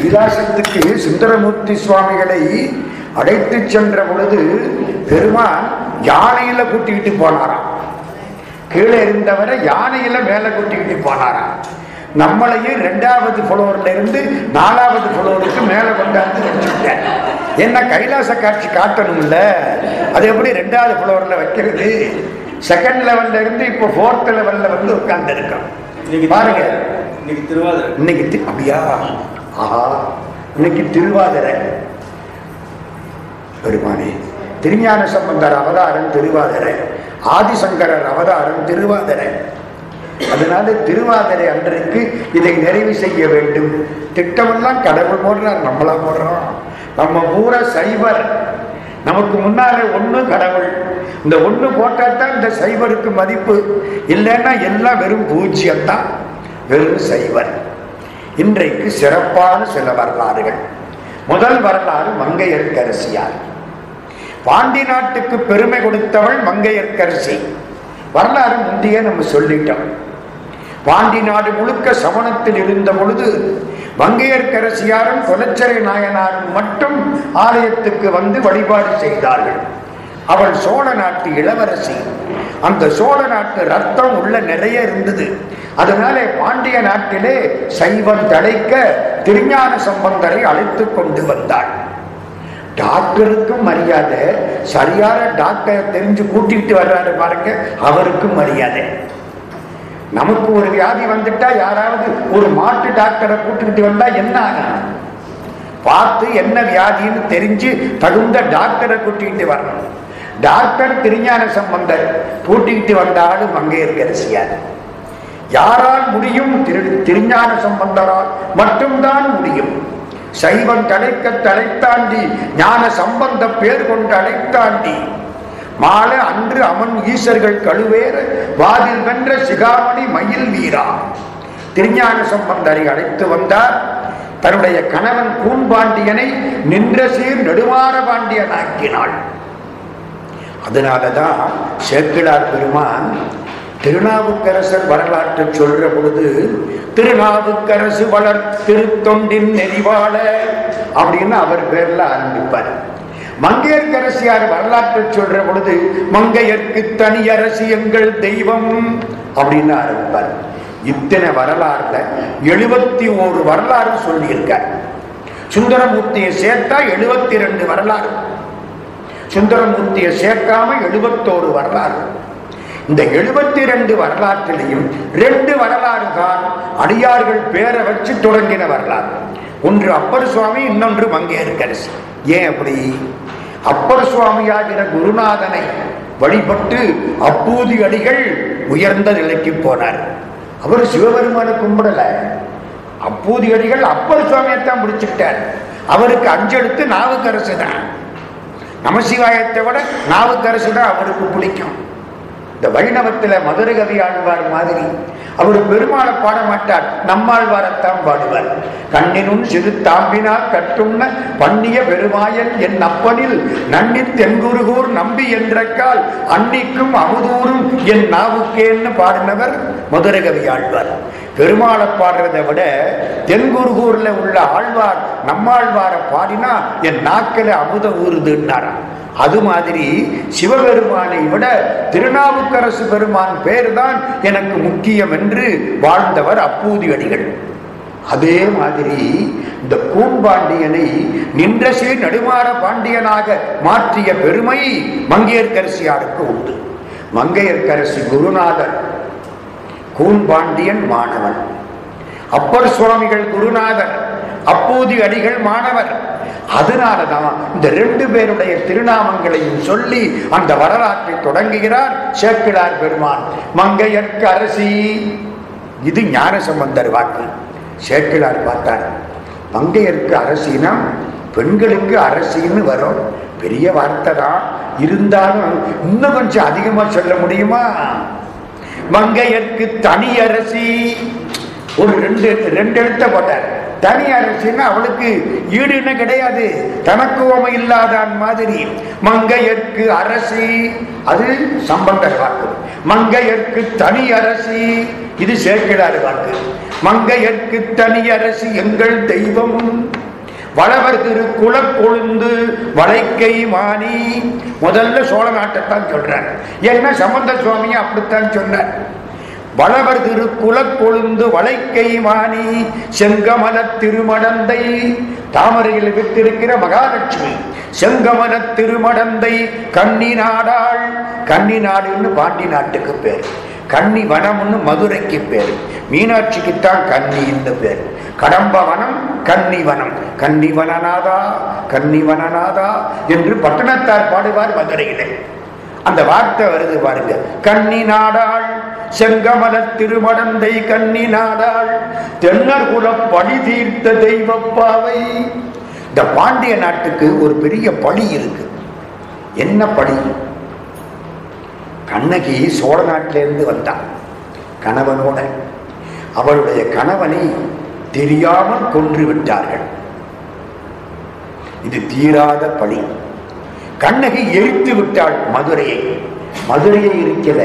கைலாசத்துக்கு சுந்தரமூர்த்தி சுவாமிகளை அழைத்து சென்ற பொழுது பெருமான் யானையில கூட்டிக்கிட்டு போனாராம். கீழே இருந்தவரை யானையில மேல கூட்டிக்கிட்டு போனாராம். நம்மளையும் ரெண்டாவது புலவர்ல இருந்து நாலாவது புலவருக்கு மேல கொண்டாந்து வச்சுட்டார் என்ன கைலாச காட்சி காட்டணும்ல? அது எப்படி ரெண்டாவது புலவர்ல வைக்கிறது? செகண்ட் லெவல்ல இருந்து இப்போ ஃபோர்த் லெவல்ல வந்து உட்கார்ந்து இருக்கோம் பாருங்க. இன்னைக்கு திருவாதிரை. இன்னைக்கு அப்படியா? ஆஹா இன்னைக்கு திருவாதிரை. பெருமானே திருஞான சம்பந்தர் அவதாரம் திருவாதிரை. ஆதிசங்கரர் அவதாரம் திருவாதிரை. அதனால திருவாதிரை அன்றைக்கு இதை நிறைவு செய்ய வேண்டும். திட்டமெல்லாம் கடவுள் போடுறார் நம்மளா போடுறோம். நம்ம பூரா சைவர். நமக்கு முன்னாலே ஒன்று கடவுள். இந்த ஒன்று போட்டால் தான் இந்த சைவருக்கு மதிப்பு. இல்லைன்னா எல்லாம் வெறும் பூஜ்யம் தான் வெறும் சைவர். இன்றைக்கு சிறப்பான சில வரலாறுகள். முதல் வரலாறு மங்கையர்க்கரசியார். பாண்டி நாட்டுக்கு பெருமை கொடுத்தவள் மங்கையர்க்கரசி. வரலாறு முந்தைய நம்ம சொல்லிட்டோம். பாண்டி நாடு முழுக்க சமணத்தில் இருந்த பொழுது மங்கையர்க்கரசியாரும் குலச்சரை நாயனாரும் மட்டும் ஆலயத்துக்கு வந்து வழிபாடு செய்தார்கள். அவள் சோழ நாட்டு இளவரசி. அந்த சோழ நாட்டு ரத்தம் உள்ள நிறைய இருந்தது. அதனாலே பாண்டிய நாட்டிலே சைவம் தழைக்க திருஞான சம்பந்தரை அழைத்து கொண்டு வந்தாள். டாக்டருக்கும் மரியாதை. சரியான டாக்டரை தெரிஞ்சு கூட்டிட்டு வர்றாரு பாருங்க அவருக்கும் மரியாதை. நமக்கு ஒரு வியாதி வந்துட்டா யாராவது ஒரு மாட்டு டாக்டரை கூட்டிட்டு வந்தா என்ன ஆகும்? பார்த்து என்ன வியாதின்னு தெரிஞ்சு தகுந்த டாக்டரை கூட்டிட்டு வரணும். டாக்டர் திருஞான சம்பந்தர் கூட்டிட்டு வந்தாலும் மங்கையர்கரசியார் யாரால் முடியும் திரு திருஞான சம்பந்தரால் மட்டும்தான் முடியும். சைவம் தலைக்க தழைத்தாண்டி ஞான சம்பந்த பேர் கொண்டு அழைத்தாண்டி. மாலை அன்று அமன் ஈசர்கள் கழுவேற வாதில் வென்ற சிகாமணி மயில் வீரா. திருஞான சம்பந்தரை அழைத்து வந்தார். தன்னுடைய கணவன் கூன்பாண்டியனை நின்ற சீர் நெடுமாற பாண்டியனாக்கினாள். அதனாலதான் சேக்கிழார் பெருமான் திருநாவுக்கரசர் வரலாற்றை சொல்ற பொழுது திருநாவுக்கரசு வளர் திருத்தொண்டின் நெறிவாள அப்படின்னு அவர் பேர்ல ஆரம்பிப்பார். மங்கையர்கரசியார் வரலாற்றை சொல்ற பொழுது மங்கையர்க்கு தனி அரசு எங்கள் தெய்வம் அப்படின்னு ஆரம்பிப்பார். இத்தனை வரலாறுல எழுபத்தி ஓரு வரலாறு சொல்லியிருக்கார். சுந்தரமூர்த்தியை சேர்த்தா எழுபத்தி ரெண்டு வரலாறு. சுந்தரமூர்த்தியை சேர்க்காம எழுபத்தோரு வரலாறு. இந்த எழுபத்தி ரெண்டு வரலாற்றிலையும் ரெண்டு வரலாறு தான் அடியார்கள் பேரை வச்சு தொடங்கின வரலாறு. ஒன்று அப்பர் சுவாமி இன்னொன்று மங்கையர்கரசி ஏன் அப்படி? அப்பர் சுவாமியாகிற குருநாதனை வழிபட்டு அப்பூதி அடிகள் உயர்ந்த நிலைக்கு போனார். அவர் சிவபெருமானை கும்பிடல. அப்பூதி அடிகள் அப்பர் சுவாமியைத்தான் பிடிச்சிட்டார் அவருக்கு அஞ்செடுத்து நாவுக்கரசு தான் நமசிவாயத்தை விட நாவுக்கரசு தான் அவருக்கு பிடிக்கும். இந்த வைணவத்துல மதுரை கவி ஆழ்வார் மாதிரி. அவர் பெருமாளை பாட மாட்டார். நம்மாழ்வாரத்தான் பாடுவார். கண்ணினும் சிறு தாம்பினால் கட்டுண்ண பண்ணிய பெருமாயன் என் அப்பனில் நன்னி தென்குருகூர் நம்பி என்றக்கால் அன்னிக்கும் அமுதூரும் என் நாவுக்கேன்னு பாடினவர் மதுரை கவி ஆழ்வார். பெருமாளை பாடுறதை விட தென்குருகூர்ல உள்ள ஆழ்வார் நம்மாழ்வாரை பாடினா என் நாக்கில அமுத ஊறுதுன்னாராம். அது மாதிரி சிவபெருமானை விட திருநாவுக்கரசு பெருமான் பேர்தான் எனக்கு முக்கியம் என்று வாழ்ந்தவர் அப்பூதி அடிகள் அதே மாதிரி இந்த கூன்பாண்டியனை நின்றசே நடுமாற பாண்டியனாக மாற்றிய பெருமை மங்கையர்கரசியாருக்கு உண்டு. மங்கையர்கரசி குருநாதர் கூன்பாண்டியன் மாணவன். அப்பர் சுவாமிகள் குருநாதர் அப்பூதி அடிகள் மாணவர். அதனாலதான் இந்த ரெண்டு பேருடைய திருநாமங்களையும் சொல்லி அந்த வரலாற்றை தொடங்குகிறார் சேக்கிழார் பெருமான். மங்கையர்க்கு அரசி. இது ஞான சம்பந்தர் வாக்கு. சேக்கிழார் பார்த்தார். மங்கையர்க்கு அரசினா பெண்களுக்கு அரசின்னு வரும். பெரிய வார்த்தை தான். இருந்தாலும் இன்னும் கொஞ்சம் அதிகமா சொல்ல முடியுமா? மங்கையர்க்கு தனி அரசி. ஒரு ரெண்டு ரெண்டு எழுத்த போட்டார். தனி அரசின்னா அவளுக்கு ஈடுன்னு கிடையாது. தனக்கு உமை இல்லாதான் மாதிரி. மங்கையற்கு அரசி. அது சம்பந்தர் வாக்கு. மங்கையற்கு தனி அரசி. இது சேர்க்கிறார் வாக்கு. மங்கையற்கு தனி அரசி எங்கள் தெய்வம். வளவர் திரு குலக்கொழுந்து வளைக்கை மாணி முதல்ல சோழ நாட்டைத்தான் சொல்றார். ஏன்னா சம்பந்த சுவாமியை அப்படித்தான் சொன்னார். வளவர் திரு குலக்கொழுந்து வளைக்கை மாணி செங்கமல திருமடந்தை தாமரையில் விட்டிருக்கிற மகாலட்சுமி செங்கமல திருமடந்தை கன்னி நாடாள். கன்னி நாடுன்னு பாண்டி நாட்டுக்கு பேர். கன்னி வனம்னு மதுரைக்கு பேர். மீனாட்சிக்குத்தான் கன்னின்னு பேர். கடம்ப வனம் கன்னி வனம். கன்னி வனநாதா கன்னி வனநாதா என்று பட்டணத்தார் பாடுவார் மதுரையிலே. அந்த வார்த்தை வருது பாருங்க. கண்ணி நாடாள் செங்கமல திருமடந்தை கண்ணி நாடாள் தென்னர்குல பழி தீர்த்த தெய்வப்பாவை இந்த பாண்டிய நாட்டுக்கு ஒரு பெரிய பழி இருக்கு. என்ன பழி? கண்ணகி சோழ நாட்டிலிருந்து வந்தாள் கணவனோட. அவளுடைய கணவனை தெரியாமல் கொன்று விட்டார்கள். இது தீராத பழி. கண்ணகி எரித்து விட்டாள் மதுரையை. மதுரையை இருக்கிற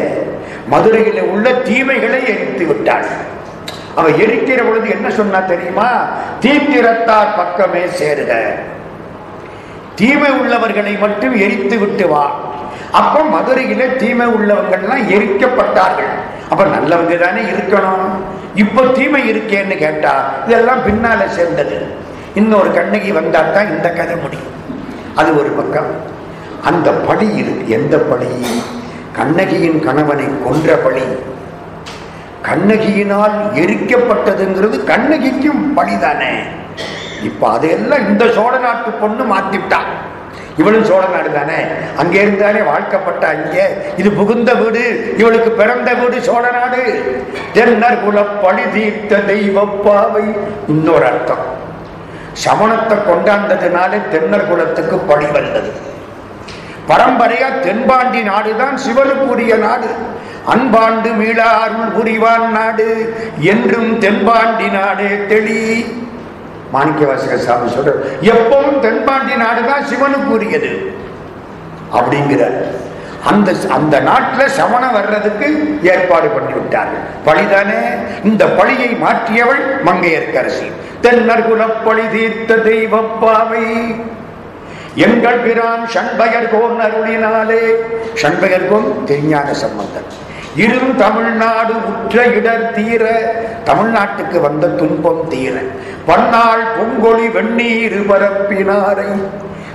மதுரையில் உள்ள தீமைகளை எரித்து விட்டாள். அவ எரிக்கிற பொழுது என்ன சொன்னா தெரியுமா? தீத்திரத்தார் பக்கமே சேருக. தீமை உள்ளவர்களை மட்டும் எரித்து விட்டு வா. அப்ப மதுரையில தீமை உள்ளவங்கள்லாம் எரிக்கப்பட்டார்கள். அப்ப நல்லவங்க தானே இருக்கணும். இப்ப தீமை இருக்கேன்னு கேட்டா இதெல்லாம் பின்னால சேர்ந்தது. இன்னொரு கண்ணகி வந்தா தான் இந்த கதை முடியும். அது ஒரு பக்கம். அந்த பழி இருக்கு எந்த பழி? கண்ணகியின் கணவனை கொன்ற பழி. கண்ணகியினால் எரிக்கப்பட்டதுங்கிறது கண்ணகிக்கும் பழிதானே. இப்ப அதையெல்லாம் இந்த சோழ நாட்டு பொண்ணு மாத்திவிட்டான் இவளும் சோழ நாடு தானே. அங்கே இருந்தாலே வாழ்க்கப்பட்ட அங்கே இது புகுந்த வீடு. இவளுக்கு பிறந்த வீடு சோழ நாடு தென்னர் குல பழி தீர்த்த தெய்வப்பாவை இன்னொரு அர்த்தம். சமணத்தை கொண்டாந்ததுனாலே தென்னர் குலத்துக்கு பழி வந்தது. பரம்பரையா தென்பாண்டி நாடுதான் சிவனுக்குரிய நாடு. அன்பாண்டு மீளா அருள் புரிவான் நாடு. என்றும் தென்பாண்டி நாடே தெளி. மாணிக்கவாசக சாமி சொல்ற எப்பவும் தென்பாண்டி நாடுதான் சிவனுக்குரியது. அப்படிங்கிறார் அந்த அந்த நாட்டில் சமணம் வர்றதுக்கு ஏற்பாடு பண்ணி விட்டார்கள் பழிதானே? இந்த பழியை மாற்றியவள் மங்கையர்க்கரசி. தென்னர் குலப்பழி தீர்த்த தெய்வப்பாவை எங்கள் பிரான் சண்பகர் கோன் அருளினாலே. சண்பகர் கோன் திருஞான சம்பந்தன். இரும் தமிழ்நாடு உற்ற இடர் தீர தமிழ்நாட்டுக்கு வந்த துன்பம் தீர. பன்னாள் பொங்கொழி வெண்ணீர் பரப்பினாரை.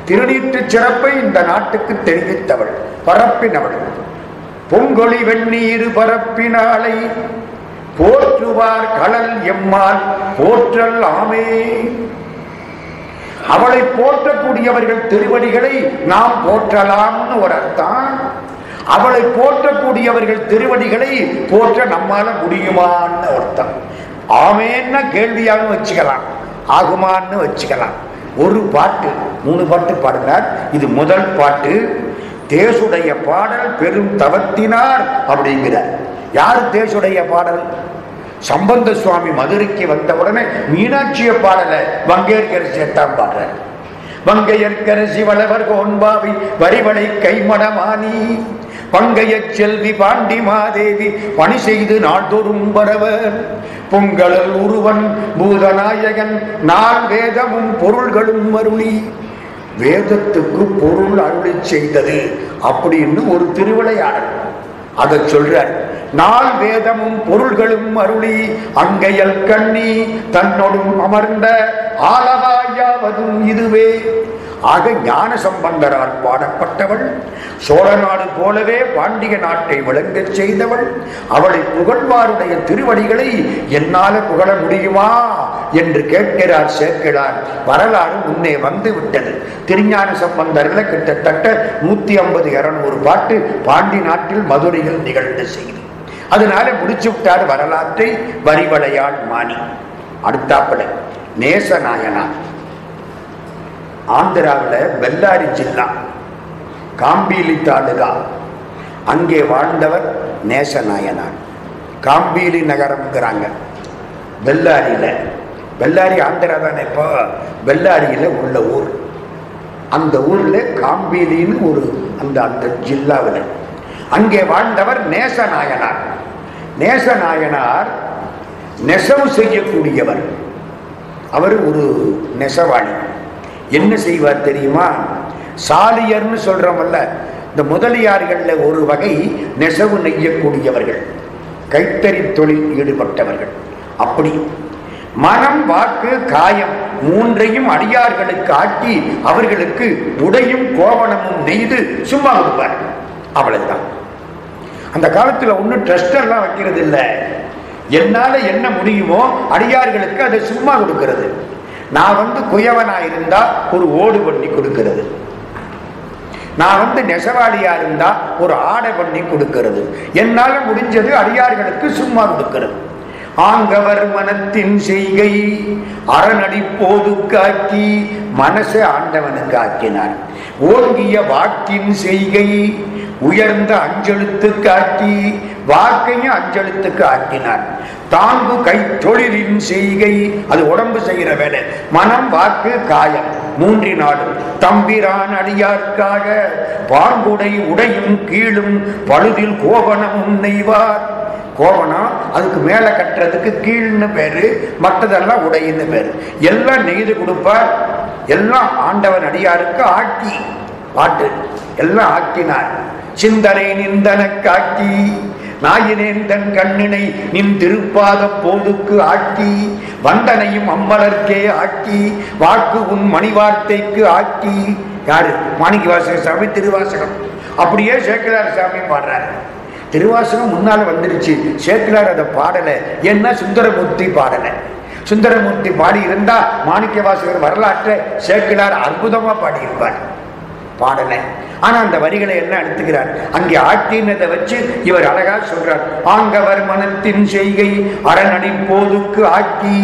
திருநீற்று சிறப்பை இந்த நாட்டுக்கு தெரிவித்தவள் பரப்பினவள். பொங்கொழி வெண்ணீரு பரப்பினாலை போற்றுவார் கடல் எம்மால் போற்றல் ஆமே. அவளை போற்றக்கூடியவர்கள் திருவடிகளை நாம் போற்றலாம்னு ஒரு அர்த்தம். அவளை போற்றக்கூடியவர்கள் திருவடிகளை போற்ற நம்மால முடியுமான்னு அர்த்தம். ஆமேன்னா கேள்வியாகவும் வச்சுக்கலாம் ஆகுமான்னு வச்சுக்கலாம். ஒரு பாட்டு மூணு பாட்டு பாடுகிறார். இது முதல் பாட்டு. தேசுடைய பாடல் பெரும் தவத்தினார் அப்படிங்கிறார். யார் தேசுடைய பாடல்? சம்பந்த சுவாமி மதுரைக்கு வந்த உடனே மீனாட்சிய பாடல. வங்கேற்கரசியத்தான் பாடுறார். வங்கையற்கரசி வளவர் கோன்பாவி வரிவளை கைமணமானி பங்கைய செல்வி பாண்டி மாதேவி பணி செய்து நாள்தோறும் வரவர் பொங்கலல் உருவன் பூதநாயகன் நான் வேதமும் பொருள்களும் அருளி. வேதத்துக்கு பொருள் அருளி செய்தது அப்படின்னு ஒரு திருவிளையாடல். அதை சொல்றார். நாள் வேதமும் பொருள்களும் அருளி அங்கையல் கண்ணி தன்னொடும் அமர்ந்த ஆலவாயாவதும் இதுவே. ஆக ஞான சம்பந்தரால் பாடப்பட்டவள் சோழ நாடு போலவே பாண்டிய நாட்டை விளங்கச் செய்தவள் அவளை புகழ்வாருடைய திருவடிகளை என்னால புகழ முடியுமா என்று கேட்கிறார் சேர்க்கிறார் வரலாறு முன்னே வந்து விட்டது. திருஞான சம்பந்தர்கள் கிட்டத்தட்ட நூத்தி ஐம்பது இருநூறு பாட்டு பாண்டி நாட்டில் மதுரையில் நிகழ்ந்த செய்தி அதனால முடிச்சு விட்டார் வரலாற்றை வரிவளையால் மாணி. அடுத்தாப்பட நேசநாயனார் ஆந்திராவில் பெல்லாரி ஜில்லா காம்பீலி தாலுகா. அங்கே வாழ்ந்தவர் நேசநாயனார். காம்பீலி நகரம்ங்கிறாங்க. பெல்லாரியில் பெல்லாரி ஆந்திரா தானே இப்போ? பெல்லாரியில் உள்ள ஊர். அந்த ஊரில் காம்பீலின்னு ஒரு அந்த அந்த ஜில்லாவில். அங்கே வாழ்ந்தவர் நேசநாயனார். நேசநாயனார் நெசவு செய்யக்கூடியவர். அவர் ஒரு நெசவாளி. என்ன செய்வார் தெரியுமா? சாலியர்னு சொல்றோமல்ல இந்த முதலியார்களில் ஒரு வகை நெசவு நெய்யக்கூடியவர்கள். கைத்தறி தொழில் ஈடுபட்டவர்கள். அப்படி மனம் வாக்கு காயம் மூன்றையும் அடியார்களுக்கு ஆட்டி அவர்களுக்கு உடையும் கோவணமும் நெய்து சும்மா கொடுப்பார். அவ்வளவுதான். அந்த காலத்தில் ஒன்றும் ட்ரஸ்டெல்லாம் வைக்கிறது இல்லை என்னால் என்ன முடியுமோ அடியார்களுக்கு அதை சும்மா கொடுக்கிறது. நான் வந்து குயவனா இருந்தால் ஒரு ஓடு பண்ணி கொடுக்கிறது. நான் வந்து நெசவாளியா இருந்தா ஒரு ஆடை பண்ணி கொடுக்கிறது. என்னால் முடிஞ்சது அடியார்களுக்கு சும்மா கொடுக்கிறது. ஆங்கவர் மனத்தின் செய்கை அறநடி போது காக்கி மனசை ஆண்டவனுக்கு ஆக்கினார். ஓங்கிய வாக்கின் செய்கை உயர்ந்த அஞ்செழுத்துக்கு ஆட்டி வாக்கையும் அஞ்செழுத்துக்கு ஆட்டினார் தாங்கு கை தொழிலின் செய்கை அது உடம்பு செய்கிற வேலை. மனம் வாக்கு காயம் மூன்றினாலும் தம்பிரான் அடியார்க்காக பாங்குடை உடையும் கீழும் பழுதில் கோபனமும் நெய்வார் கோவணம் அதுக்கு மேலே கட்டுறதுக்கு கீழ்னு பேரு மற்றதெல்லாம் உடையின்னு பேரு. எல்லாம் நெய்து கொடுப்பார். எல்லாம் ஆண்டவன் அடியாருக்கு ஆட்டி பாட்டு. எல்லாம் ஆக்கினார் சிந்தனை நிந்தன காட்டி நாயினேன் தன் கண்ணினை நின் திருப்பாத போதுக்கு ஆக்கி வந்தனையும் அம்மலர்க்கே ஆக்கி வாக்கு உன் மணிவார்த்தைக்கு ஆக்கி யாரு? மாணிக்க வாசக சாமி திருவாசகம். அப்படியே சேக்கிலார் சாமி பாடுறாரு. திருவாசகம் முன்னால வந்துருச்சு. சேக்கிலார் அதை பாடலை. ஏன்னா சுந்தரமூர்த்தி பாடலை? சுந்தரமூர்த்தி பாடி இருந்தா மாணிக்க வாசகர் வரலாற்றை சேக்கிலார் அற்புதமா பாடியிருப்பார். பாடலை. ஆனா அந்த வரிகளை என்ன எடுத்துக்கிறார். அங்கே ஆட்டினதை வச்சு இவர் அழகா சொல்றார். ஆங்கவர் மனத்தின் செய்கை அரணடி போதுக்கு ஆக்கி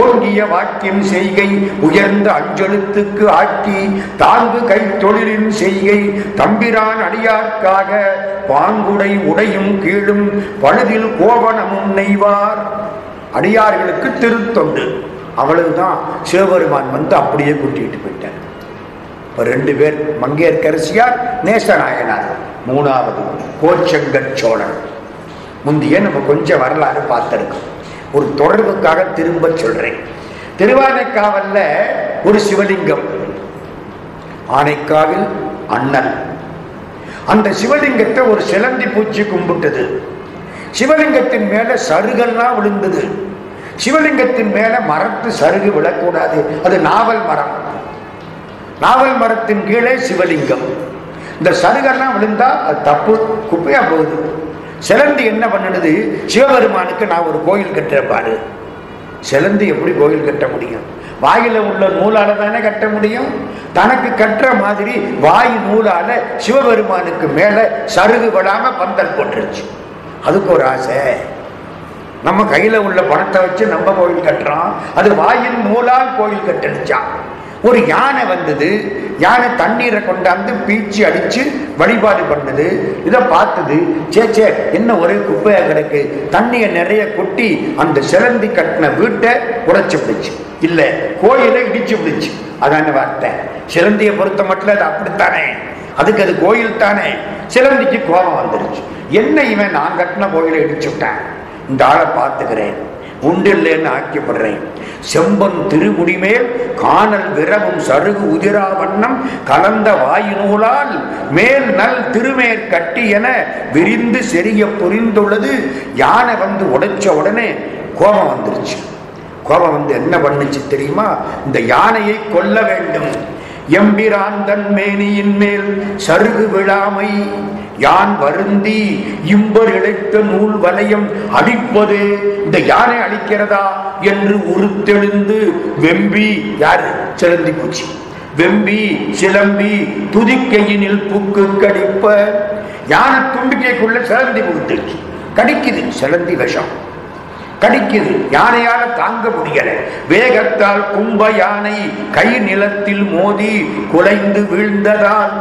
ஓங்கிய வாக்கியம் செய்கை உயர்ந்த அஞ்செழுத்துக்கு ஆட்டி தாங்கு கை தொழிலின் செய்கை தம்பிரான் அடியார்க்காக பாங்குடை உடையும் கீழும் பழுதில் கோவணமும் நெய்வார். அடியார்களுக்கு திருத்தொண்டு. அவ்வளவுதான். சிவபெருமான் வந்து அப்படியே கூட்டிட்டு போயிட்டார். ரெண்டு பேர் மங்கையர்கரசியார் நேசநாயனார் மூணாவது கோச்சங்கட் சோழன். முந்தைய நம்ம கொஞ்சம் வரலாறு பார்த்திருக்கோம். ஒரு தொடர்புக்காக திரும்ப சொல்றேன். திருவானைக்காவல்ல ஒரு சிவலிங்கம். ஆனைக்காவில் அண்ணன். அந்த சிவலிங்கத்தை ஒரு சிலந்தி பூச்சி கும்பிட்டது. சிவலிங்கத்தின் மேல சருகெல்லாம் விழுந்தது. சிவலிங்கத்தின் மேல மரத்து சருகு விழக்கூடாது. அது நாவல் மரம். நாவல் மரத்தின் கீழே சிவலிங்கம். இந்த சருகெல்லாம் விழுந்தா அது தப்பு குப்பையா போகுது. சிலந்து என்ன பண்ணுது? சிவபெருமானுக்கு நான் ஒரு கோயில் கட்டுற பாரு. சிலந்து எப்படி கோயில் கட்ட முடியும்? வாயில உள்ள நூலால தானே கட்ட முடியும்? தனக்கு கட்டுற மாதிரி வாய் நூலால சிவபெருமானுக்கு மேல சருகு விடாம பந்தல் போட்டுருச்சு. அதுக்கு ஒரு ஆசை. நம்ம கையில உள்ள பணத்தை வச்சு நம்ம கோயில் கட்டுறோம். அது வாயின் நூலால் கோயில் கட்டடிச்சான் ஒரு யானை வந்தது. யானை தண்ணீரை கொண்டாந்து பீச்சி அடித்து வழிபாடு பண்ணுது. இதை பார்த்தது சே சே என்ன ஒரே குப்பையாக கிடக்கு. தண்ணியை நிறைய கொட்டி அந்த சிறந்தி கட்டின வீட்டை உடைச்சி விடுச்சு இல்லை கோயிலை இடிச்சு விடுச்சு அதான வார்த்தை. சிலந்தியை பொறுத்த மட்டும் அது அப்படித்தானே? அதுக்கு அது கோயில் தானே? சிலந்திக்கு கோபம் வந்துருச்சு. என்ன இவன் நான் கட்டின கோயிலை இடிச்சு விட்டேன்? இந்த ஆளை பார்த்துக்கிறேன். உண்டில்லைன்னு ஆக்கியப்படுறேன். செம்பன் திருமுடிமேல் காணல் விரவும் சருகு உதிரா வண்ணம் கலந்த வாயினூலால் மேல் நல் திருமேற் கட்டி என விரிந்து செறிய புரிந்துள்ளது. யானை வந்து உடைச்ச உடனே கோபம் வந்துருச்சு. கோபம் வந்து என்ன பண்ணுச்சு தெரியுமா? இந்த யானையை கொல்ல வேண்டும். எம்பிராந்தன் மேனியின் மேல் சருகு விழாமை யான் வருந்தி இம்பர் இழைத்த நூல் வலயம் அழிப்பது இந்த யானை அழிக்கிறதா? என்று உருத்தெழுந்து வெம்பி யாரு? சிலந்தி பூச்சி. வெம்பி சிலம்பி துதிக்கையினில் புக்கு கடிப்ப. யானை தும்பிக்கைக்குள்ள சிலந்தி புகுத்துச்சு கடிக்குது சிலந்தி விஷம். கடிக்குது. யானையால தாங்க முடியல. வேகத்தால் கும்ப யானை கை நிலத்தில் மோதி குலைந்து வீழ்ந்ததால்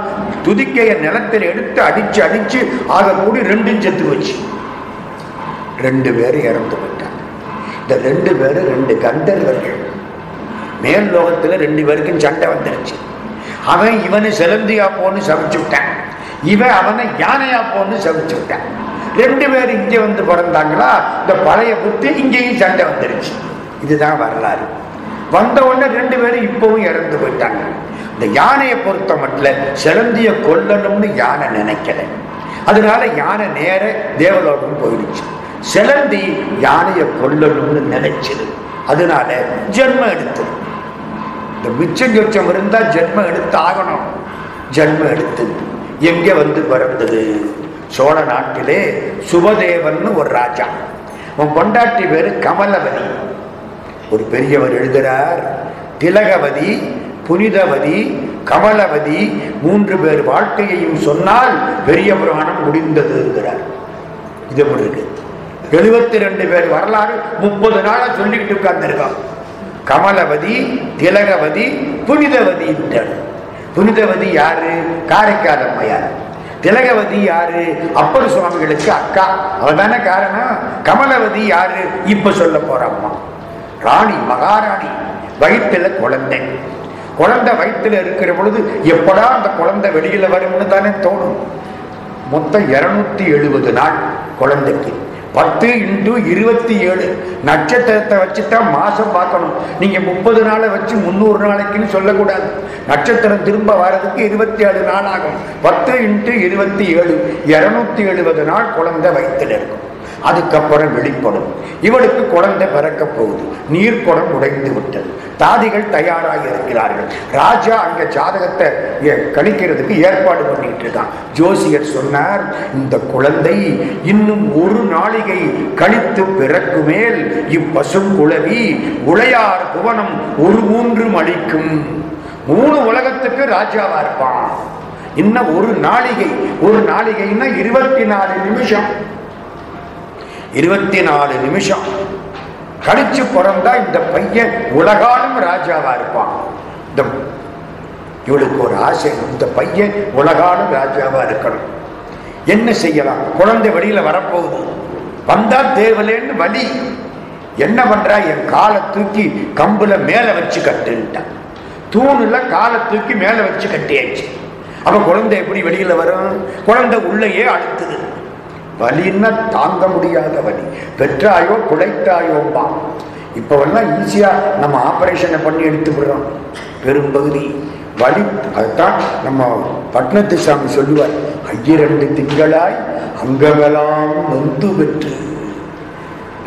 துதிக்கைய நிலத்தில் எடுத்து அடிச்சு அடிச்சு ஆக கூடி ரெண்டும் செத்து வச்சு ரெண்டு பேரும் இறந்து போயிட்டாங்க. இந்த ரெண்டு பேரும் ரெண்டு கந்தர்வர்கள். மேல் லோகத்துல ரெண்டு பேருக்கும் சண்டை வந்துருச்சு. அவன் இவனை செலந்தியா போன்னு சமைச்சு விட்டான். இவன் அவனை யானையா போன்னு சமைச்சு விட்டான். ரெண்டு பேர் இங்கே வந்து பிறந்தாங்களா? இந்த பழைய புத்தி இங்கேயும் சண்டை வந்துருச்சு. இதுதான் வரலாறு. வந்த உடனே ரெண்டு பேரும் இப்பவும் இறந்து போயிட்டாங்க. இந்த யானையை பொறுத்த மட்டும் சிலந்திய கொல்லணும்னு யானை நினைக்கல. அதனால யானை நேர தேவலோகம் போயிடுச்சு. சிலந்தி யானையை கொல்லணும்னு நினைச்சது. அதனால ஜென்மம் எடுத்தது. இந்த மிச்சம் சொச்சம் இருந்தால் ஜென்மம் எடுத்து ஆகணும் ஜென்மம் எடுத்து எங்கே வந்து பிறந்தது? சோழ நாட்டிலே சுபதேவன் ஒரு ராஜா. உன் பொண்டாட்டி பேரு கமலவதி. ஒரு பெரியவர் எழுதுகிறார் திலகவதி புனிதவதி கமலவதி மூன்று பேர் வாழ்க்கையையும் சொன்னால் பெரிய புராணம் முடிந்தது என்கிறார். இது எப்படி இருக்கு? எழுபத்தி ரெண்டு பேர் வரலாறு முப்பது நாளா சொல்லிக்கிட்டு உட்கார்ந்துருக்கோம் கமலவதி திலகவதி புனிதவதி புனிதவதி யாரு? காரைக்கால் அம்மையார். திலகவதி யாரு? அப்பர் சுவாமிகளுக்கு அக்கா. அவதானே காரணம்? கமலவதி யாரு? இப்ப சொல்ல போற அம்மா. ராணி மகாராணி வயிற்றுல குழந்தை. குழந்தை வயிற்றுல இருக்கிற பொழுது எப்படா அந்த குழந்தை வெளியில வரும்னு தானே தோணும். மொத்தம் இருநூத்தி எழுபது நாள் குழந்தைக்கு. பத்து இன்டு இருபத்தி ஏழு. நட்சத்திரத்தை வச்சுதான் மாசம் பார்க்கணும். நீங்க முப்பது நாளை வச்சு முந்நூறு நாளைக்குன்னு சொல்லக்கூடாது. நட்சத்திரம் திரும்ப வர்றதுக்கு இருபத்தி ஏழு நாள் ஆகும். பத்து இன்ட்டு இருபத்தி ஏழு. இருநூத்தி எழுபது நாள் குழந்தை வயிற்றில் இருக்கும். அதுக்கப்புறம் வெளிப்படும். இவளுக்கு குழந்தை பிறக்க போகுது. நீர்க்குடம் உடைந்து விட்டது. தாதிகள் தயாராக இருக்கிறார்கள். ராஜா அங்க ஜாதகத்தை கணிக்கிறதுக்கு ஏற்பாடு பண்ணிட்டு இருக்கான். ஜோசியர் சொன்னார் இந்த குழந்தை இன்னும் ஒரு நாளிகை கழித்து பிறக்குமேல் இப்பசும் குழவி உளையார் புவனம் ஒரு மூன்றும் அளிக்கும் மூணு உலகத்துக்கு ராஜாவா இருப்பான். இன்னும் ஒரு நாளிகை ஒரு நாளிகைன்னா இருபத்தி நாலு நிமிஷம். இருபத்தி நாலு நிமிஷம். கழிச்சு பிறந்தா இந்த பையன் உலகாலும் ராஜாவா இருப்பான். இந்த இவளுக்கு ஒரு ஆசை இந்த பையன் உலகாலும் ராஜாவா இருக்கணும். என்ன செய்யலாம்? குழந்தை வெளியில வரப்போகுது. வந்தா தேவலேன்னு வலி. என்ன பண்றா? என் காலை தூக்கி கம்புல மேல வச்சு கட்டுன்ட்டான் தூணுல காலை தூக்கி மேல வச்சு கட்டியாச்சு. அப்ப குழந்தை எப்படி வெளியில வரும்? குழந்தை உள்ளேயே அழுத்துது. வலின்னா தாங்க முடியாத வலி. பெற்றாயோ குலைத்தாயோம்பா இப்போவெல்லாம் ஈஸியாக நம்ம ஆப்ரேஷனை பண்ணி எடுத்துக்கிறோம் பெரும்பகுதி. வலி அதுதான் நம்ம பட்னத்து சாமி சொல்லுவார் ஐயிரண்டு திங்களாய் அங்கமெல்லாம் நொந்து பெற்று.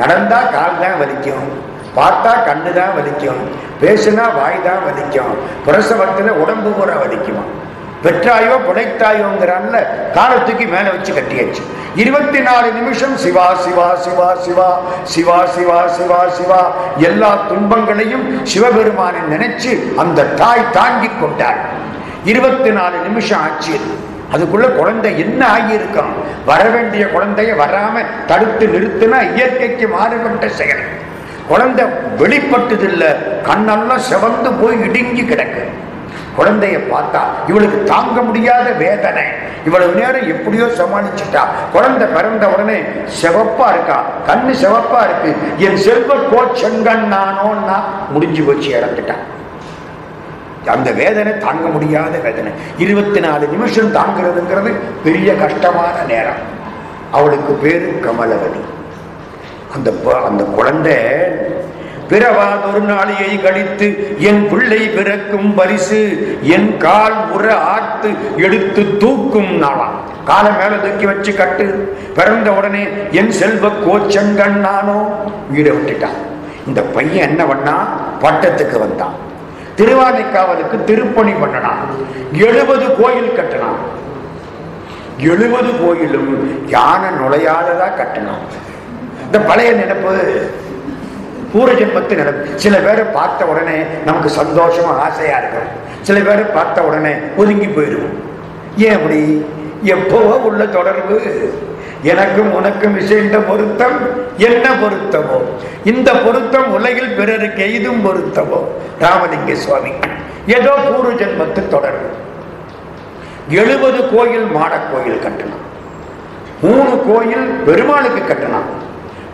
நடந்தா கால் தான் வலிக்கும். பார்த்தா கண்ணு தான் வலிக்கும். பேசுனா வாய் தான் வலிக்கும். பிரசவத்துல உடம்பு கூட வலிக்குமா? பெற்றாயோ புடைத்தாயோங்கிறான்ல காலத்துக்கு மேலே வச்சு கட்டியாச்சு. இருபத்தி நாலு நிமிஷம் சிவா சிவா சிவா சிவா சிவா சிவா சிவா சிவா. எல்லா துன்பங்களையும் சிவபெருமானை நினைச்சு அந்த தாய் தாங்கி கொண்டாள். இருபத்தி நாலு நிமிஷம் ஆச்சு. அதுக்குள்ள குழந்தை என்ன ஆகியிருக்கான் வர வேண்டிய குழந்தைய வராம தடுத்து நிறுத்தினா இயற்கைக்கு மாறுபட்ட செயல். குழந்தை வெளிப்பட்டதில்லை. கண்ணெல்லாம் செவந்து போய் இடுங்கி கிடக்கு. குழந்தைய பார்த்தா இவளுக்கு தாங்க முடியாத வேதனை. இவ்வளவு நேரம் எப்படியோ சமாளிச்சுட்டா. குழந்தை பிறந்த உடனே செவப்பா இருக்கா? கண்ணு செவப்பா இருக்கு. என் செல்வ கோச்செங்கன் நானோன்னா முடிஞ்சு போச்சு இறந்துட்டான் அந்த வேதனை தாங்க முடியாத வேதனை. இருபத்தி நாலு நிமிஷம் தாங்கிறதுங்கிறது பெரிய கஷ்டமான நேரம். அவளுக்கு பேரு கமலவதி. அந்த ப- அந்த குழந்தை பிறவாதொரு நாளியை கழித்து என் பிள்ளை பிறக்கும் பரிசு என் கால் உற ஆத்து எடுத்து தூக்கும் நாளாம் காலை மேல தூக்கி வச்சு கட்டு. பிறந்த உடனே என் செல்வ கோச்சங்கண்ணானோ வீடை விட்டுட்டான். இந்த பையன் என்ன பண்ணா? பட்டத்துக்கு வந்தான். திருவானைக்காவலுக்கு திருப்பணி பண்ணனான். எழுபது கோயில் கட்டினான். எழுபது கோயிலும் யானை நுழையாததா கட்டினான். இந்த பழைய நினைப்பு பூர ஜென்மத்து நடக்கும் சில பேரை பார்த்த உடனே நமக்கு சந்தோஷமா ஆசையா இருக்கும். சில பேரை பார்த்த உடனே ஒதுங்கி போயிடும் ஏன் அப்படி? எப்பவோ உள்ள தொடர்பு? எனக்கும் உனக்கும் இசைந்த பொருத்தம் என்ன பொருத்தமோ? இந்த பொருத்தம் உலகில் பிறருக்கு எய்தும் பொருத்தமோ? ராமலிங்க சுவாமி ஏதோ பூர்வ ஜென்மத்து தொடர்பு. எழுபது கோயில் மாட கோயில் கட்டணும். மூணு கோயில் பெருமாளுக்கு கட்டணும்.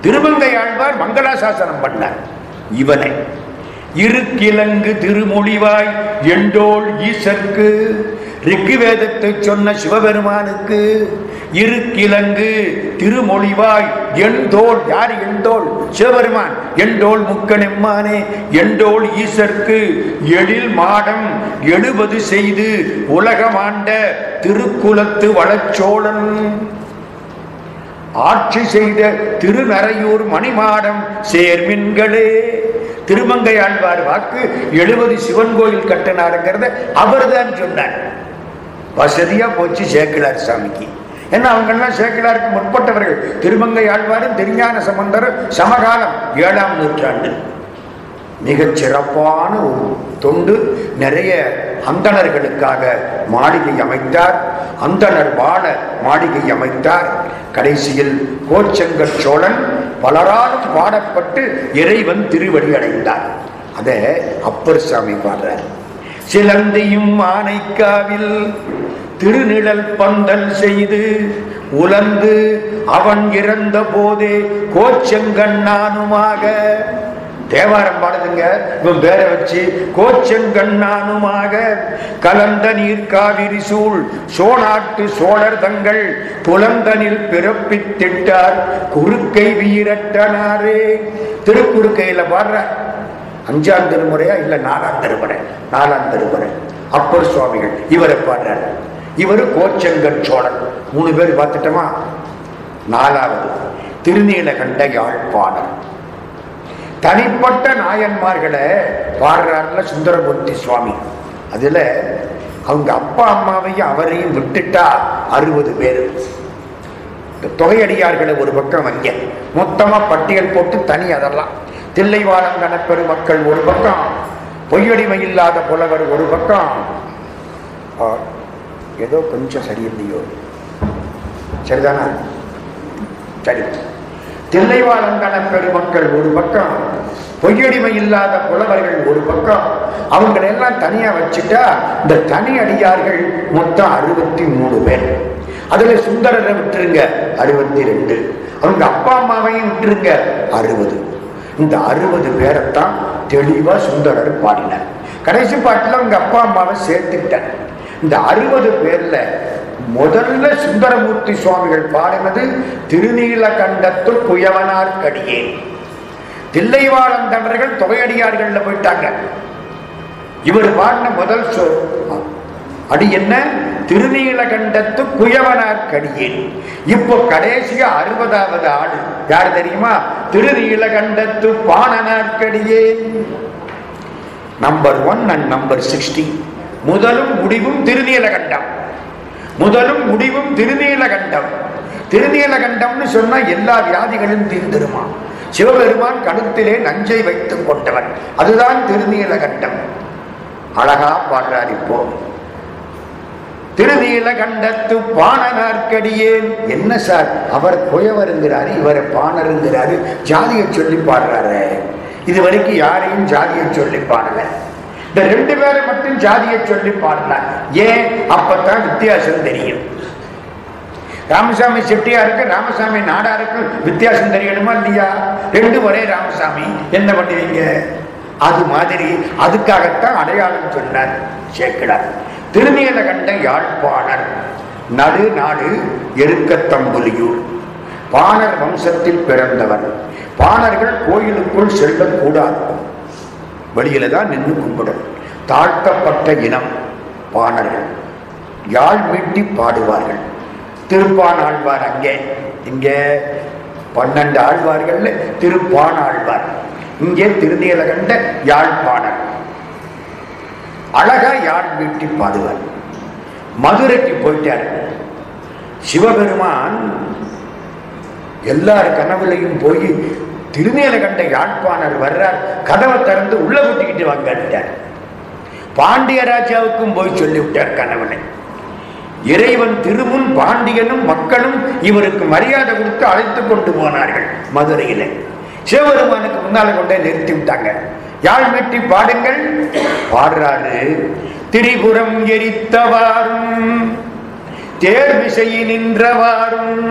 திருமங்கை ஆழ்வார் மங்களாசாசனம் பண்ணார். இவனை இருக்கிலங்கு திருமொழிவாய் எண்டோள் ஈசற்கு ரிக்குவேதத்தை சொன்ன சிவபெருமானுக்கு இருக்கிலங்கு திருமொழிவாய் எண்தோள் யார் எண்தோள் சிவபெருமான். எண்டோள் முக்கனெம்மானே எண்டோள் ஈசற்கு எழில் மாடம் எழுபது செய்து உலகமாண்ட திருக்குலத்து வளச்சோழன். ஆட்சி செய்த திருநரையூர் மணிமாடம் சேர்மின்களே. திருமங்கை ஆழ்வார் வாக்கு எழுபது சிவன் கோயில் கட்டினாருங்கிறத அவர்தான் சொன்னார். வசதியா போச்சு சேக்கிலார் சாமிக்கு. ஏன்னா அவங்கெல்லாம் சேக்கிலாருக்கு முற்பட்டவர்கள். திருமங்கை ஆழ்வாரும் திருஞான சம்பந்தரும் சமகாலம் ஏழாம் நூற்றாண்டு. மிகச் சிறப்பான ஒரு தொண்டு நிறைய அந்தணர்களுக்காக மாளிகை அமைத்தார். அந்தணர் வாழ மாளிகை அமைத்தார். கடைசியில் கோச்செங்கல் சோழன் பலராலும் பாடப்பட்டு இறைவன் திருவடி அடைந்தார். அதை அப்பர் சாமி பாடுறார். சிலந்தியும் ஆனைக்காவில் திருநிழல் பந்தல் செய்து உலர்ந்து அவன் இறந்த போதே கோச்செங்கண்ணானுமாக தேவாரம் பாடுதுங்க. இவன் பேரை வச்சு கோச்செங்கண்ணானுமாக கலந்த நீர் காவிரி சூழ் சோனாட்டு சோழர் தங்கள் புலந்தனில் பிறப்பித்திட்டார் குறுக்கை வீரட்டனாரே திருக்குறுக்கையில பாடுற அஞ்சாம் திருமுறையா இல்ல நாலாம் திருமுறை? நாலாம் திருமுறை. அப்பர் சுவாமிகள் இவரை பாடுறாரு. இவர் கோச்செங்கன் சோழன். மூணு பேர் பார்த்துட்டோமா? நாலாவது திருநீலகண்ட யாழ்ப்பாணர் தனிப்பட்ட நாயன்மார்களை பாடுறாருல சுந்தரமூர்த்தி சுவாமி. அதில் அவங்க அப்பா அம்மாவையும் அவரையும் விட்டுட்டா அறுபது பேர். தொகையடியார்களை ஒரு பக்கம் வைங்க. மொத்தமாக பட்டியல் போட்டு தனி அதெல்லாம். தில்லைவாழம் கணப்பெரு மக்கள் ஒரு பக்கம். பொய்யடிமை இல்லாத புலவர் ஒரு பக்கம். ஏதோ கொஞ்சம் சரியில்லையோ? சரிதானா? சரி. தில்லைவாழந்தன பெருமக்கள் ஒரு பக்கம் பொய்யடிமை இல்லாத புலவர்கள் ஒரு பக்கம் அவங்களெல்லாம் தனியா வச்சுட்டா இந்த தனி அடியார்கள் மொத்தம் அறுபத்தி மூணு பேர். அதுல சுந்தரரை விட்டுருங்க அறுபத்தி ரெண்டு அவங்க அப்பா அம்மாவையும் விட்டுருங்க அறுபது. இந்த அறுபது பேரைத்தான் தெளிவா சுந்தரர் பாடினார். கடைசி பாட்டுல அவங்க அப்பா அம்மாவை சேர்த்துக்கிட்டார். இந்த அறுபது பேர்ல முதல்ல சுந்தரமூர்த்தி சுவாமிகள் பாடினது திருநீலகண்டத்துள் குயவனார் கடியே. தில்லைவாழந்தவர்கள் தொகையடியார்கள்ல போயிட்டாங்க. இவர் பாடின முதல் சொ அடி என்ன? திருநீலகண்டத்து குயவனாக்கடியேன் இப்போ கடைசியா அறுபதாவது ஆடு யார் தெரியுமா? திருநீலகண்டத்து பாணனார்கடியே number one and number sixty முதலும் முடிவும் திருநீலகண்டம். முதலும் முடிவும் திருநீலகண்டம். திருநீலகண்டம்னு சொன்னா எல்லா வியாதிகளும் தீர்ந்திருமா? சிவபெருமான் கழுத்திலே நஞ்சை வைத்துக் கொண்டவன். அதுதான் திருநீலகண்டம். அழகா பாடுறார் இப்போ. திருநீலகண்டத்து பாணனார்க்கடியேன் என்ன சார்? அவர் குயவருங்கிறாரு இவர் பாணருங்கிறாரு. ஜாதியை சொல்லி பாடுறாரு. இது வரைக்கும் யாரையும் ஜாதியை சொல்லி பாடலை. இந்த ரெண்டு பேரை மட்டும் ஜாதியை சொல்லி பாடலாம். ஏன்? அப்பதான் வித்தியாசம் தெரியும். ராமசாமி செட்டியாருக்கு ராமசாமி நாடாருக்கு வித்தியாசம் தெரியணுமா இல்லையா? ரெண்டு ஒரே ராமசாமி. என்ன பண்ணுவீங்க? அது மாதிரி அதுக்காகத்தான் அடையாளம் சொன்னார் சேக்கிடார் திருநீலகண்ட யாழ்ப்பாணர் நடு நாடு எருக்கத்தம்புலியூர். பாணர் வம்சத்தில் பிறந்தவர். பாணர்கள் கோயிலுக்குள் செல்லக்கூடாது. வெளியில தான் நின்று கும்பிடும். தாழ்த்தப்பட்ட இனம் பாணர்கள் யாழ் மீட்டி பாடுவார்கள். திருப்பான் ஆழ்வார் அங்கே இங்கே பன்னெண்டு ஆழ்வார்கள்ல திருப்பான் ஆழ்வார். இங்கே திருநீலகண்ட யாழ்ப்பாணர் அழகா யாழ் மீட்டி பாடுவார். மதுரைக்கு போயிட்டார். சிவபெருமான் எல்லார் கனவுலையும் போய் திருநீலகண்ட யாழ்ப்பாணர் வர்றார் கதவை திறந்து உள்ள கூட்டிக்கிட்டு வாங்கிட்டார் பாண்டிய ராஜாவுக்கும் போய் சொல்லிவிட்டார் கணவனை. இறைவன் திருமுன் பாண்டியனும் மக்களும் இவருக்கு மரியாதை கொடுத்து அழைத்து கொண்டு போனார்கள் மதுரையில. சிவபெருமானுக்கு முன்னால கொண்டே நிறுத்தி விட்டாங்க. யாழ் மெட்டி பாடுங்கள். பாடுறாரு திரிபுரம் எரித்தவாறும் தேர் நின்றவாறும்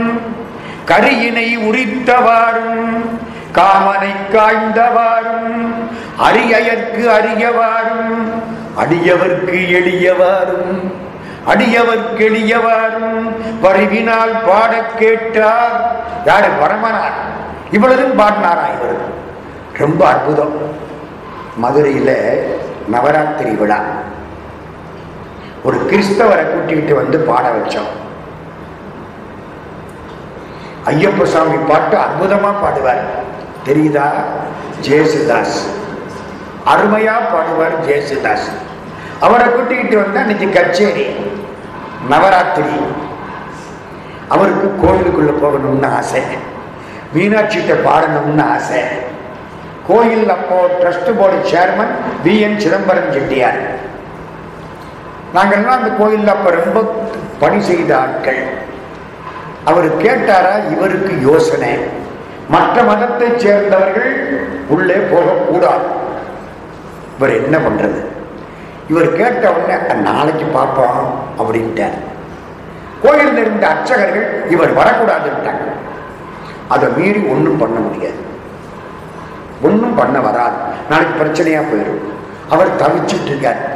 கரியினை உரித்தவாறும் காமனை காய்ந்தவாறும் அரியற்கு அரியவாரும் அடியவர்க்கு எளியவாரும் அடியவர்க்கு எளியவாரும் பரிவினால் பாடக் கேட்டார். யாரு? பரமனார் இவ்வளவும் பாடினாரா இவர் ரொம்ப அற்புதம். மதுரையில நவராத்திரி விழா. ஒரு கிறிஸ்தவரை கூட்டிகிட்டு வந்து பாட வச்சோம். ஐயப்ப சாமி பாட்டு அற்புதமா பாடுவார். தெரியுதா? ஜேசுதாஸ். அருமையா பாடுவார் ஜேசுதாஸ். அவரை கூட்டிக்கிட்டு வந்தா இன்னைக்கு கச்சேரி நவராத்திரி. அவருக்கு கோயிலுக்குள்ள போகணும்னு ஆசை. மீனாட்சிகிட்ட பாடணும்னு ஆசை. கோயில் அப்போ trust board chairman V. N. Chidambaram Chettiar. நாங்கள்லாம் அந்த கோயிலில் அப்போ ரொம்ப பணி செய்த ஆட்கள். அவர் கேட்டாரா இவருக்கு யோசனை. மற்ற மதத்தைச் சேர்ந்தவர்கள் உள்ளே போகக்கூடாது. இவர் என்ன பண்றது? இவர் கேட்ட உடனே நாளைக்கு பார்ப்போம் அப்படின்ட்டார். கோயிலில் இருந்த அர்ச்சகர்கள் இவர் வரக்கூடாதுன்ட்டாங்க. அதை மீறி ஒன்றும் பண்ண முடியாது. ஒன்றும் பண்ண வராது. நாளைக்கு பிரச்சனையா போயிடும். அவர் தவிச்சிட்டு இருக்கார்.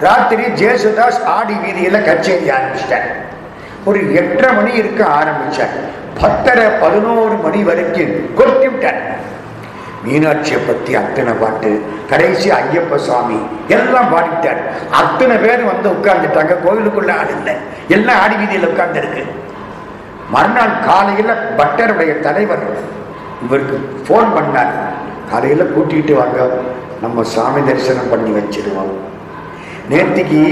ராத்திரி ஜேசுதாஸ் ஆடி வீதியில கச்சேரி ஆரம்பிச்சிட்டார். ஒரு எட்டரை மணி இருக்க ஆரம்பிச்சார். பத்தரை பதினோரு மணி வரைக்கும் கொட்டி விட்டார். மீனாட்சியை பத்தி அத்தனை பாட்டு கடைசி ஐயப்ப சுவாமி எல்லாம் பாடிட்டார். அத்தனை பேர் வந்து உட்கார்ந்துட்டாங்க கோவிலுக்குள்ள ஆள் இல்லை எல்லாம் ஆடி வீதியில் உட்கார்ந்துருக்கு. மறுநாள் காலையில் பட்டருடைய தலைவர் இவருக்கு ஃபோன் பண்ணார். காலையில் கூட்டிகிட்டு வாங்க நம்ம சாமி தரிசனம் பண்ணி வச்சிருவோம். நேற்றுக்கு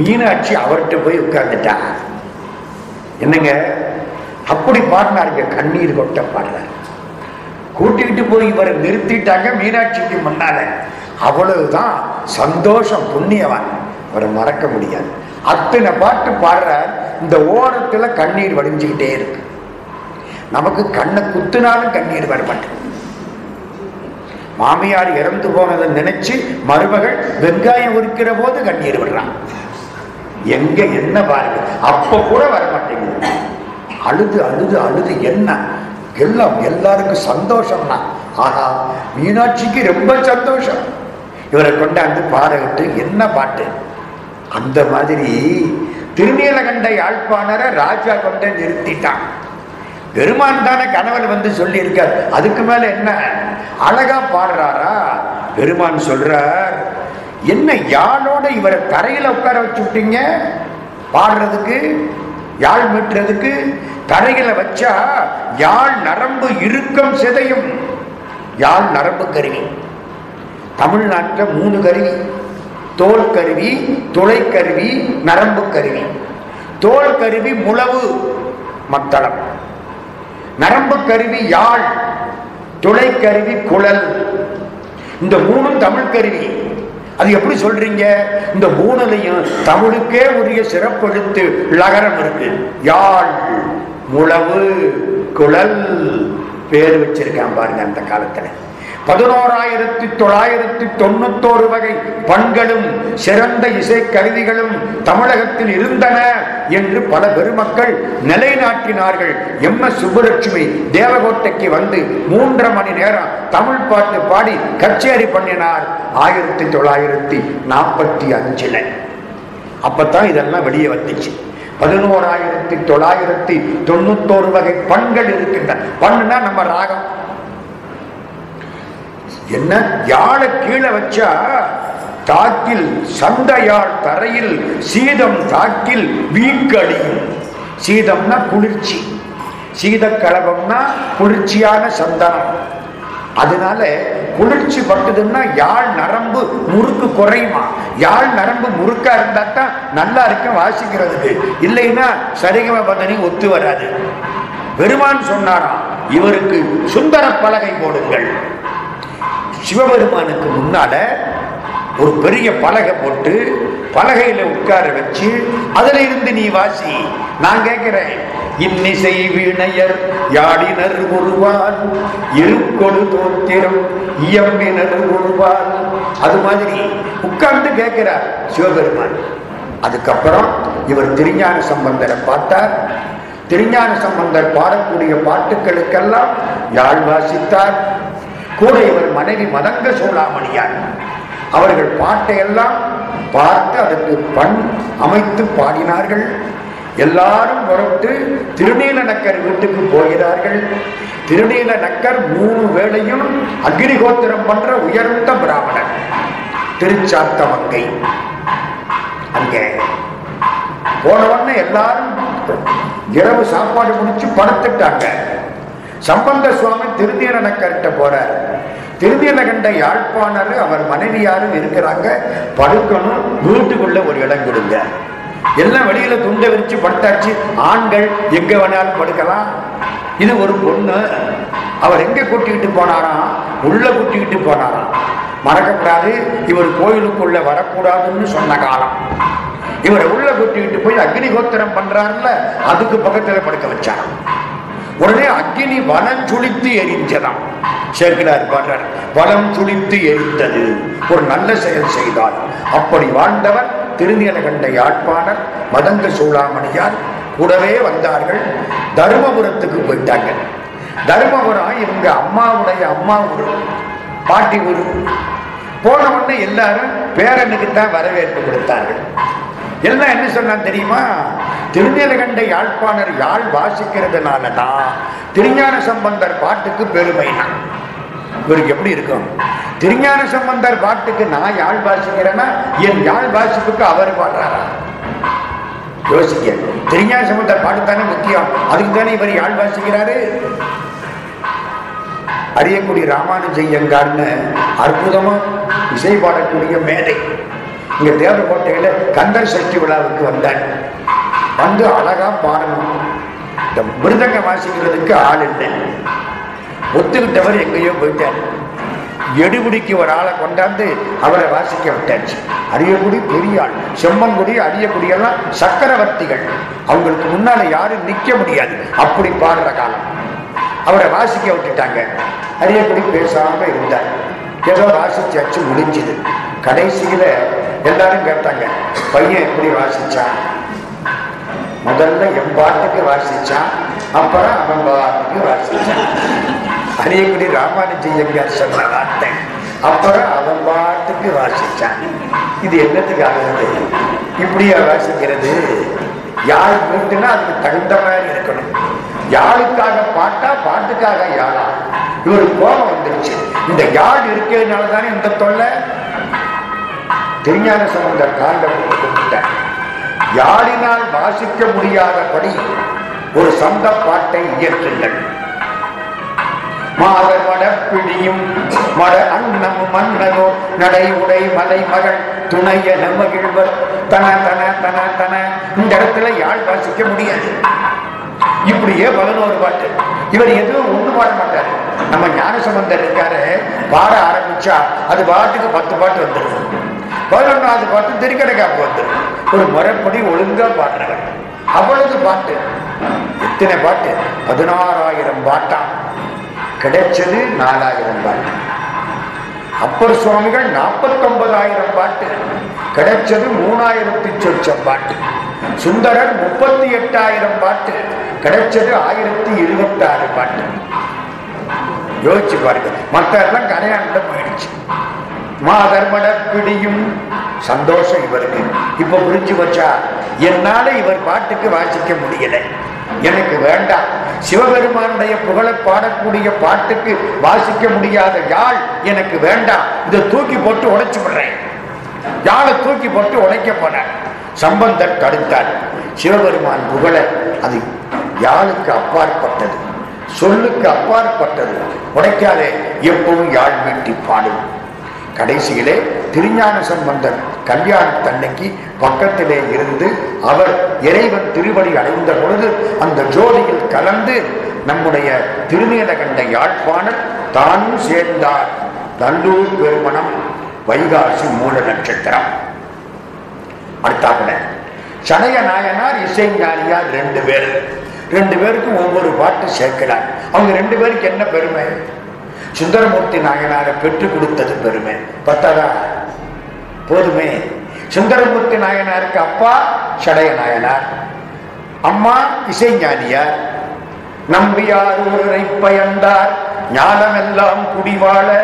மீனாட்சி அவர்கிட்ட போய் உட்கார்ந்துட்டா. என்னங்க? அப்படி பாடினாருங்க கண்ணீர் கொட்ட பாடுறாரு. கூட்டிக்கிட்டு போய் இவரை நிறுத்திட்டாங்க மீனாட்சிக்கு முன்னால. அவ்வளவுதான் சந்தோஷம் புண்ணியவான். அவரை மறக்க முடியாது. அத்தனை பாட்டு பாடுற இந்த ஓரத்துல கண்ணீர் வடிஞ்சுக்கிட்டே இருக்கு. நமக்கு கண்ணை குத்துனாலும் கண்ணீர் வரமாட்டேன். மாமியார் இறந்து போனதை நினைச்சு மருமகள் வெங்காயம் உரிக்கிற போது கண்ணீர் விடுறான் எங்க என்ன பாருங்க? அப்ப கூட வர மாட்டேங்குது. அழுது அழுது அழுது என்ன? எல்லாம் எல்லாருக்கும் சந்தோஷம்னா. ஆனா மீனாட்சிக்கு ரொம்ப சந்தோஷம். இவரை கொண்டாந்து பாடவிட்டு என்ன பாட்டு? அந்த மாதிரி திருநீலகண்ட யாழ்ப்பாணரை ராஜா கொண்ட நிறுத்திட்டான். பெருமான் தானே கணவன் வந்து சொல்லி இருக்கார் அதுக்கு மேல என்ன? அழகா பாடுறாரா? பெருமான் சொல்றார் என்ன யாழோட இவரை தரையில உட்கார வச்சு விட்டீங்க பாடுறதுக்கு யாழ் மீட்டுறதுக்கு தரையில வச்சா யாழ் நரம்பு இறுக்கம் சிதையும். யாழ் நரம்பு கருவி. தமிழ்நாட்டில் மூணு கருவி. தோல் கருவி துளை கருவி நரம்பு கருவி. தோல் கருவி முழவு மத்தளம். நரம்பு கருவி யாழ் துளை கருவி குழல். இந்த மூணும் தமிழ் கருவி. அது எப்படி சொல்றீங்க? இந்த மூணுலையும் தமிழுக்கே உரிய சிறப்பெழுத்து லகரம் இருக்கு. யாழ் முழவு குழல் பேர் வச்சிருக்கான் பாருங்க அந்த காலத்துல. பதினோராயிரத்தி தொள்ளாயிரத்தி தொண்ணூத்தோரு வகை பண்களும் சிறந்த இசை கருவிகளும் தமிழகத்தில் இருந்தன என்று பல பெருமக்கள் நிலைநாட்டினார்கள். எம். எஸ். சுப்புலட்சுமி தேவகோட்டைக்கு வந்து மூன்றரை மணி நேரம் தமிழ் பாட்டு பாடி கச்சேரி பண்ணினார். ஆயிரத்தி தொள்ளாயிரத்தி நாற்பத்தி அஞ்சுல. அப்பதான் இதெல்லாம் வெளியே வந்துச்சு. பதினோராயிரத்தி தொள்ளாயிரத்தி தொண்ணூத்தோரு வகை பண்கள் இருக்கின்றன. பண்ணுனா நம்ம ராகம். என்ன? யாழை கீழே வச்சா தாக்கில் சண்டையாள் தரையில் சீதம் தாக்கில் வீக்கடியும் சீதம்னா குளிர்ச்சி. சீதக்கலவம்னா குளிர்ச்சியான சந்தனம். அதனால குளிர்ச்சி பட்டதுன்னா யாழ் நரம்பு முறுக்கு குறையுமா? யாழ் நரம்பு முறுக்கா இருந்தா தான் நல்லா இருக்கும் வாசிக்கிறதுக்கு. இல்லைன்னா சரிகம பதனி ஒத்து வராது. பெருமான் சொன்னாராம் இவருக்கு சுந்தர பலகை போடுங்கள். சிவபெருமானுக்கு முன்னால ஒரு பெரிய பலகை போட்டு பலகையில உட்கார வச்சு அதுல இருந்து நீ வாசி நான் கேட்கிறேன். இன்னிசை வீணையர் யாடினர் ஒருவார் இருக்கொடு தோத்திரம் இயம்பினர் ஒருவார் அது மாதிரி உட்கார்ந்து கேட்கிறார் சிவபெருமான். அதுக்கப்புறம் இவர் திருஞான சம்பந்தரை பார்த்தார். திருஞான சம்பந்தர் பாடக்கூடிய பாட்டுகளுக்கெல்லாம் யாழ் வாசித்தார். கூட இவர் மனைவி மதங்க சோழாமணியார் அவர்கள் பாட்டையெல்லாம் பார்த்து அதற்கு பண் அமைத்து பாடினார்கள். எல்லாரும் புறப்பட்டு திருநீல நக்கர் வீட்டுக்கு போகிறார்கள். திருநீல நக்கர் மூணு வேளையும் அக்னிகோத்திரம் பண்ற உயர்ந்த பிராமணன் திருச்சாத்த மங்கை அங்கே போன எல்லாரும் இரவு சாப்பாடு முடிச்சு படுத்துட்டாங்க. சம்பந்த சுவாமி திருநீலனக்கர்கிட்ட போறார். திருநீலகண்ட யாழ்ப்பாணர் அவர் மனைவியாரும் இருக்கிறாங்க. படுக்கணும் வீட்டுக்குள்ள ஒரு இடம் கொடுங்க. எல்லாம் வெளியில துண்டை விரிச்சு படுத்தாச்சு. ஆண்கள் எங்க வேணாலும் படுக்கலாம். இது ஒரு பொண்ணு. அவர் எங்க கூட்டிக்கிட்டு போனாராம் உள்ள கூட்டிக்கிட்டு போனாராம் மறக்கக்கூடாது. இவர் கோயிலுக்குள்ள வரக்கூடாதுன்னு சொன்ன காலம். இவரை உள்ள கூட்டிக்கிட்டு போய் அக்னிகோத்திரம் பண்றாருல அதுக்கு பக்கத்துல படுக்க வச்சாராம். உடனே அக்னி வனம் சுழித்து எரிஞ்சதாம். சேர்க்கிறார் பாடுறார் வனம் சுழித்து எரிந்தது ஒரு நல்ல செயல் செய்தார். அப்படி வாழ்ந்தவர் திருநீலகண்ட யாழ்ப்பாணர் மதங்க சூளாமணியார் கூடவே வந்தார்கள். தருமபுரத்துக்கு போயிட்டாங்க தருமபுரம் இவங்க அம்மாவுடைய அம்மா ஊரு பாட்டி ஊரு. போன உடனே எல்லாரும் பேரனுக்கு தான் வரவேற்பு கொடுத்தார்கள். எல்லாம் என்ன சொன்னான் தெரியுமா? திருநீலகண்ட யாழ்ப்பாணர் யாழ் வாசிக்கிறதுனால தான் திருஞான சம்பந்தர் பாட்டுக்கு பெருமைனா. இவருக்கு எப்படி இருக்கும்? திருஞான சம்பந்தர் பாட்டுக்கு நான் யாழ் வாசிக்கிறேன்னா என் யாழ் வாசிப்புக்கு அவர் பாடுறாரா? யோசிக்க திருஞான சம்பந்தர் பாட்டு தானே முக்கியம். அதுக்கு தானே இவர் யாழ் வாசிக்கிறாரு? அரியக்குடி ராமானுஜய்யங்கார்னு அற்புதமா இசை பாடக்கூடிய மேடை இங்க தேவக்கோட்டையில கந்தர் சஷ்டி விழாவுக்கு வந்தார். வந்து அழகா பாடணும். இந்த மிருதங்க வாசிக்கிறதுக்கு ஆள் இல்லை. ஒத்துக்கிட்டவர் எங்கேயோ போயிட்டார். எடுபுடிக்கு ஒரு ஆளை கொண்டாந்து அவரை வாசிக்க விட்டாச்சு. அரியக்குடி பெரிய ஆள் செம்மன்குடி அரியக்குடி எல்லாம் சக்கரவர்த்திகள். அவங்களுக்கு முன்னால யாரும் நிக்க முடியாது. அப்படி பாடுற காலம். அவரை வாசிக்க விட்டுட்டாங்க. அரியக்குடி பேசாம இருந்தார். ஏதோ வாசிச்சாச்சு முடிஞ்சுது. கடைசியில எல்லாரும் கேட்டாங்க பையன் எப்படி வாசிச்சான்? முதல்ல என் பாட்டுக்கு வாசிச்சான் அப்புறம் அவன் பாட்டுக்கு வாசிச்சான். அரியக்குடி ராமானுஜய்யங்கார் சொன்ன வார்த்தை அப்புறம் அவன் பாட்டுக்கு வாசிச்சான். இது என்னத்துக்கு ஆகுது இப்படியா வாசிக்கிறது? யாழ் வீட்டுனா அதுக்கு தகுந்த மாதிரி இருக்கணும். யாழுக்காக பாட்டா பாட்டுக்காக யாழா இவருக்கு கோபம் வந்துருச்சு. இந்த யாழ் இருக்கிறதுனால தானே இந்த தொல்லை? திருஞான சம்பந்தர் காண்ட கொடுத்தார் யாழினால் வாசிக்க முடியாதபடி ஒரு சந்த பாட்டை இயற்றுங்கள். மாதர் மடப்பிடியும் மட அன்னம் மன்னனோ நடை உடை மலை மகள் துணைய நம்மகிழ்வர் தன தன தன தன. இந்த இடத்துல யாழ் வாசிக்க முடியாது. இப்படியே பதினோரு பாட்டு. இவர் எதுவும் ஒண்ணு பாட மாட்டார். நம்ம ஞானசம்பந்தர் இருக்காரு பாட ஆரம்பிச்சா அது பாட்டுக்கு பத்து பாட்டு வந்துடும் பதினொன்றாவது பாட்டு திருக்கடைக்காப்பு வந்துடும் ஒரு முறைப்படி ஒழுங்கா பாடுறவர். அவ்வளவு பாட்டு. எத்தனை பாட்டு? பதினாறாயிரம் பாட்டா. கிடைச்சது நாலாயிரம் பாட்டு. அப்பர் சுவாமிகள் நாற்பத்தொன்பதாயிரம் பாட்டு. கிடைச்சது மூணாயிரத்தி சொச்சம் பாட்டு. சுந்தரர் முப்பத்தி எட்டாயிரம் பாட்டு. கிடைச்சது ஆயிரத்தி இருபத்தாறு பாட்டு. யோசிச்சு பாருங்க. மற்றெல்லாம் கரையாண்ட போயிடுச்சு. மாதர்மட பிடியும் சந்தோஷம் இவருக்கு. இப்ப புரிஞ்சு வச்சா என்னால இவர் பாட்டுக்கு வாசிக்க முடியல. எனக்கு வேண்டாம். சிவபெருமானுடைய புகழை பாடக்கூடிய பாட்டுக்கு வாசிக்க முடியாத யாழ் எனக்கு வேண்டாம். இதை தூக்கி போட்டு உடைச்சு விடுறேன். யாழை தூக்கி போட்டு உடைக்க போனார். சம்பந்தர் தடுத்தார். சிவபெருமான் புகழ அது யாழுக்கு அப்பாற்பட்டது. சொல்லுக்கு அப்பாற்பட்டது. உடைக்காதே எப்பவும் யாழ் மீட்டி பாடும். கடைசியிலே திருஞான சம்பந்தர் கல்யாணத்தன்னைக்கு பக்கத்திலே இருந்து அவர் இறைவன் திருவடி அடைந்த பொழுது அந்த ஜோதியில் கலந்து நம்முடைய திருநீலகண்ட யாழ்ப்பாணர் தானும் சேர்ந்தார். தண்டூர் பெருமணம் வைகாசி மூல நட்சத்திரம். அடுத்தாப்புல சடைய நாயனார் இசைஞானியார் ரெண்டு பேர். ரெண்டு பேருக்கும் ஒவ்வொரு பாட்டு சேர்க்கிறார். அவங்க ரெண்டு பேருக்கு என்ன பெருமை? சுந்தரமூர்த்தி நாயனாரை பெற்றுக் கொடுத்தது பெருமை. பத்ததா? போதுமே. சுந்தரமூர்த்தி நாயனாருக்கு அப்பா சடைய நாயனார். அம்மா இசைஞானியார். நம்பியார் ஒருரை பயந்தார். ஞானமெல்லாம் குடிவாழ.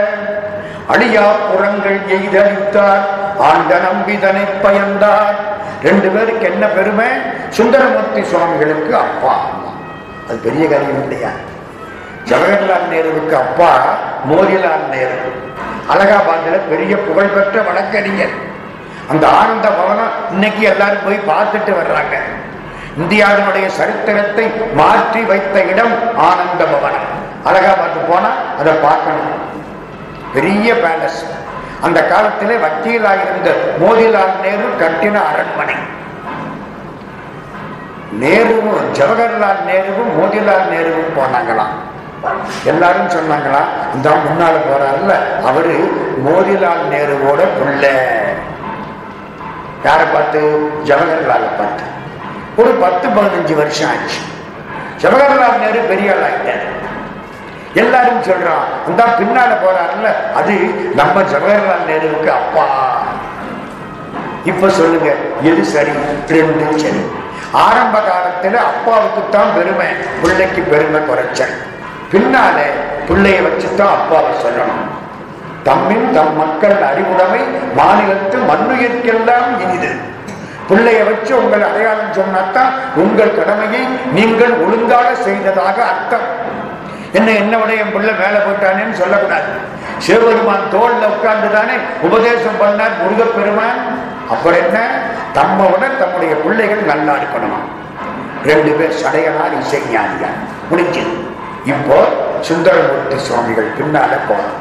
அழியா புறங்கள் எய்தளித்தார். ஆண்ட நம்பிதனை பயந்தார். ரெண்டு பேருக்கு என்ன பெருமை? சுந்தரமூர்த்தி சுவாமிகளுக்கு அப்பா. அம்மா அது பெரிய காரியம் இல்லையா? ஜவஹர்லால் நேருவுக்கு அப்பா மோதிலால் நேரு. அலகாபாத்தில் பெரிய புகழ்பெற்ற வழக்கறிஞர். அந்த ஆனந்த பவனம் இன்னைக்கு எல்லாரும் போய் பார்த்துட்டு வர்றாங்க. இந்தியாவினுடைய சரித்திரத்தை மாற்றி வைத்த இடம் ஆனந்த பவனம். அலகாபாத் போனா அதை பார்க்கணும். பெரிய பேலஸ் அந்த காலத்திலே வக்கீலாக இருந்த மோதிலால் நேரு கட்டின அரண்மனை. நேருவும் ஜவஹர்லால் நேருவும் மோதிலால் நேருவும் போனாங்களாம். எல்லாரும் சொன்னாங்களா இந்த முன்னால போறாருல அவரு மோதிலால் நேருவோட புள்ள. யாரை பார்த்து? ஜவஹர்லால் பார்த்து. ஒரு பத்து பதினஞ்சு வருஷம் ஆச்சு. ஜவஹர்லால் நேரு பெரிய ஆள் ஆயிட்டாரு எல்லாரும் சொல்றான் அந்த பின்னால போறாருல்ல அது நம்ம ஜவஹர்லால் நேருவுக்கு அப்பா. இப்ப சொல்லுங்க எது சரி? ரெண்டு சரி. ஆரம்ப காலத்துல அப்பாவுக்கு தான் பெருமை பிள்ளைக்கு பெருமை குறைச்சல் பின்னால பிள்ளைய வச்சுதான் அப்பாவை சொல்லணும். தம்மின் தம் மக்கள் அறிவுடைமை மாநிலத்து மண்ணுயிர்க்கெல்லாம் இனிது. பிள்ளைய வச்சு உங்கள் அடையாளம் சொன்னாத்தான் உங்கள் கடமையை நீங்கள் ஒழுங்காக செய்ததாக அர்த்தம். என்ன என்ன விட என் பிள்ளை மேலே போயிட்டானேன்னு சொல்லக்கூடாது. சிவபெருமான் தோல்ல உட்கார்ந்து தானே உபதேசம் பண்ணார் முருகப்பெருமான். அப்புறம் என்ன? தம்மை விட தம்முடைய பிள்ளைகள் நல்லா இருக்கணுமா? ரெண்டு பேர் சடையனார் இசைஞானியார். முடிஞ்சு இப்போ சுந்தரமூர்த்தி சுவாமிகள் பின்னால போனோம்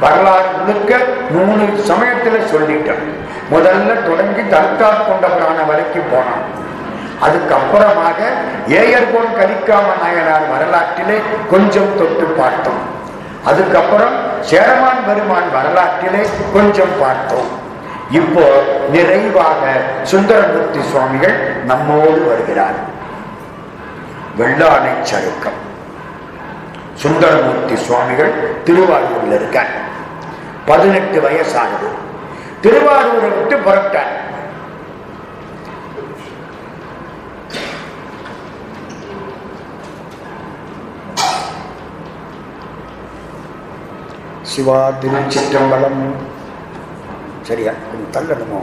வரலாறு முழுக்க மூணு சமயத்துல சொல்லிட்டோம் முதல்ல தொடங்கி தற்காப் கொண்டவரான வரைக்கும் போனான். அதுக்கப்புறமாக ஏயர்கோன் கலிக்காம நாயனார் வரலாற்றிலே கொஞ்சம் தொட்டு பார்த்தோம். அதுக்கப்புறம் சேரமான் பெருமான் வரலாற்றிலே கொஞ்சம் பார்த்தோம். இப்போ நிறைவாக சுந்தரமூர்த்தி சுவாமிகள் நம்மோடு வருகிறார். வெள்ளானை சருக்கம் சுந்தரமூர்த்தி சுவாமிகள் திருவாரூரில் இருக்கார். பதினெட்டு வயசானது. திருவாரூரை விட்டு புறப்பட்டார். சிவா திருச்சிற்றம்பலம். சரியா? கொஞ்சம் தள்ளணுமோ?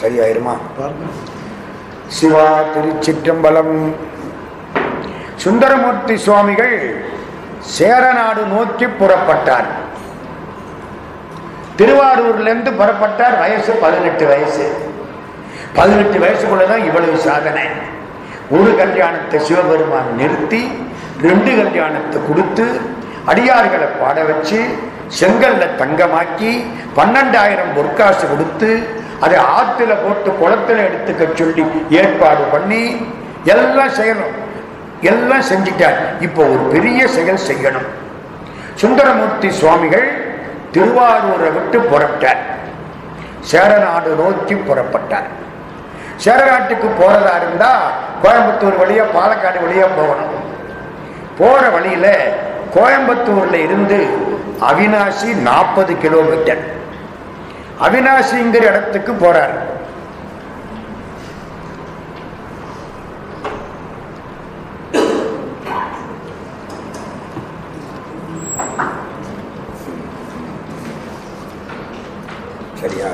சரியாயிருமா? சிவா திருச்சிற்றம்பலம். சுந்தரமூர்த்தி சுவாமிகள் சேரநாடு நோக்கி புறப்பட்டார். திருவாரூர்லேருந்து புறப்பட்டார் வயசு பதினெட்டு வயசு. பதினெட்டு வயசுக்குள்ளதான் இவ்வளவு சாதனை. ஒரு கல்யாணத்தை சிவபெருமான் நிறுத்தி ரெண்டு கல்யாணத்தை கொடுத்து அடியார்களை பாட வச்சு செங்கல்ல தங்கமாக்கி பன்னெண்டாயிரம் பொற்காசு கொடுத்து அதை ஆற்றுல போட்டு குளத்துல எடுத்துக்க சொல்லி ஏற்பாடு பண்ணி எல்லாம் செய்யணும். எல்லாம் செஞ்சிட்டார். இப்போ ஒரு பெரிய செயல் செய்யணும். சுந்தரமூர்த்தி சுவாமிகள் திருவாரூரை விட்டு புறப்பட்டார். சேரநாடு நோக்கி புறப்பட்டார். சேரநாட்டுக்கு போறதா இருந்தா கோயம்புத்தூர் வழியா பாலக்காடு வழியா போகணும். போற வழியில கோயம்புத்தூர்ல இருந்து அவினாசி நாற்பது கிலோமீட்டர் அவினாசிங்கிற இடத்துக்கு போகிறார் சரியா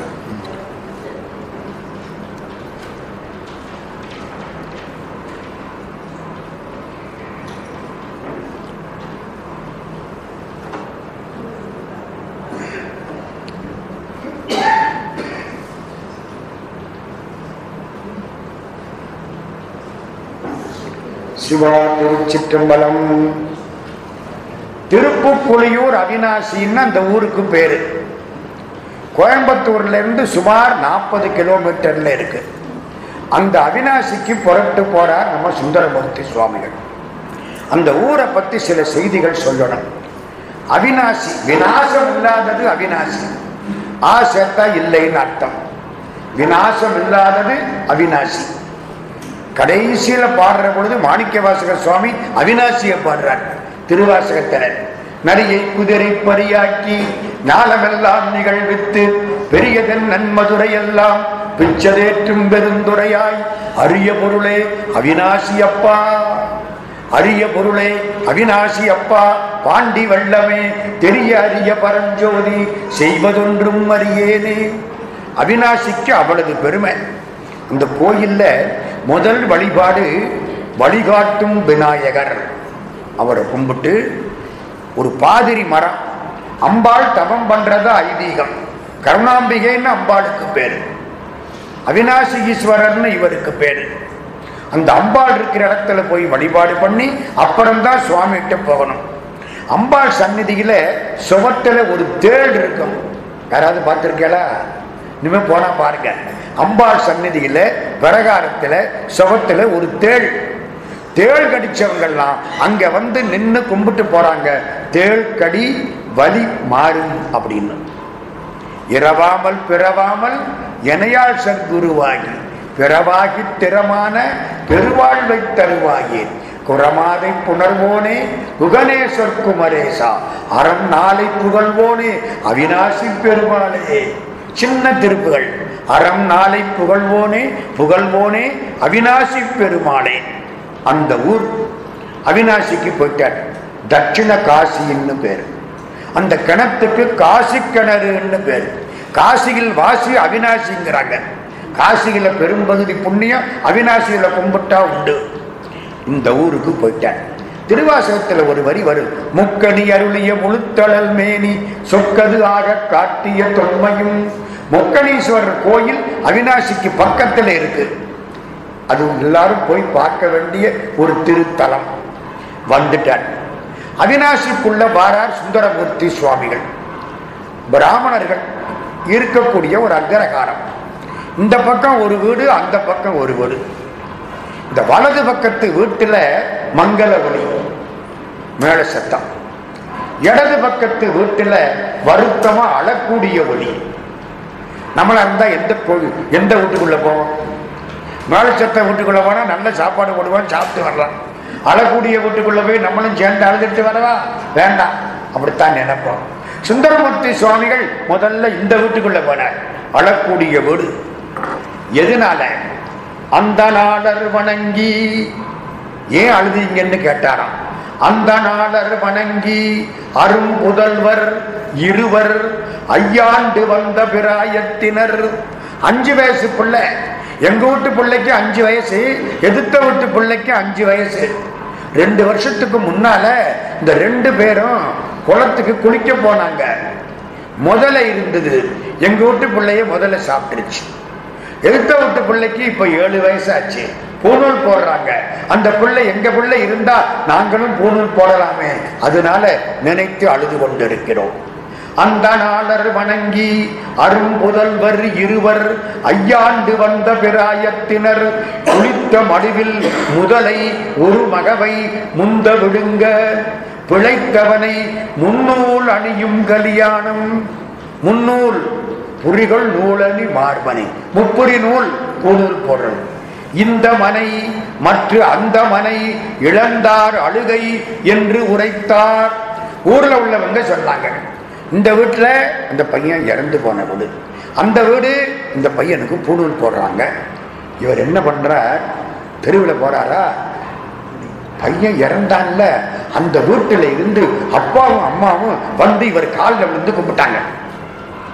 சிவா திருச்சிற்றம்பலம். திருப்புக்குழியூர் அவினாசின்னு அந்த ஊருக்கு பேரு. கோயம்புத்தூர்ல இருந்து சுமார் நாற்பது கிலோமீட்டர்ல இருக்கு. அந்த அவினாசிக்கு புறப்பட்டு போறார் நம்ம சுந்தரமூர்த்தி சுவாமிகள். அந்த ஊரை பத்தி சில செய்திகள் சொல்லணும். அவினாசி விநாசம் இல்லாதது அவினாசி. ஆ சேர்த்தா இல்லைன்னு அர்த்தம். விநாசம் இல்லாதது அவினாசி. கடைசியில பாடுற பொழுது மாணிக்க வாசகர் சுவாமி அவினாசியை பாடுறார். திருவாசகத்தில் நரியை குதிரை பரியாக்கி நாளமெல்லாம் நிகழ்வித்து பெரியதன் நன்மதுரை எல்லாம் பிச்சதேற்றும் பெருந்துரையாய் அரிய பொருளே அவினாசி அப்பா அரிய பொருளே அவினாசி அப்பா பாண்டி வெள்ளமே தெரிய அரிய பரஞ்சோதி செய்வதொன்றும் அறியேனே. அவினாசிக்கு அவளது பெருமை. அந்த கோயில்ல முதல் வழிபாடு வழிகாட்டும் விநாயகர். அவரை கும்பிட்டு ஒரு பாதிரி மரம் அம்பாள் தவம் பண்றது ஐதீகம். கருணாம்பிகைன்னு அம்பாளுக்கு பேரு. அவினாசி ஈஸ்வரர்னு இவருக்கு பேரு. அந்த அம்பாள் இருக்கிற இடத்துல போய் வழிபாடு பண்ணி அப்புறம்தான் சுவாமிகிட்ட போகணும். அம்பாள் சந்நிதியில சுவத்துல ஒரு தேள் இருக்கும். யாராவது பார்த்துருக்கீங்களா? இனிமே போனால் பாருங்க. அம்பாள் சந்நிதியில் பிரகாரத்தில் சுவத்துல ஒரு தேள். தேள் கடிச்சவங்கெல்லாம் அங்கே வந்து நின்று கும்பிட்டு போகிறாங்க தேள் கடி வலி மாறும் அப்படின்னு. இரவாமல் பிறவாமல் எனையாள் சத்குருவாகி பிறவாகி திறமான பெருவாழ்வை தருவாயேன். குரமாதை புணர்வோனே குகணேஸ்வர் குமரேசா அறம் நாளை புகழ்வோனே அவிநாசி பெருமாளே. சின்ன திருப்புகள். அறம் நாளை புகழ்வோனே புகழ்வோனே அவிநாசி பெருமாளே அந்த ஊர் அவிநாசிக்கு போயிட்டார். தட்சிண காசின்னு பேர். அந்த கிணத்துக்கு காசி கிணறுன்னு பேர். காசியில் வாசி அவிநாசிங்கிறாங்க காசியில் பெரும்பகுதி புண்ணியம் அவிநாசியில் கும்பிட்டா உண்டு. இந்த ஊருக்கு போயிட்டேன் திருவாசகத்துல ஒரு வரி வரும். முக்கணி அருளிய முழுத்தழல் மேனி சொக்கது ஆக காட்டிய தொன்மையும். முக்கணீஸ்வரர் கோயில் அவிநாசிக்கு பக்கத்துல இருக்கு. அது எல்லாரும் போய் பார்க்க வேண்டிய ஒரு திருத்தலம். வந்துட்டார். அவிநாசிக்குள்ள வாரார் சுந்தரமூர்த்தி சுவாமிகள். பிராமணர்கள் இருக்கக்கூடிய ஒரு அக்ரகாரம் இந்த பக்கம் ஒரு வீடு அந்த பக்கம் ஒரு வீடு. இந்த வலது பக்கத்து வீட்டில் மங்கள ஒளி மேல சத்தம். இடது பக்கத்து வீட்டில் வருத்தமா அழக்கூடிய ஒளி. நம்மளா இருந்தா எந்த கோவில் எந்த வீட்டுக்குள்ள போவோம்? மேல சத்தம் வீட்டுக்குள்ள போனா நல்ல சாப்பாடு போடுவோம் சாப்பிட்டு வரலாம். அழக்கூடிய வீட்டுக்குள்ள போய் நம்மளும் சேர்ந்து அழுதுட்டு வரவா? வேண்டாம். அப்படித்தான் நினைப்போம். சுந்தரமூர்த்தி சுவாமிகள் முதல்ல இந்த வீட்டுக்குள்ள போனார். அழக்கூடிய வீடு. எதனால? அந்த நாளர் வணங்கி. ஏன் அழுதீங்கன்னு கேட்டாராம். அந்த நாளர் வணங்கி அரும் புதல்வர் இருவர் ஐயாண்டு வந்த பிராயத்தினர். அஞ்சு வயசு பிள்ளை. எங்க வீட்டு பிள்ளைக்கு அஞ்சு வயசு எதிர்த்த வீட்டு பிள்ளைக்கு அஞ்சு வயசு. ரெண்டு வருஷத்துக்கு முன்னால இந்த ரெண்டு பேரும் குளத்துக்கு குளிக்க போனாங்க. முதல்ல இருந்தது. எங்க வீட்டு பிள்ளைய முதல்ல சாப்பிட்டுருச்சு. எழுத்த விட்டு பிள்ளைக்கு இப்ப ஏழு வயசாச்சு. பூநூல் போடுறாங்க. அந்த பிள்ளை எங்க பிள்ளை இருந்தா நாங்களும் பூநூல் போடலாமே. அதனால நினைத்து அழுது கொண்டிருக்கிறோம். அந்த நாளர் வணங்கி அரும் புதல்வர் இருவர் ஐயாண்டு வந்த பிராயத்தினர் குளித்த மடுவில் முதலை ஒரு மகவை முந்த விடுங்க. பிழைத்தவனை முன்னூல் அணியும் கலியாணம். முன்னூல் புரிகள் நூலணி மார்பனை. முப்புரி நூல் கூடுதல் பொருள். இந்த மனை மற்ற அந்த மனை இழந்தார் அழுகை என்று உரைத்தார். ஊர்ல உள்ளவங்க சொன்னாங்க இந்த வீட்டில் அந்த பையன் இறந்து போன வீடு. அந்த வீடு இந்த பையனுக்கு பூணூல் போடுறாங்க. இவர் என்ன பண்ணுறார் தெருவில் போகிறாரா பையன் இறந்தான்ல அந்த வீட்டில் இருந்து அப்பாவும் அம்மாவும் வந்து இவர் காலில் விழுந்து கும்பிட்டாங்க.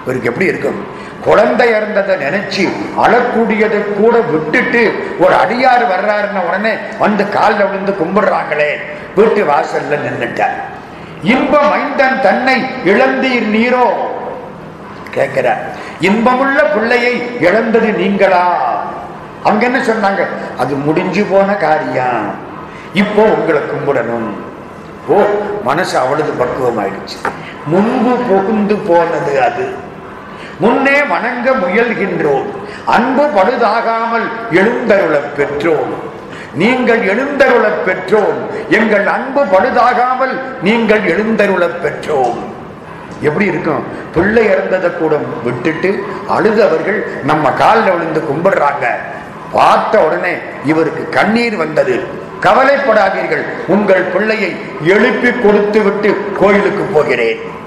இவருக்கு எப்படி இருக்கும்? குழந்தை இறந்ததை நினைச்சு அழக்கூடியதை கூட விட்டுட்டு ஒரு அடியார் வர்றாருன்ன உடனே வந்து காலில் விழுந்து கும்பிடுறாங்களே. வீட்டு வாசல்ல நின்றுட்டார் இன்ப மைந்தன் தன்னை இழந்தீர் நீரோ? கேட்கிறார். இன்பமுள்ள பிள்ளையை இழந்தது நீங்களா? அவங்க என்ன சொன்னாங்க? அது முடிஞ்சு போன காரியம். இப்போ உங்களை கும்பிடணும். ஓ மனசு அவ்வளவு பக்குவம் ஆயிடுச்சு முன்பு புகுந்து போனது அது. முன்னே வணங்க முயல்கின்றோம். அன்பு பழுதாகாமல் எழுந்தருளப் பெற்றோம். நீங்கள் எழுந்தருளப் பெற்றோம். எங்கள் அன்பு பழுதாகாமல் நீங்கள் எழுந்தருளப் பெற்றோம். எப்படி இருக்கும்? பிள்ளை இறந்ததை கூட விட்டுட்டு அழுதவர்கள் நம்ம காலில் விழுந்து கும்பிடுறாங்க. பார்த்த உடனே இவருக்கு கண்ணீர் வந்தது. கவலைப்படாதீர்கள். உங்கள் பிள்ளையை எழுப்பி கொடுத்து விட்டு கோயிலுக்கு போகிறேன்.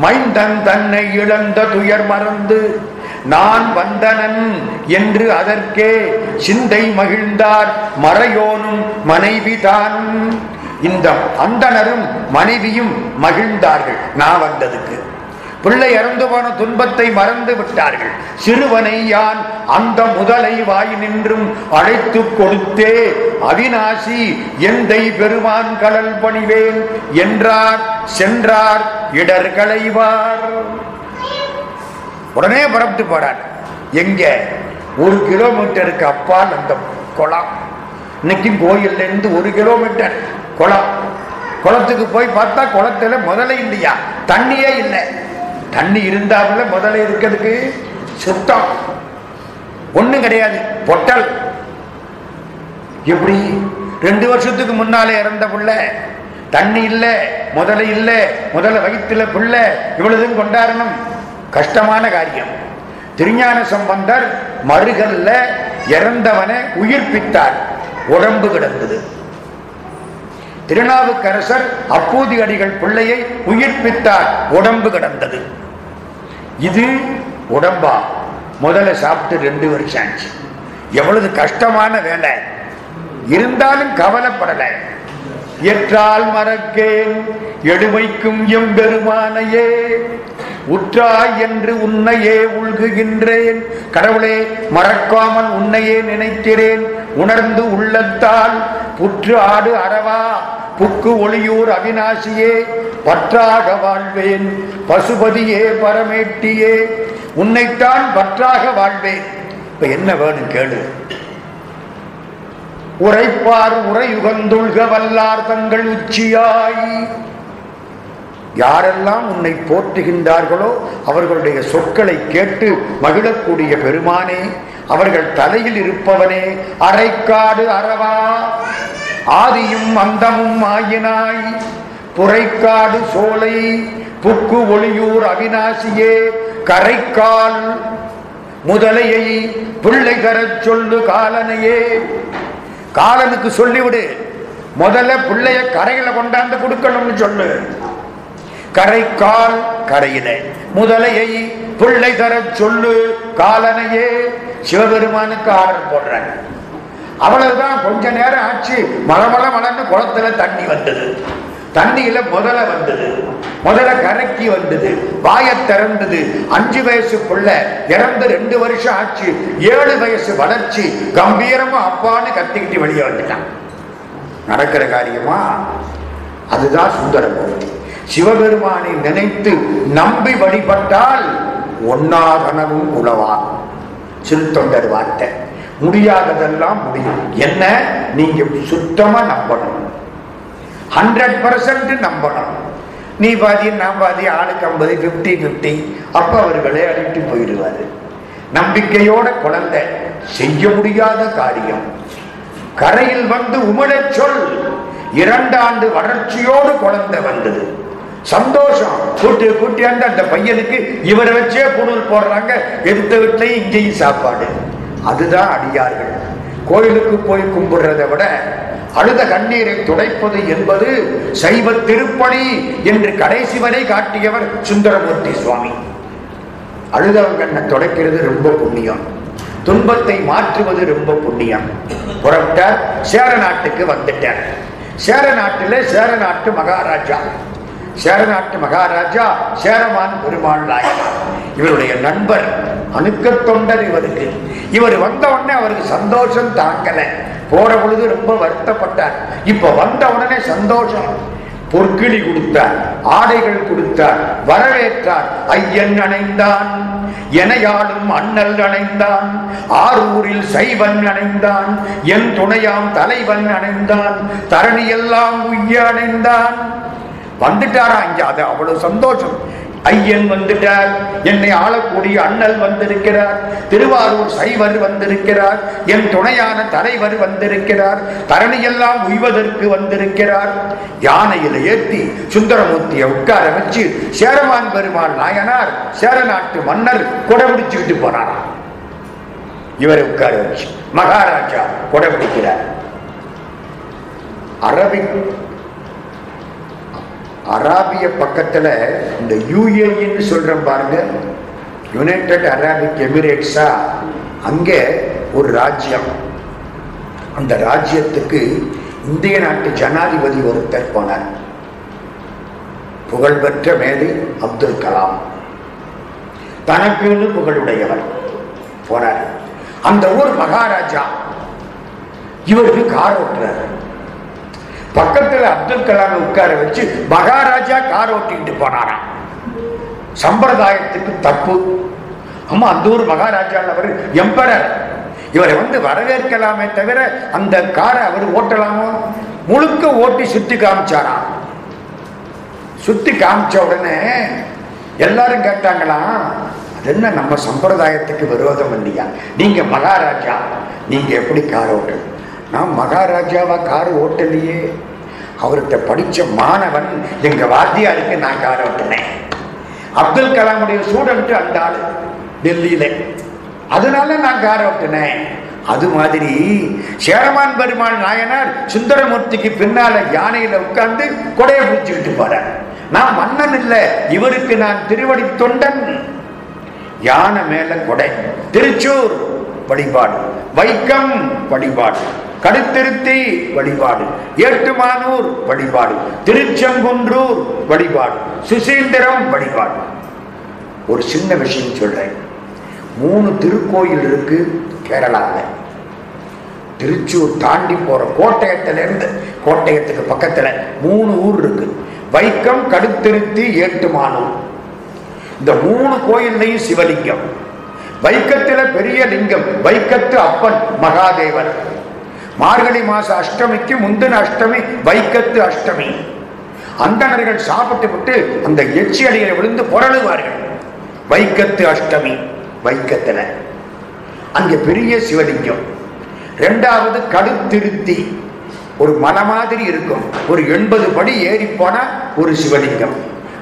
மைந்தன் தன்னை இழந்த துயர் மறந்து நான் வந்தனன் என்று அதற்கே சிந்தை மகிழ்ந்தார் மறையோனும் மனைவிதான். இந்த அந்தனரும் மனைவியும் மகிழ்ந்தார்கள். நான் வந்ததுக்கு. பிள்ளை இறந்து போன துன்பத்தை மறந்து விட்டார்கள். சிறுவனை யான் அந்த முதலை வாய் நின்றும் அழைத்து கொடுத்தே அவிநாசி எந்தை பெருமான் கடல் பணிவேன் என்றார் சென்றார் இடர் களைவார் உடனே புறப்பட்டு போறார். எங்க? ஒரு கிலோமீட்டருக்கு அப்பால் அந்த குளம். இன்னைக்கு கோயில்ல இருந்து ஒரு கிலோமீட்டர் குளம். குளத்துக்கு போய் பார்த்தா குளத்துல முதலே இல்லையா? தண்ணியே இல்லை. தண்ணி இருந்தாப்புல முதல்ல இருக்கிறதுக்கு சுத்தம் ஒண்ணும் கிடையாது பொட்டல். எப்படி? ரெண்டு வருஷத்துக்கு முன்னாலே இறந்த புள்ள. தண்ணி இல்லை முதல்ல இல்லை முதல்ல வயிற்றுல புள்ள. இவ்வளவுதும் கொண்டாடணும். கஷ்டமான காரியம். திருஞான சம்பந்தர் மறுகல்ல இறந்தவனை உயிர்ப்பித்தார். உடம்பு கிடந்தது. திருநாவுக்கரசர் அப்போது அடிகள் பிள்ளையை உயிர்ப்பித்தார். உடம்பு கிடந்தது. இது உடம்பா? முதல்ல சாப்பிட்டு ரெண்டு வருஷம் ஆச்சு. எவ்வளவு கஷ்டமான வேலை. இருந்தாலும் கவலைப்படலை. எற்றால் மறக்கேன். எடுமைக்கும் எம்பெருமானையே உற்றாய் என்று உன்னையே உள்குகின்றேன். கடவுளே மறக்காமல் உன்னையே நினைக்கிறேன். உணர்ந்து உள்ளத்தால் புற்று ஆடு அறவா. புக்கு ஒளியூர் அவினாசியே பற்றாக வாழ்வேன். பசுபதியே பரமேட்டியே. உன்னைத்தான் பற்றாக வாழ்வேன். இப்ப என்ன வேணும் கேளு. உரைப்பார் உரையுகந்துள்க வல்லார் தங்கள் உச்சியாய். யாரெல்லாம் உன்னை போற்றுகின்றார்களோ அவர்களுடைய சொற்களை கேட்டு மகிழக்கூடிய பெருமானே அவர்கள் தலையில் இருப்பவனே அரைக்காடு அறவா. ஆதியும் அந்தமும் ஆயினாய். புரைக்காடு சோலை புக்கு ஒளியூர் அவிநாசியே கரைக்கால் முதலையை பிள்ளை கரச் சொல்லு காலனையே. காலனுக்கு சொல்லிவிடு. முதல்ல பிள்ளைய கரையில கொண்டாந்து கொடுக்கணும்னு சொல்லு. கரைக்கால் கரையில. முதலையை பிள்ளை தர சொல்லு. காலனையே சிவபெருமானுக்கு ஆர்டர் போடுறாங்க அவ்வளவுதான் கொஞ்ச நேரம் ஆச்சு. மலமல மலர்ந்து குளத்துல தண்ணி வந்தது. தண்ணியில முதல வந்தது. முதல்ல கரைக்கி வந்தது. வாய திறந்தது. அஞ்சு வயசு புள்ள இறந்து ரெண்டு வருஷம் ஆச்சு. ஏழு வயசு வளர்ச்சி. கம்பீரமா அப்பான்னு கத்திக்கிட்டு வெளியே வந்துட்டான். நடக்கிற காரியமா? அதுதான் சுந்தரமூர்த்தி சிவபெருமானை நினைத்து நம்பி வழிபட்டால் ஒன்னாகனவும் உழவா சிறுத்தொண்டர் வார்த்தை. முடியாததெல்லாம் முடியும். என்ன? நீங்க சுத்தமா நம்பணும். ஹண்ட்ரட் பர்சன்ட் நம்பணும். நீ பாதி நான் பாதி ஆளுக்கு ஐம்பது ஃபிஃப்டி ஃபிஃப்டி அப்போ அவர்களே அழிட்டு போயிடுவாரு. நம்பிக்கையோட குழந்தை செய்ய முடியாத காரியம். கரையில் வந்து உமிழச் சொல். இரண்டாண்டு வளர்ச்சியோடு குழந்தை வந்தது. சந்தோஷம். கூட்டி கூட்டியாண்டு அந்த பையனுக்கு இவரை வச்சே புனல் போடுறாங்க. எடுத்த வீட்லையும் இங்கேயும் சாப்பாடு. அதுதான் அடியார்கள். கோயிலுக்கு போய் கும்பிடுறதை விட அழுத கண்ணீரை துடைப்பது என்பது சைவ திருப்பணி என்று கடைசி வரை காட்டியவர் சுந்தரமூர்த்தி சுவாமி. அழுதவன் கண்ணை துடைக்கிறது ரொம்ப புண்ணியம். துன்பத்தை மாற்றுவது ரொம்ப புண்ணியம். புறப்பட்டார் சேர நாட்டுக்கு வந்துட்டார். சேர நாட்டிலே சேர நாட்டு மகாராஜா. சேர நாட்டு மகாராஜா சேரமான் பெருமாள் நாயனார் இவருடைய நண்பர் அணுக்க தொண்டர் இவருக்கு. இவர் வந்த உடனே அவருக்கு சந்தோஷம் தாங்கலை. போற பொழுது ரொம்ப வருத்தப்பட்டார். இப்ப வந்த உடனே சந்தோஷம். பொற்கிளி கொடுத்தார் ஆடைகள் கொடுத்தார் வரவேற்றார். ஐயன் அணைந்தான் எனையாளும் அண்ணல் அணைந்தான் ஆரூரில் சைவன் அணைந்தான் என் துணையாம் தலைவன் அணைந்தான் தரணியெல்லாம் உய்ய அணைந்தான். வந்துட்டாரா இங்க? அது அவ்வளவு சந்தோஷம். ஐயன் வந்துட்டார். என்னை ஆளக்கூடிய அண்ணல் வந்திருக்கிறார். திருவாரூர் சைவர் வந்திருக்கிறார். என் துணையான தலைவர் வந்திருக்கிறார். தரணியெல்லாம் உய்வதற்கு வந்திருக்கிறார். யானையில ஏற்றி சுந்தரமூர்த்தியை உட்கார வச்சு சேரமான் பெருமாள் நாயனார் சேர நாட்டு மன்னர் கொடைபிடிச்சுக்கிட்டு போனார். இவரை உட்கார வச்சு மகாராஜா கொடைபிடிக்கிறார் அரபிக் அராபிய பக்கத்தில் இந்த யூஏஇன்னு சொல்கிறேன் பாருங்க. யுனைடெட் அரபிக் எமிரேட்ஸா அங்கே ஒரு ராஜ்யம். அந்த ராஜ்யத்துக்கு இந்திய நாட்டு ஜனாதிபதி ஒருத்தர் போனார். புகழ்பெற்ற மேதை அப்துல் கலாம். தனக்குன்னு புகழுடையவர் போனார். அந்த ஊர் மகாராஜா. இவருக்கு கார் ஓட்டுறாரு. பக்கத்துல அப்துல் கலாம் உட்கார வச்சு மகாராஜா கார் ஓட்டிக்கிட்டு போனாராம். சம்பிரதாயத்துக்கு தப்பு. ஆமா அந்த ஊர் மகாராஜா அவர் எம்பரர். இவரை வந்து வரவேற்கலாமே தவிர அந்த காரை அவர் ஓட்டலாமோ? முழுக்க ஓட்டி சுத்தி காமிச்சாராம். சுத்தி காமிச்ச உடனே எல்லாரும் கேட்டாங்களாம் அது என்ன நம்ம சம்பிரதாயத்துக்கு விரோதம் இல்லையா? நீங்க மகாராஜா நீங்க எப்படி கார் ஓட்டு நான் மகாராஜாவா கார் ஓட்டலையே. அவர்கிட்ட படித்த மாணவன் எங்க வாத்தியாருக்கு நான் கார் ஓட்டினேன். அப்துல் கலாமுடைய ஸ்டூடெண்ட் அந்த ஆள் டெல்லியில. அதனால நான் கார் ஓட்டினேன். அது மாதிரி சேரமான் பெருமாள் நாயனார் சுந்தரமூர்த்திக்கு பின்னால யானையில உட்கார்ந்து கொடையை பிடிச்சுக்கிட்டு போறார். நான் மன்னன் இல்லை இவருக்கு நான் திருவடி தொண்டன். யானை மேல கொடை திருச்சூர் வழிபாடு வைக்கம் வழிபாடு. கடுத்திருத்தி வழிபாடு ஏட்டுமானூர் வழிபாடு திருச்செங்குன்றூர் வழிபாடு சுசீந்திரம் வழிபாடு. ஒரு சின்ன விஷயம் சொல்றேன். மூணு திருக்கோயில் இருக்கு கேரளாவில் திருச்சூர் தாண்டி போற கோட்டயத்திலிருந்து கோட்டயத்துக்கு பக்கத்துல மூணு ஊர் இருக்கு. வைக்கம் கடுத்திருத்தி ஏட்டுமானூர். இந்த மூணு கோயில்லையும் சிவலிங்கம். வைக்கத்தில் பெரிய லிங்கம் வைக்கத்து அப்பன் மகாதேவன். மார்கழி மாச அஷ்டமிக்கு முந்தின அஷ்டமி வைக்கத்து அஷ்டமி. அந்தணர்கள் சாப்பிட்டு விட்டு அந்த எச்சி அடிகளை விழுந்து புரளுவார்கள். வைக்கத்து அஷ்டமி வைக்கத்துல அங்கே பெரிய சிவலிங்கம். ரெண்டாவது கடுத்திருத்தி. ஒரு மலை மாதிரி இருக்கும். ஒரு எண்பது படி ஏறி ஒரு சிவலிங்கம்.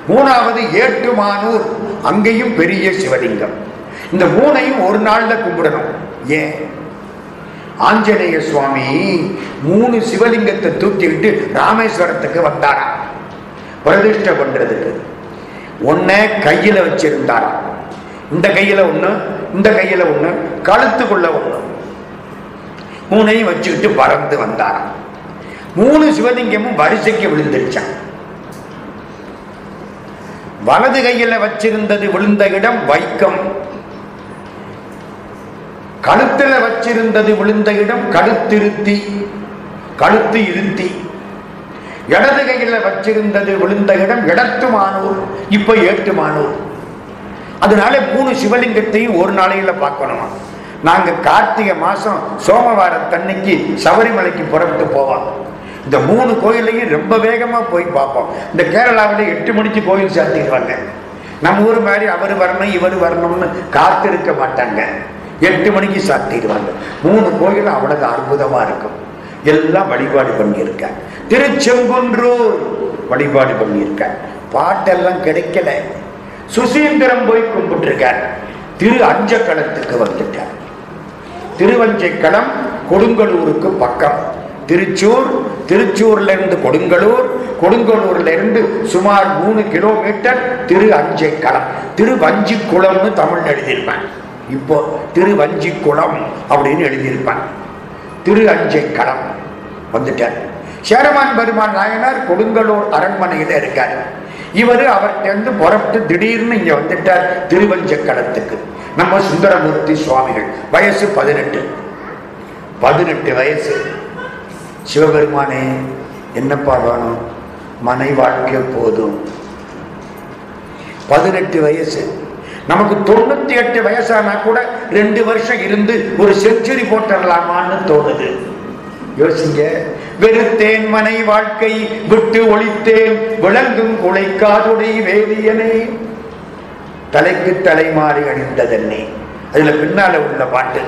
மூணாவது ஏட்டுமானூர். அங்கேயும் பெரிய சிவலிங்கம். இந்த மூணையும் ஒரு நாளில் கும்பிடணும். ஏன்? ஆஞ்சநேய சுவாமி மூணு சிவலிங்கத்தை தூக்கிக்கிட்டு ராமேஸ்வரத்துக்கு வந்தாராம். பிரதிஷ்டை பண்றதுக்கு ஒன்ன கையில வச்சிருந்தாராம் இந்த கையில ஒண்ணு இந்த கையில ஒண்ணு கழுத்துக்குள்ள ஒண்ணு. மூணையும் வச்சுக்கிட்டு பறந்து வந்தாராம். மூணு சிவலிங்கமும் வரிசைக்கு விழுந்துருச்சான் வலது கையில வச்சிருந்தது விழுந்த இடம் வைக்கம். கழுத்தில் வச்சிருந்தது விழுந்த இடம் கழுத்திருத்தி கழுத்து இருத்தி. இடது கையில வச்சிருந்தது விழுந்த இடம் இடத்துமானூர் இப்ப ஏட்டுமானூர். அதனால மூணு சிவலிங்கத்தையும் ஒரு நாளையில பார்க்கணுமா. நாங்க கார்த்திகை மாசம் சோமவாரத்தன்னைக்கு சபரிமலைக்கு புறப்பட்டு போவோம். இந்த மூணு கோயிலையும் ரொம்ப வேகமா போய் பார்ப்போம். இந்த கேரளாவில் எட்டு மணிக்கு கோயில் சாத்திடுவாங்க நம்ம ஊர் மாதிரி அவர் வரணும் இவர் வரணும்னு காத்திருக்க மாட்டாங்க. எட்டு மணிக்கு சாத்திடுவாங்க மூணு கோயில் அவ்வளவு அற்புதமா இருக்கும். எல்லாம் வழிபாடு பண்ணியிருக்க. திருச்செங்குன்றூர் வழிபாடு பண்ணியிருக்க. பாட்டெல்லாம் கிடைக்கல. சுசீந்திரம் போய் கும்பிட்டுருக்கார். திரு அஞ்சக்களத்துக்கு வந்துட்டார். திருவஞ்சைக்களம் கொடுங்கலூருக்கு பக்கம். திருச்சூர் திருச்சூர்ல இருந்து கொடுங்கலூர் கொடுங்கலூர்ல இருந்து சுமார் மூணு கிலோமீட்டர் திரு அஞ்சைக்களம். திருவஞ்சிக்குளம்னு தமிழ் எழுதியிருப்பேன் இப்போ திருவஞ்சிக்குளம் அப்படின்னு எழுதியிருப்பான் திரு அஞ்சை களம் வந்துட்டார். சேரமான் பெருமான் நாயனார் கொடுங்கலூர் அரண்மனையில் இருக்கார். இவர் அவர்கிட்ட புறப்பட்டு திடீர்னு இங்க வந்துட்டார் திருவஞ்சக்களத்துக்கு. நம்ம சுந்தரமூர்த்தி சுவாமிகள் வயசு பதினெட்டு. பதினெட்டு வயசு. சிவபெருமானே என்னப்பா வேணும்? மனை வாழ்க்கை போதும். பதினெட்டு வயசு. நமக்கு தொண்ணூத்தி எட்டு வயசானா கூட ரெண்டு வருஷம் இருந்து ஒரு செஞ்சுரி போட்டுடலாமான்னு தோணுது. யோசிங்க. வெறுத்தேன் மனை வாழ்க்கை விட்டு ஒழித்தேன். விளங்கும் குலைக்காதுடை வேதியனே தலைக்கு தலை மாறி அணிந்ததென்னே. அதுல பின்னால உள்ள பாட்டு.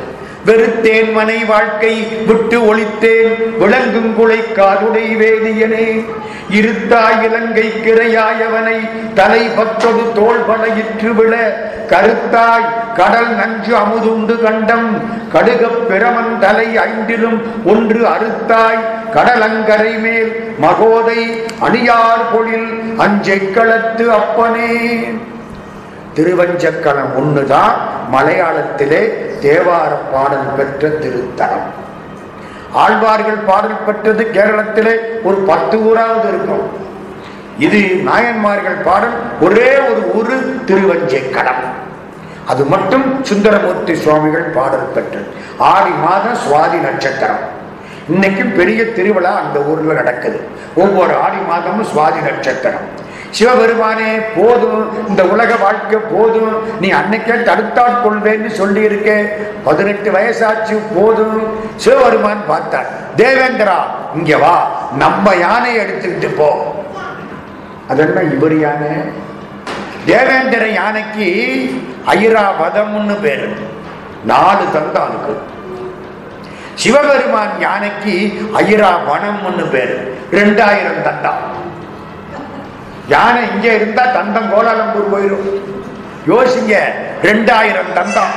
வெறுத்தேன் மனை வாழ்க்கை விட்டு ஒழித்தேன். விளங்கும் குலை காதுடை வேதியனே. இருத்தாய் இலங்கை கிரையாயவனை தலை பத்தொடு தோல் படையிற்று விழ. கருத்தாய் கடல் நஞ்சு அமுதுண்டு கண்டம் கடுகப் பிரமன் தலை ஐந்திலும் ஒன்று அறுத்தாய். கடலங்கரை மேல் மகோதை அணியார் பொழில் அஞ்சை களத்து அப்பனே. திருவஞ்சக்கலம் ஒண்ணுதான் மலையாளத்திலே தேவார பாடல் பெற்ற திருத்தலம். ஆழ்வார்கள் பாடல் பெற்றது கேரளத்திலே ஒரு பத்து ஊராவது இருக்கும். இது நாயன்மார்கள் பாடல் ஒரே ஒரு ஊரு திருவஞ்சைக்கடம் அது மட்டும் சுந்தரமூர்த்தி சுவாமிகள் பாடல் பெற்றது. ஆடி மாதம் சுவாதி நட்சத்திரம். இன்னைக்கும் பெரிய திருவிழா அந்த ஊர்ல நடக்குது. ஒவ்வொரு ஆடி மாதமும் சுவாதி நட்சத்திரம். சிவபெருமானே போதும். இந்த உலக வாழ்க்கை போதும். நீ அன்னைக்கே தடுத்தாட் கொள்வேன்னு சொல்லி இருக்க பதினெட்டு வயசாச்சு போதும். சிவபெருமான் பார்த்தார். தேவேந்திரா இங்க வா. நம்ம யானையை எடுத்துக்கிட்டு போ. அதென்ன இவர் யானை? தேவேந்திர யானைக்கு ஐராவதம்னு பேரு. நாலு தந்தாளுக்கு சிவபெருமான் யானைக்கு ஐராவனம்னு பேரு. ரெண்டாயிரம் தந்தம் யானை இங்கே இருந்தா தந்தம் கோலாலம்பூர் போயிடும் யோசிங்க ரெண்டாயிரம் தந்தம்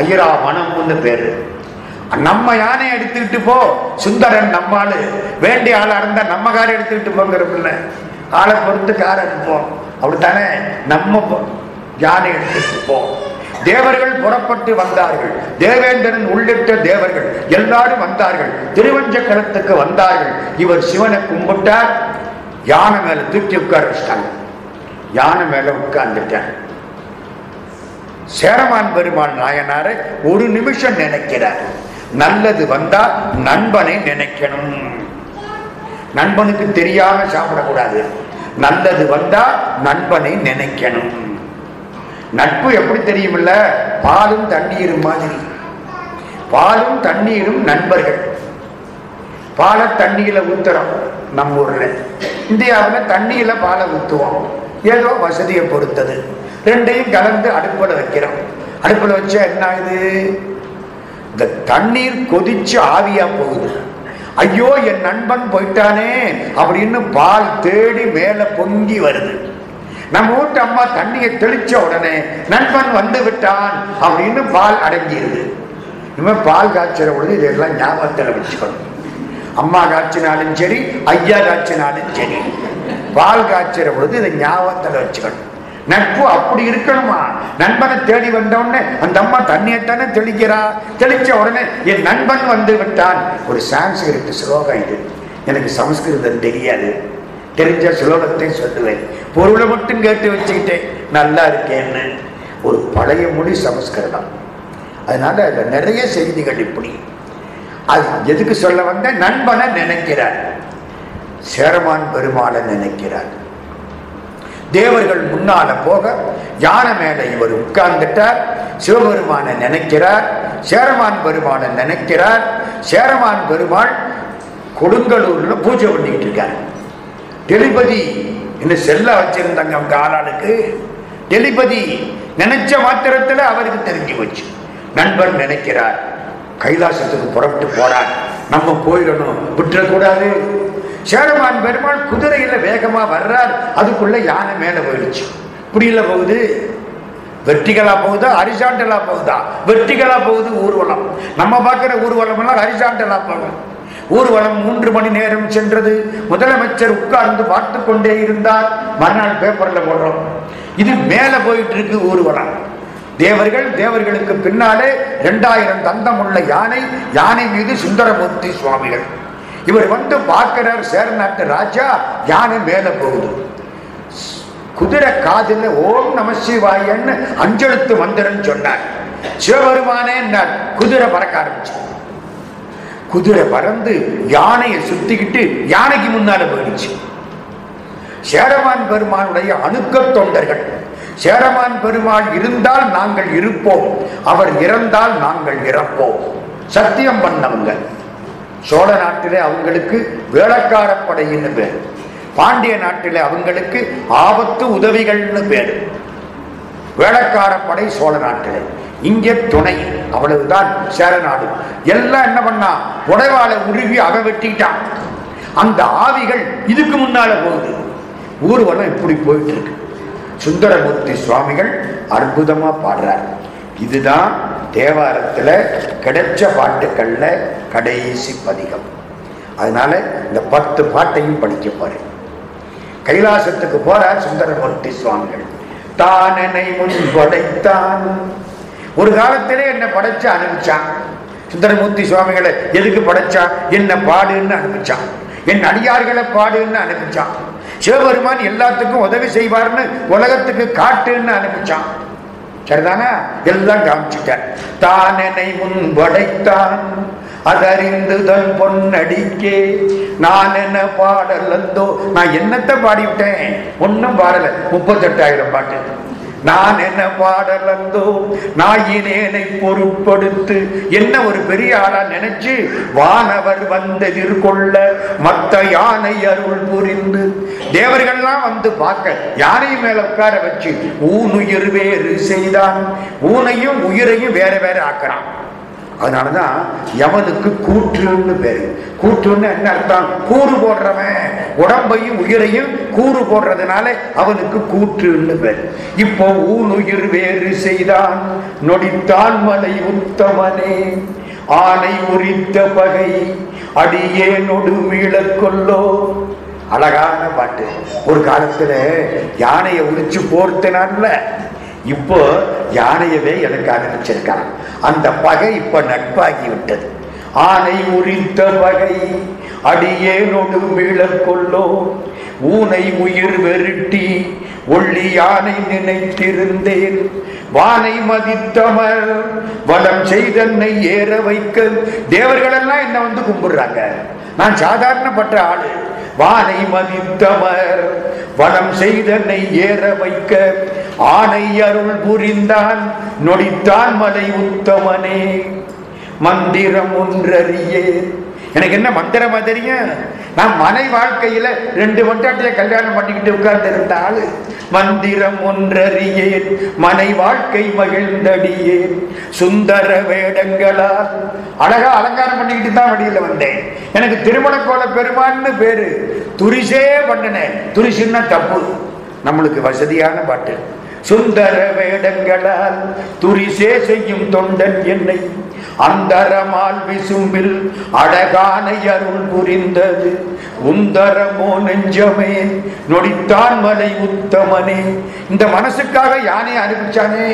ஐயரா மனம்னு பேரு. நம்ம யானை எடுத்துக்கிட்டு போ சுந்தரன் நம்மாளு. வேண்டிய ஆளா இருந்தா நம்ம காரை எடுத்துக்கிட்டு போங்கிறப்பில்ல ஆளை பொறுத்து காரை எடுப்போம். அப்படித்தானே? நம்ம யானை எடுத்துக்கிட்டு போ. தேவர்கள் புறப்பட்டு வந்தார்கள். தேவேந்திரன் உள்ளிட்ட தேவர்கள் எல்லாரும் வந்தார்கள். திருவஞ்சக்கரத்துக்கு வந்தார்கள். இவர் சிவனை கும்பிட்டார். யானை மேல தூக்கி உட்கார வச்சிட்டாங்க. யானை மேல உட்கார்ந்துட்டேன் சேரமான் பெருமாள் நாயனாரை ஒரு நிமிஷம் நினைக்கிறார். நல்லது வந்தா நண்பனை நினைக்கணும். நண்பனுக்கு தெரியாம சாப்பிடக்கூடாது. நல்லது வந்தா நண்பனை நினைக்கணும். நட்பு எப்படி தெரியுமில்ல? பாலும் தண்ணீரும் மாதிரி. பாலும் தண்ணீரும் நண்பர்கள். பாலை தண்ணியில ஊத்துறோம். நம்ம ஊர்ல. இந்தியாவில் தண்ணியில பாலை ஊத்துவோம். ஏதோ வசதியை பொறுத்தது. ரெண்டையும் கலந்து அடுப்பில் வைக்கிறோம். அடுப்பில் வச்சா என்ன ஆகுது இந்த தண்ணீர் கொதிச்சு ஆவியா போகுது. ஐயோ என் நண்பன் போயிட்டானே அப்படின்னு பால் தேடி மேல பொங்கி வருது. நம்ம வீட்டு அம்மா தண்ணியை தெளிச்ச உடனே நண்பன் வந்து விட்டான் அப்படின்னு பால் அடங்கிடுது. இனிமேல் பால் காய்ச்சற பொழுது இதெல்லாம் ஞாபகத்தில் வச்சுக்கணும். அம்மா காய்ச்சினாலும் சரி ஐயா காய்ச்சினாலும் சரி பால் காய்ச்சிற பொழுது இதை ஞாபகத்தில் வச்சுக்கணும். நட்பு அப்படி இருக்கணுமா? நண்பனை தேடி வந்த உடனே அந்த அம்மா தண்ணியத்தானே தெளிக்கிறா? தெளிச்ச உடனே என் நண்பன் வந்து விட்டான். ஒரு சான்ஸ்கிரிட் ஸ்லோகம் இது. எனக்கு சமஸ்கிருதம் தெரியாது. தெரிஞ்ச சுலோகத்தை சொல்லுவேன். பொருளை மட்டும் கேட்டு வச்சுக்கிட்டேன் நல்லா இருக்கேன்னு. ஒரு பழைய மொழி சமஸ்கிருதம். அதனால அதில் நிறைய செய்திகள் இப்படி. அது எதுக்கு சொல்ல வந்த? நண்பனை நினைக்கிறார். சேரமான் பெருமாளை நினைக்கிறார். தேவர்கள் முன்னால போக யானை மேல இவர் உட்கார்ந்துட்டார். சிவபெருமானை நினைக்கிறார். சேரமான் பெருமானை நினைக்கிறார். சேரமான் பெருமாள் கொடுங்கலூர்ல பூஜை பண்ணிக்கிட்டு இருக்கார். டெலிபதி இன்னும் செல்ல வச்சிருந்தாங்க அவங்க ஆளாளுக்கு. டெலிபதி நினைச்ச மாத்திரத்துல அவருக்கு தெரிஞ்சு போச்சு. நண்பர் நினைக்கிறார். கைலாசத்துக்கு புறப்பட்டு போறார் நம்ம போயிடணும். விட்டுறக்கூடாது. சேரமான் பெருமாள் குதிரையில் வேகமாக வர்றார். அதுக்குள்ள யானை மேலே போயிடுச்சு. இப்படியில போகுது. வெர்டிகலா போகுதா? ஹரிசாண்டலா போகுதா? வெர்டிகலா போகுது ஊர்வலம். நம்ம பார்க்குற ஊர்வலம் எல்லாம் ஹரிசாண்டலா போகும். ஊர்வலம் மூன்று மணி நேரம் சென்றது. முதலமைச்சர் உட்கார்ந்து பார்த்து கொண்டே இருந்தார். மறுநாள் பேப்பரில் போடுறோம். இது மேலே போயிட்டு இருக்கு ஊர்வலம். தேவர்கள் தேவர்களுக்கு பின்னாலே இரண்டாயிரம் தந்தம் உள்ள யானை யானை மீது சுந்தரமூர்த்தி சுவாமிகள். இவர் வந்து பார்க்கிறார் சேரநாட்டு ராஜா யானை மேல போகுது. குதிரை காதில் ஓம் நம சிவாயன்னு அஞ்செழுத்து மந்திரன் சொன்னார். சிவபெருமானே என்னார் குதிரை பறக்க ஆரம்பிச்சு குதிரை பறந்து யானையை சுத்திக்கிட்டு யானைக்கு முன்னால போயிடுச்சு. சேரமான் பெருமானுடைய அணுக்க தொண்டர்கள் சேரமான் பெருமாள் இருந்தால் நாங்கள் இருப்போம். அவர் இறந்தால் நாங்கள் இறப்போம். சத்தியம் பண்ணவங்க. சோழ நாட்டிலே அவங்களுக்கு வேளக்காரப்படையின்னு பேர். பாண்டிய நாட்டிலே அவங்களுக்கு ஆபத்து உதவிகள்னு பேர். வேளக்காரப்படை சோழ நாட்டிலே. இங்கே துணை. அவ்வளவுதான் சேரநாடு எல்லாம் என்ன பண்ணா? உடைவாளை உருவி அவ வெட்டிட்டான். அந்த ஆவிகள் இதுக்கு முன்னால போகுது. ஊர்வலம் இப்படி போயிட்டு இருக்கு. சுந்தரமூர்த்தி சுவாமிகள் அற்புதமாக பாடுறார். இதுதான் தேவாரத்தில் கிடைச்ச பாட்டுக்களில் கடைசி பதிகம். அதனால இந்த பத்து பாட்டையும் படிக்க போறேன். கைலாசத்துக்கு போறார் சுந்தரமூர்த்தி சுவாமிகள். தானனை முன் படைத்தான். ஒரு காலத்திலே என்ன படைச்சு அனுப்பிச்சான். சுந்தரமூர்த்தி சுவாமிகளை எதுக்கு படைச்சான் என்ன பாடுன்னு அனுப்பிச்சான். என் அடியார்களை பாடுன்னு அனுப்பிச்சான். சிவபெருமான் எல்லாத்துக்கும் உதவி செய்வார்னு உலகத்துக்கு காட்டுன்னு அனுப்பிச்சான். சரிதானா? எல்லாம் காமிச்சுட்டார் தானனை முன் படைத்தான் அதறிந்து தன் பொன்னடிக்கே. நான் என்ன பாடலந்தோ நான் என்னத்தை பாடிவிட்டேன்? ஒன்னும் பாடல. முப்பத்தெட்டாயிரம் பாட்டு. நான் என்ன பாடலந்தோ நாயினேனை பொருட்படுத்து. என்ன ஒரு பெரிய ஆளா நினைச்சு வானவர் வந்தெதிர்கொள்ள மத்த யானை அருள் புரிந்து. தேவர்கள்லாம் வந்து பார்க்க யானை மேல உட்கார வச்சு ஊனுயிர் வேறு செய்தான். ஊனையும் உயிரையும் வேற வேற ஆக்குறான். அதனாலதான் யமனுக்கு கூற்றுன்னு பேரு. கூற்றுன்னு என்ன அர்த்தம்? கூறு போடுறவன். உடம்பையும் உயிரையும் கூறு போடுறதுனால அவனுக்கு கூற்றுன்னு பேர். இப்போ ஊனுயிர் வேறு செய்தான். நொடித்தான் மலை உத்தமனே. ஆனை உரித்த பகை. அடியே நொடு கொள்ளோ அழகான பாட்டு. ஒரு காலத்துல யானையை உரிச்சு போர்த்தினான்ல இப்போ யானையவே எனக்கு அனுப்பிச்சிருக்கான் அந்த பகை இப்ப நட்பாகி விட்டது ஆனை உரித்த பகை அடியே நொடு கொள்ளோ ஊனை உயிர் வெருட்டி ஒள்ளி யானை நினைத்திருந்தேன். வானை மதித்தமர் வளம் செய்தன்னை ஏற வைக்க. தேவர்களெல்லாம் என்ன வந்து கும்பிடுறாங்க. நான் சாதாரணப்பட்ட ஆளு. வானை மதித்தவர் வனம் செய்தனை ஏற வைக்க ஆனை அருள் புரிந்தான் நொடித்தான் மலை உத்தமனே. மந்திரம் ஒன்றறியே. எனக்கு என்ன மந்திரமா தெரியும்? நான் மனை வாழ்க்கையில ரெண்டு வட்டாட்டிய கல்யாணம் பண்ணிக்கிட்டு உட்கார்ந்து இருந்த ஆளு மந்திரம் ஒன்றறியேன் மனை வாழ்க்கை மகிழ்ந்தடியேன் சுந்தர வேடங்களால் அழகா அலங்காரம் பண்ணிக்கிட்டு தான் வழியில வந்தேன். எனக்கு திருமணக்கோல பெருமான்னு பேரு. துரிசே பண்ணினேன். துரிசுன்னா தப்பு. நம்மளுக்கு வசதியான பாட்டு. சுந்தர வேடங்களால் துரிசே செய்யும் தொண்டன் என்னை. அந்தரமால் விசும்பில் அடகானை அருள் புரிந்தது. உந்தரமோ நெஞ்சமே நொடித்தான் மலை உத்தமனே. இந்த மனசுக்காக யானை அனுப்பிச்சானே?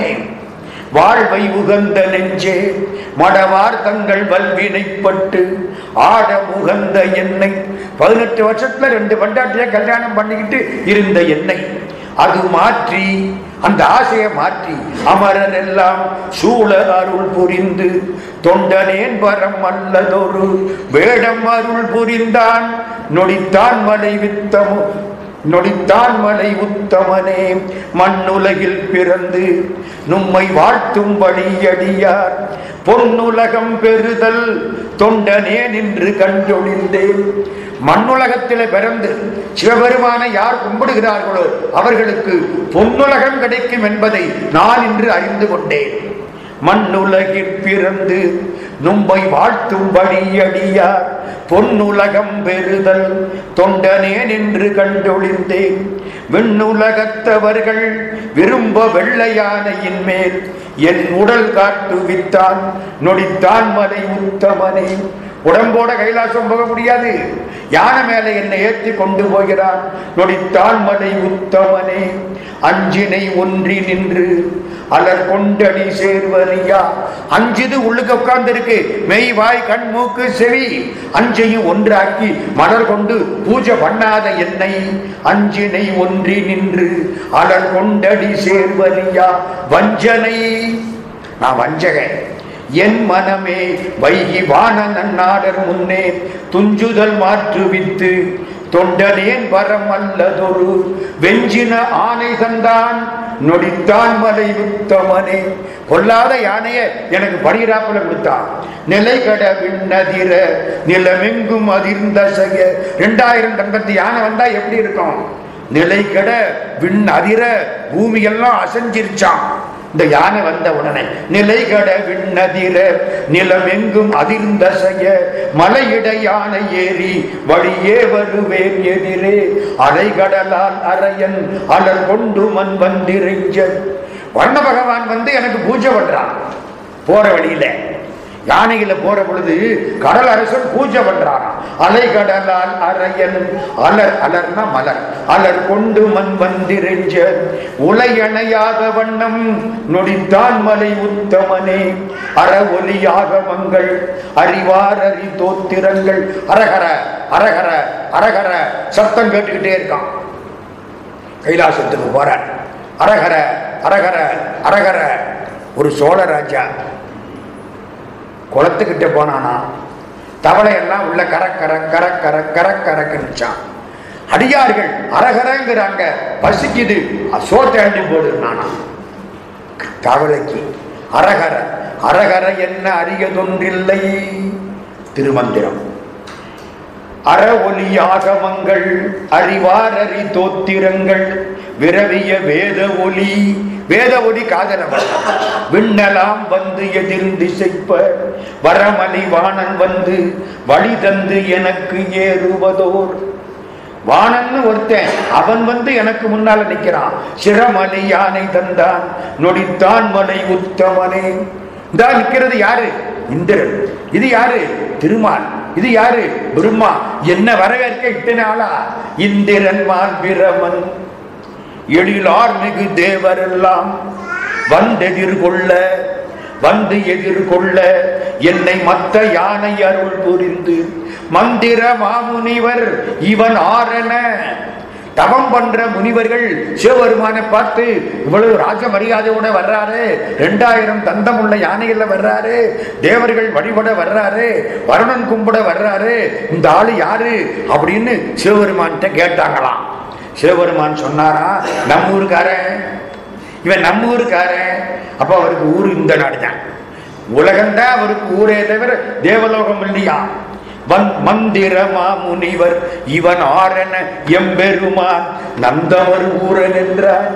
வாழ்வை உகந்த நெஞ்சே மடவார் தங்கள் வல்வினைப்பட்டு ஆட உகந்த எண்ணெய் பதினெட்டு வருஷத்துல ரெண்டு பண்டாட்டிய கல்யாணம் பண்ணிக்கிட்டு இருந்த எண்ணெய் அது மாற்றி அந்த ஆசையை மாற்றி அமரன் எல்லாம் சூழ அருள் புரிந்து தொண்டனேன் வரம் அல்லதொரு வேடம் அருள் புரிந்தான் நொடித்தான் மலை வித்தமு நொடித்தான் மலை உத்தமனே மண்ணுலகில் பிறந்து நும்மை வாழ்த்தும் வழியடியார். பொன்னுலகம் பெறுதல் தொண்டனே நின்று கண்டொழிந்தேன். மண்ணுலகத்தில் பிறந்து சிவபெருமானை யார் கும்பிடுகிறார்களோ அவர்களுக்கு பொன்னுலகம் கிடைக்கும் என்பதை நான் இன்று அறிந்து கொண்டேன். மண்ணுலகில் பிறந்து நும்பை வாழ்த்தும் வழியடியார். பொன்னுலகம் பெறுதல். தொண்டனே நின்று கண்டொழிந்தேன். விண்ணுலகத்தவர்கள் விரும்ப வெள்ளையானையின் மேல். என் உடல் காட்டுவித்தான் நொடித்தான் மலை உத்தமனே. உடம்போட கைலாசம் போக முடியாது. யானை மேல என்னை ஏற்றி கொண்டு போகிறான் நொடித்தான் மலை உத்தமனே அஞ்சினை ஒன்றி நின்று அலர் கொண்டடி சேர்வரியா அஞ்சுது உள்ளுக்கு உட்கார்ந்து இருக்கு மெய் வாய் கண் மூக்கு செவி அஞ்சையும் ஒன்றாக்கி மலர் கொண்டு பூஜை பண்ணாத என்னை. அஞ்சினை ஒன்றி நின்று அலர் கொண்டடி சேர்வரியா வஞ்சனை. நான் வஞ்சகன். என் மனமே வைகி வான நன்னாடர் முன்னே துஞ்சுதல் மாற்றுவித்து தொண்டனேன் வரம் அல்லதொரு வெஞ்சின ஆனை தந்தான் நொடித்தான் மலை உத்தமனே. கொல்லாத யானைய எனக்கு பனிராப்புல கொடுத்தான் நிலை கட விண்ணதிர நிலமெங்கும் அதிர்ந்த செய்ய ரெண்டாயிரம் தங்கத்து யானை வந்தா எப்படி இருக்கும்? நிலை கட விண் அதிர பூமியெல்லாம் அசைஞ்சிருச்சான் இந்த யானை வந்த உடனே நிலைகட விண்ணதிர நிலமெங்கும் அதிர்ந்த செய்ய மலையிட யானை ஏறி வழியே வருவேன் எதிரே. அலைகடலால் அரையன் அலர் கொண்டு மண் வந்திரைஞ்ச வண்ண பகவான் வந்து எனக்கு பூஜை பண்றான். போற வழியில யானையில போற பொழுது கடல் அரசன் பூஜை பண்றாராம். அலை கடலால் அரையன் அலர் அலர்னா மலர். அலர் கொண்டு மண் வந்திருஞ்ச உலையணையாத வண்ணம் நொடித்தான் மலை உத்தமனே. அற ஒலியாக மங்கள் அறிவார் அறி தோத்திரங்கள். அரகர அரகர அரகர சத்தம் கேட்டுக்கிட்டே இருக்கான். கைலாசத்துக்கு போறார். அரகர அரகர அரகர. ஒரு சோழ ராஜா குளத்துக்கிட்ட போனானா? தவளை எல்லாம் உள்ள கரக்கர கர கரக்குச்சான் அடியார்கள் அரகரங்கிறாங்க. பசிக்குது. சோத்தை அள்ளி போடுனானா தவளைக்கு அரகர அரகர என்ன அரியதொன்றில்லை? திருமந்திரம். அற ஒலியாகமங்கள் அறிவாரறி தோத்திரங்கள் விரவிய வேத ஒலி வேத ஒலி காதலவன் விண்ணலாம் வந்து எதிர்ந்து செய்ப்ப வரமலி வாணன் வந்து வழி தந்து எனக்கு ஏறுவதோர். வாணன்னு ஒருத்தன் அவன் வந்து எனக்கு முன்னால நிக்கிறான். சிரமலை யானை தந்தான் நொடித்தான் மலை உத்தமனே. இதா நிக்கிறது யாரு? இந்திரன். இது யாரு? திருமால். இது யாரு? பிரம்மா. என்ன வரவேற்க இத்தனை ஆளா? இந்திரன் மான் பிரமன் எழிலார் மிகு தேவரெல்லாம் வந்தெதிர்கொள்ள வந்து எதிர்கொள்ள என்னை மத்த யானை அருள் புரிந்து. மந்திர மாமுனிவர் இவன் ஆரென. தவம் பண்ற முனிவர்கள் சிவபெருமானை பார்த்து இவ்வளவு ராஜ மரியாதையோட வர்றாரு. ரெண்டாயிரம் தந்தம் உள்ள யானைகள்ல வர்றாரு. தேவர்கள் வழிபட வர்றாரு. வருணன் கும்பிட வர்றாரு. இந்த ஆளு யாரு? அப்படின்னு சிவபெருமான்கிட்ட கேட்டாங்களாம். சிவபெருமான் சொன்னாரா? நம்ம ஊருக்காரன். இவன் நம்ம ஊருக்காரன். அப்ப அவருக்கு ஊரு இந்த நாடு தான் உலகம்தான் அவருக்கு ஊரே தவிர தேவலோகம் இல்லையா? வன் மந்திர மாமுனிவர் இவன் ஆரென எம்பெருமான். நந்தவர் ஊரன் என்றார்.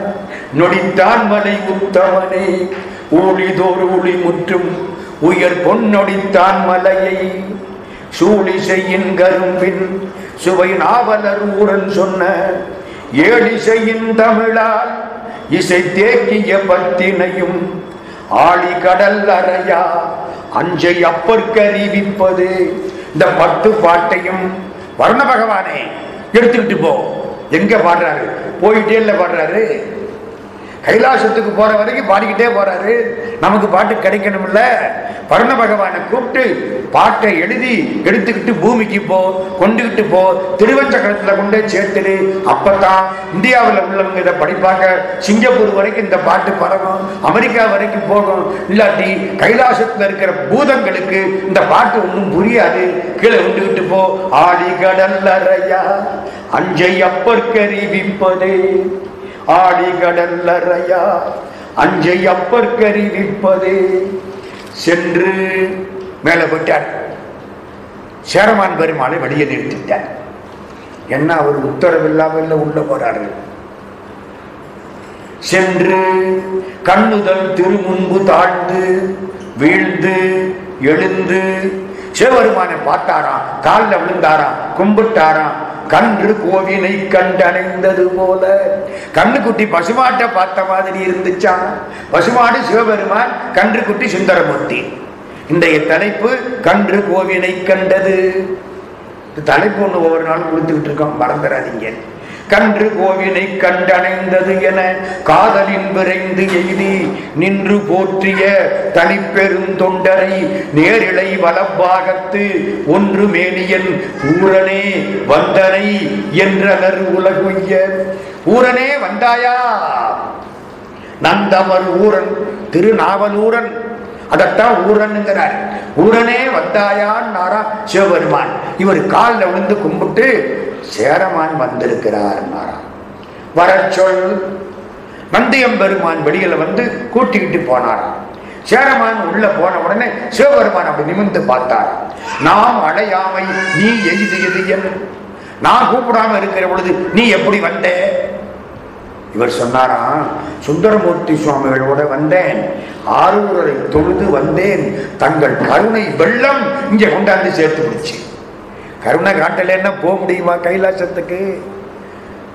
நொடித்தான் மலை உத்தவனே ஊழிதோர் ஊழி முற்றும். உயர் பொன்னொடித்தான் மலையை. சூழி கரும்பின் சுவை நாவலர் ஊரன் சொன்ன ஏழிசையின் தமிழால் இசை தேக்கிய பத்தினையும் ஆழி கடல் அறையா அஞ்சை அப்பற்கறிவிப்பது. இந்த பத்து பாட்டையும் வர்ண பகவானே எடுத்துக்கிட்டு போ. எங்க பாடுறாரு? போயிட்டே இல்லை பாடுறாரு. கைலாசத்துக்கு போற வரைக்கும் பாடிக்கிட்டே போறாரு. நமக்கு பாட்டு கிடைக்கணும்ல. பரண பகவானை கூப்பிட்டு பாட்டை எழுதி எடுத்துக்கிட்டு பூமிக்கு போ கொண்டுகிட்டு போ திருவஞ்சக்கரத்துல கொண்டு சேர்த்துடு. அப்பதான் இந்தியாவில் உள்ளவங்க இதை படிப்பாங்க. சிங்கப்பூர் வரைக்கும் இந்த பாட்டு பரவும். அமெரிக்கா வரைக்கும் போகும். இல்லாட்டி கைலாசத்துல இருக்கிற பூதங்களுக்கு இந்த பாட்டு ஒன்றும் புரியாது. கீழே கொண்டுகிட்டு போ. ஆடி கடல் அறையா அஞ்சை அப்பற்கறிவிப்பதே ஆடி கடல்லறையா அஞ்சை அப்பற்கறிவிப்பதே சென்று மேலே போயிட்டார். சேரமான் பெருமாளை வெளியே நிறுத்திட்டார். என்ன அவர் உத்தரவு இல்லாமல் உள்ள போறாரு? சென்று கண்ணுதல் திருமுன்பு தாழ்ந்து வீழ்ந்து எழுந்து சிவபெருமானை பார்த்தாராம் காலில் விழுந்தாராம் கும்பிட்டாராம் கன்று கோவிலை கண்டடைந்தது போல. கண்ணுக்குட்டி பசுமாட்டை பார்த்த மாதிரி இருந்துச்சான் பசுமாடு சிவபெருமான் கன்றுக்குட்டி சுந்தரமூர்த்தி. இன்றைய தலைப்பு கன்று கோவிலை கண்டது. இந்த தலைப்பு ஒன்று ஒவ்வொரு நாளும் கொடுத்துக்கிட்டு இருக்கோம். மறந்துடாதீங்க. கன்று கோவிலை கண்டடைந்தது என காதலின் விரைந்து எய்தி நின்று போற்றிய தனிப்பெரும் தொண்டரை நேரிழை வலப்பாகத்து ஒன்று மேனியன் ஊரனே வந்தனை என்றனர் உலகுய்ய. ஊரனே வந்தாயா? நந்தமர் ஊரன் திருநாவலூரன். அதத்தான் ஊரனுங்கிறார் ஊரனே வந்தாயான்னாரா சிவபெருமான். இவர் காலில் விழுந்து கும்பிட்டு சேரமான் வந்திருக்கிறார் வர சொல். நந்தியம்பெருமான் வெளியில வந்து கூட்டிக்கிட்டு போனாராம் சேரமான் உள்ள போன உடனே சிவபெருமான் அப்படி நிமிர்ந்து பார்த்தார். நாம் அடையாமை நீ எய்தியது என் நான் கூப்பிடாம இருக்கிற பொழுது நீ எப்படி வந்த? இவர் சொன்னாராம் சுந்தரமூர்த்தி சுவாமிகளோட வந்தேன். ஆரூரரை தொழுது வந்தேன். தங்கள் கருணை வெள்ளம் இங்கே கொண்டாந்து சேர்த்து பிடிச்சு கருணை காட்டலைன்னா போக முடியுமா கைலாசத்துக்கு?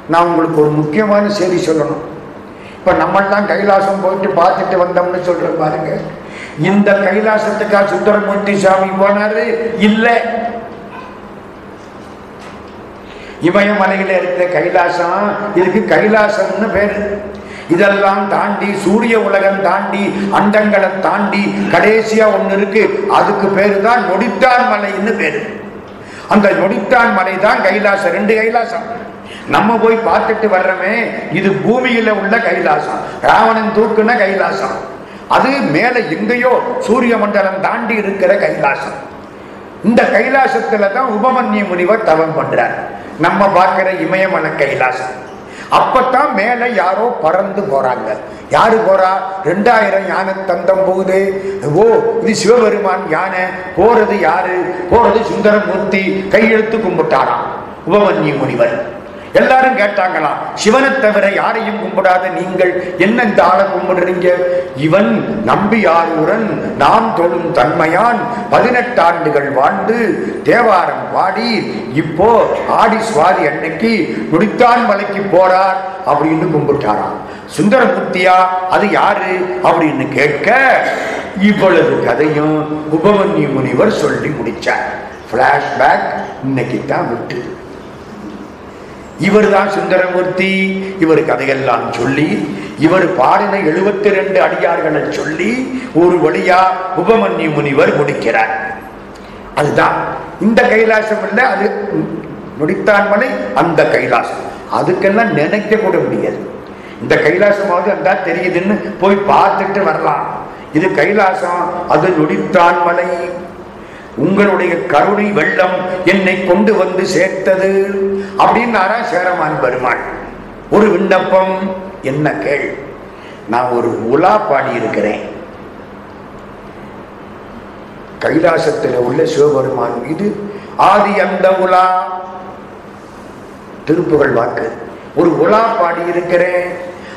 நான் உங்களுக்கு ஒரு முக்கியமான செய்தி சொல்லணும். இப்போ நம்மெல்லாம் கைலாசம் போயிட்டு பார்த்துட்டு வந்தோம்னு சொல்கிற பாருங்க. இந்த கைலாசத்துக்கா சுந்தரமூர்த்தி சாமி போனாரு? இல்லை. இமயமலையில் இருக்கிற கைலாசம் இதுக்கு கைலாசம்னு பேர். இதெல்லாம் தாண்டி சூரிய உலகம் தாண்டி அண்டங்களை தாண்டி கடைசியா ஒன்று இருக்கு. அதுக்கு பேரு தான் நொடித்தார் மலைன்னு பேரு. அந்த நொடித்தான் மலை தான் கைலாசம் ரெண்டு கைலாசம். நம்ம போய் பார்த்துட்டு வர்றோமே இது பூமியில உள்ள கைலாசம். ராவணன் தூக்குன கைலாசம். அது மேல எங்கேயோ சூரிய மண்டலம் தாண்டி இருக்கிற கைலாசம். இந்த கைலாசத்துல தான் உபமன்ய முனிவர் தவம் பண்றார். நம்ம பார்க்கிற இமயமன கைலாசம். அப்பத்தான் மேல யாரோ பறந்து போறாங்க. யாரு போறா? ரெண்டாயிரம் யானை தந்தம் போகுது. ஓ இது சிவபெருமான் யானை. போறது யாரு? போறது சுந்தரமூர்த்தி. கையெழுத்து கும்பிட்டாராம். உபமன்யு முனிவர். எல்லாரும் கேட்டாங்களாம் சிவனை தவிர யாரையும் கும்பிடாத நீங்கள் என்ன இந்த ஆளை கும்பிடுறீங்க? இவன் நம்பியாரூரன் நாம் தொழும் தன்மையான் பதினெட்டு ஆண்டுகள் வாழ்ந்து தேவாரம் பாடி இப்போ ஆடி சுவாதி அன்னைக்கு குடித்தான் மலைக்கு போறார் அப்படின்னு கும்பிட்டாராம். சுந்தரமூர்த்தியா அது யாரு? அப்படின்னு கேட்க இவ்வளவு கதையும் உபமன்யு முனிவர் சொல்லி முடிச்சார். பிளாஷ்பேக் இன்னைக்கு தான் விட்டுது. இவர் தான் சுந்தரமூர்த்தி. இவர் கதையெல்லாம் சொல்லி இவர் பாடின எழுபத்தி ரெண்டு அடியார்களை சொல்லி ஒரு வழியா உபமன்யு முனிவர் முடிக்கிறார். அதுதான். இந்த கைலாசம் இல்லை அது முடித்தான் மலை அந்த கைலாசம். அதுக்கெல்லாம் நினைக்க கூட முடியாது. இந்த கைலாசமாவது அந்த தெரியுதுன்னு போய் பார்த்துட்டு வரலாம். இது கைலாசம் அது நொடித்தான் மலை. உங்களுடைய கருணை வெள்ளம் என்னை கொண்டு வந்து சேர்த்தது. அப்படின்னாரா சேரமான் பெருமாள். ஒரு விண்ணப்பம்? என்ன கேள். நான் ஒரு உலா பாடி இருக்கிறேன் கைலாசத்தில் உள்ள சிவபெருமான் மீது ஆதி அந்த உலா. திருப்புகள் வாக்கு. ஒரு உலா பாடி இருக்கிறேன்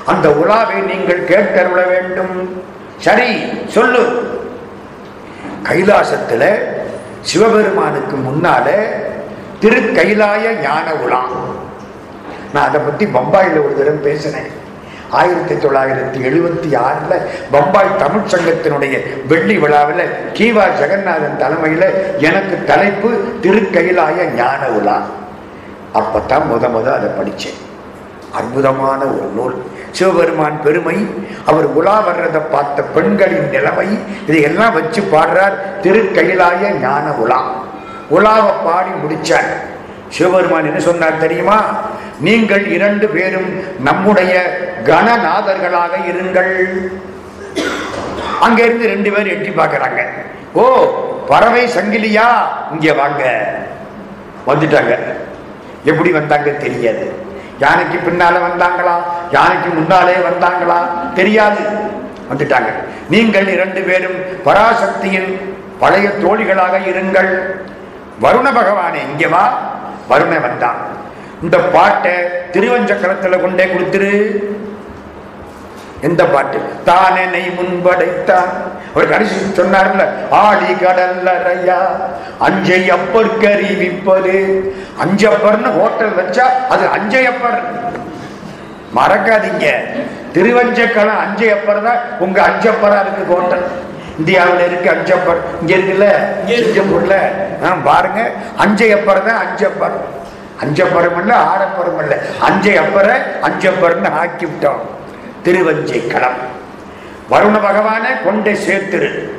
அந்த உலாவை நீங்கள் கேட்டருள வேண்டும். சரி சொல்லு. கைலாசத்துல சிவபெருமானுக்கு முன்னால திருக்கைலாய ஞான உலா. நான் அதை பத்தி பம்பாயில ஒரு தரம் பேசினேன். ஆயிரத்தி தொள்ளாயிரத்தி எழுபத்தி ஆறுல பம்பாய் தமிழ் சங்கத்தினுடைய வெள்ளி விழாவில் கீவா ஜெகநாதன் தலைமையில எனக்கு தலைப்பு திருக்கைலாய ஞான உலா. அப்பத்தான் முத முத அதை படித்தேன் அற்புதமான ஒரு நூல். சிவபெருமான் பெருமை அவர் உலா வர்றதை பார்த்த பெண்களின் நிலைமை இதையெல்லாம் வச்சு பாடுறார் திருக்கைலாய ஞான உலா. உலாவை பாடி முடிச்சார். சிவபெருமான் என்ன சொன்னார் தெரியுமா? நீங்கள் இரண்டு பேரும் நம்முடைய கணநாதர்களாக இருங்கள். அங்க இருந்து ரெண்டு பேரும் எட்டி பார்க்குறாங்க. ஓ பறவை சங்கிலியா? இங்க வாங்க. வந்துட்டாங்க. எப்படி வந்தாங்க தெரியாது. யானைக்கு பின்னால வந்தாங்களா? யானைக்கு முன்னாலே வந்தாங்களா? தெரியாது. வந்துட்டாங்க. நீங்கள் இரண்டு பேரும் பராசக்தியின் பழைய தோழிகளாக இருங்கள். வருண பகவானே இங்கே வா. வருண வந்தான். இந்த பாட்டை திருவஞ்சக்கரத்துல கொண்டே கொடுத்துரு. எந்த பாட்டு? தானெனை முன்படைத்தான். ஒரு கடைசி சொன்னார்ல ஆடி கடல்லறையா அஞ்சை அப்பற்கறிவிப்பது அஞ்சப்பர்னு ஹோட்டல் வச்சா அது அஞ்சையப்பர். மறக்காதீங்க. திருவஞ்சக்கலம் அஞ்சையப்பர் தான் உங்க அஞ்சப்பரா இருக்கு ஹோட்டல். இந்தியாவில் இருக்கு அஞ்சப்பர் இங்க இருக்குல்ல? சிங்கப்பூர்ல? ஆ, பாருங்க. அஞ்சையப்பர் தான் அஞ்சப்பர் அஞ்சப்பரும் இல்ல ஆடப்பரும் இல்ல. அஞ்சை அப்பரை அஞ்சப்பர்னு ஆக்கி விட்டோம். திருவஞ்சை களம் வருண பகவானை கொண்டே சேர்த்துரு.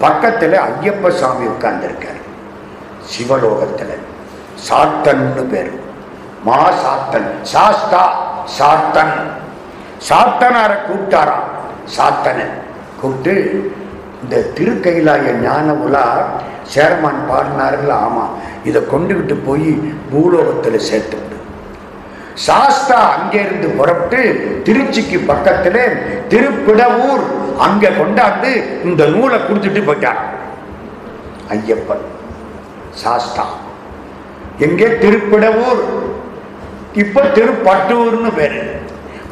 பக்கத்துல ஐயப்ப சாமி உட்கார்ந்துருக்காரு. சிவலோகத்துல. சாத்தன்னு பேரு. மா சாத்தன். சாஸ்தா சாத்தன். சாத்தனார கூப்பிட்டாராம். சாத்தனை. கூப்பிட்டு இந்த திருக்கைலாய ஞான உலா சேரமான் பாடினார்கள் ஆமாம் இதை கொண்டுகிட்டு போய் பூலோகத்தில் சேர்த்து சாஸ்தா அங்கேருந்து புறப்பட்டு திருச்சிக்கு பக்கத்தில் திருப்பிடவூர் அங்கே கொண்டாந்து இந்த நூலை கொடுத்துட்டு போயிட்டார். ஐயப்பன் சாஸ்தா. எங்கே? திருப்பிடவூர். இப்போ திருப்பட்டூர்னு பேர்.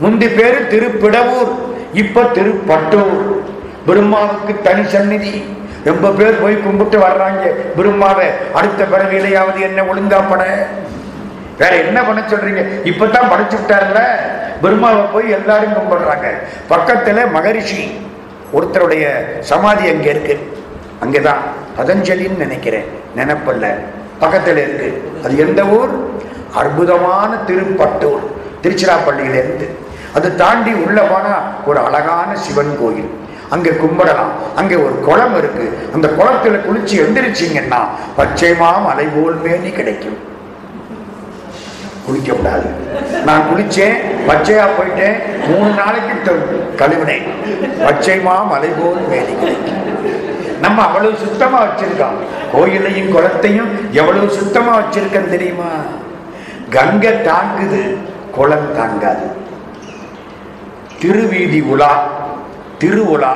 முந்தி பேர் திருப்பிடவூர் இப்போ திருப்பட்டூர். பிரம்மாவுக்கு தனி சந்நிதி. ரொம்ப பேர் போய் கும்பிட்டு வர்றாங்க. பிரம்மாவை அடுத்த பிறவிலையாவது என்ன ஒழுங்கா பட வேற என்ன பண்ண சொல்றீங்க? இப்பதான் படைச்சு விட்டார்ல பிரம்மாவை போய் எல்லாரும் கும்பிடுறாங்க. பக்கத்துல மகரிஷி ஒருத்தருடைய சமாதி அங்கே இருக்கு. அங்கேதான். பதஞ்சலின்னு நினைக்கிறேன். நினைப்பல்ல. பக்கத்தில் இருக்கு. அது எந்த ஊர்? அற்புதமான திருப்பட்டூர். திருச்சிராப்பள்ளியிலிருந்து. அது தாண்டி உள்ள போனா ஒரு அழகான சிவன் கோயில். அங்கே கும்பிடலாம் அங்கே ஒரு குளம் இருக்கு. அந்த குளத்துல குளிச்சு எந்திரிச்சிங்கன்னா பச்சைமா மலை போல் மேனி கிடைக்கும். குளிக்க கூடாது நான் குளிச்சேன் பச்சையா போயிட்டேன் மூணு நாளைக்கு த- கழுவினேன். பச்சைமா மலை போல் மேனி கிடைக்கும். நம்ம அவ்வளவு சுத்தமா வச்சிருக்கோம். கோயிலையும் குளத்தையும் எவ்வளவு சுத்தமா வச்சிருக்கேன் தெரியுமா? கங்கை தாங்குது குளம் தாங்காது. திருவீதி உலா திருவுலா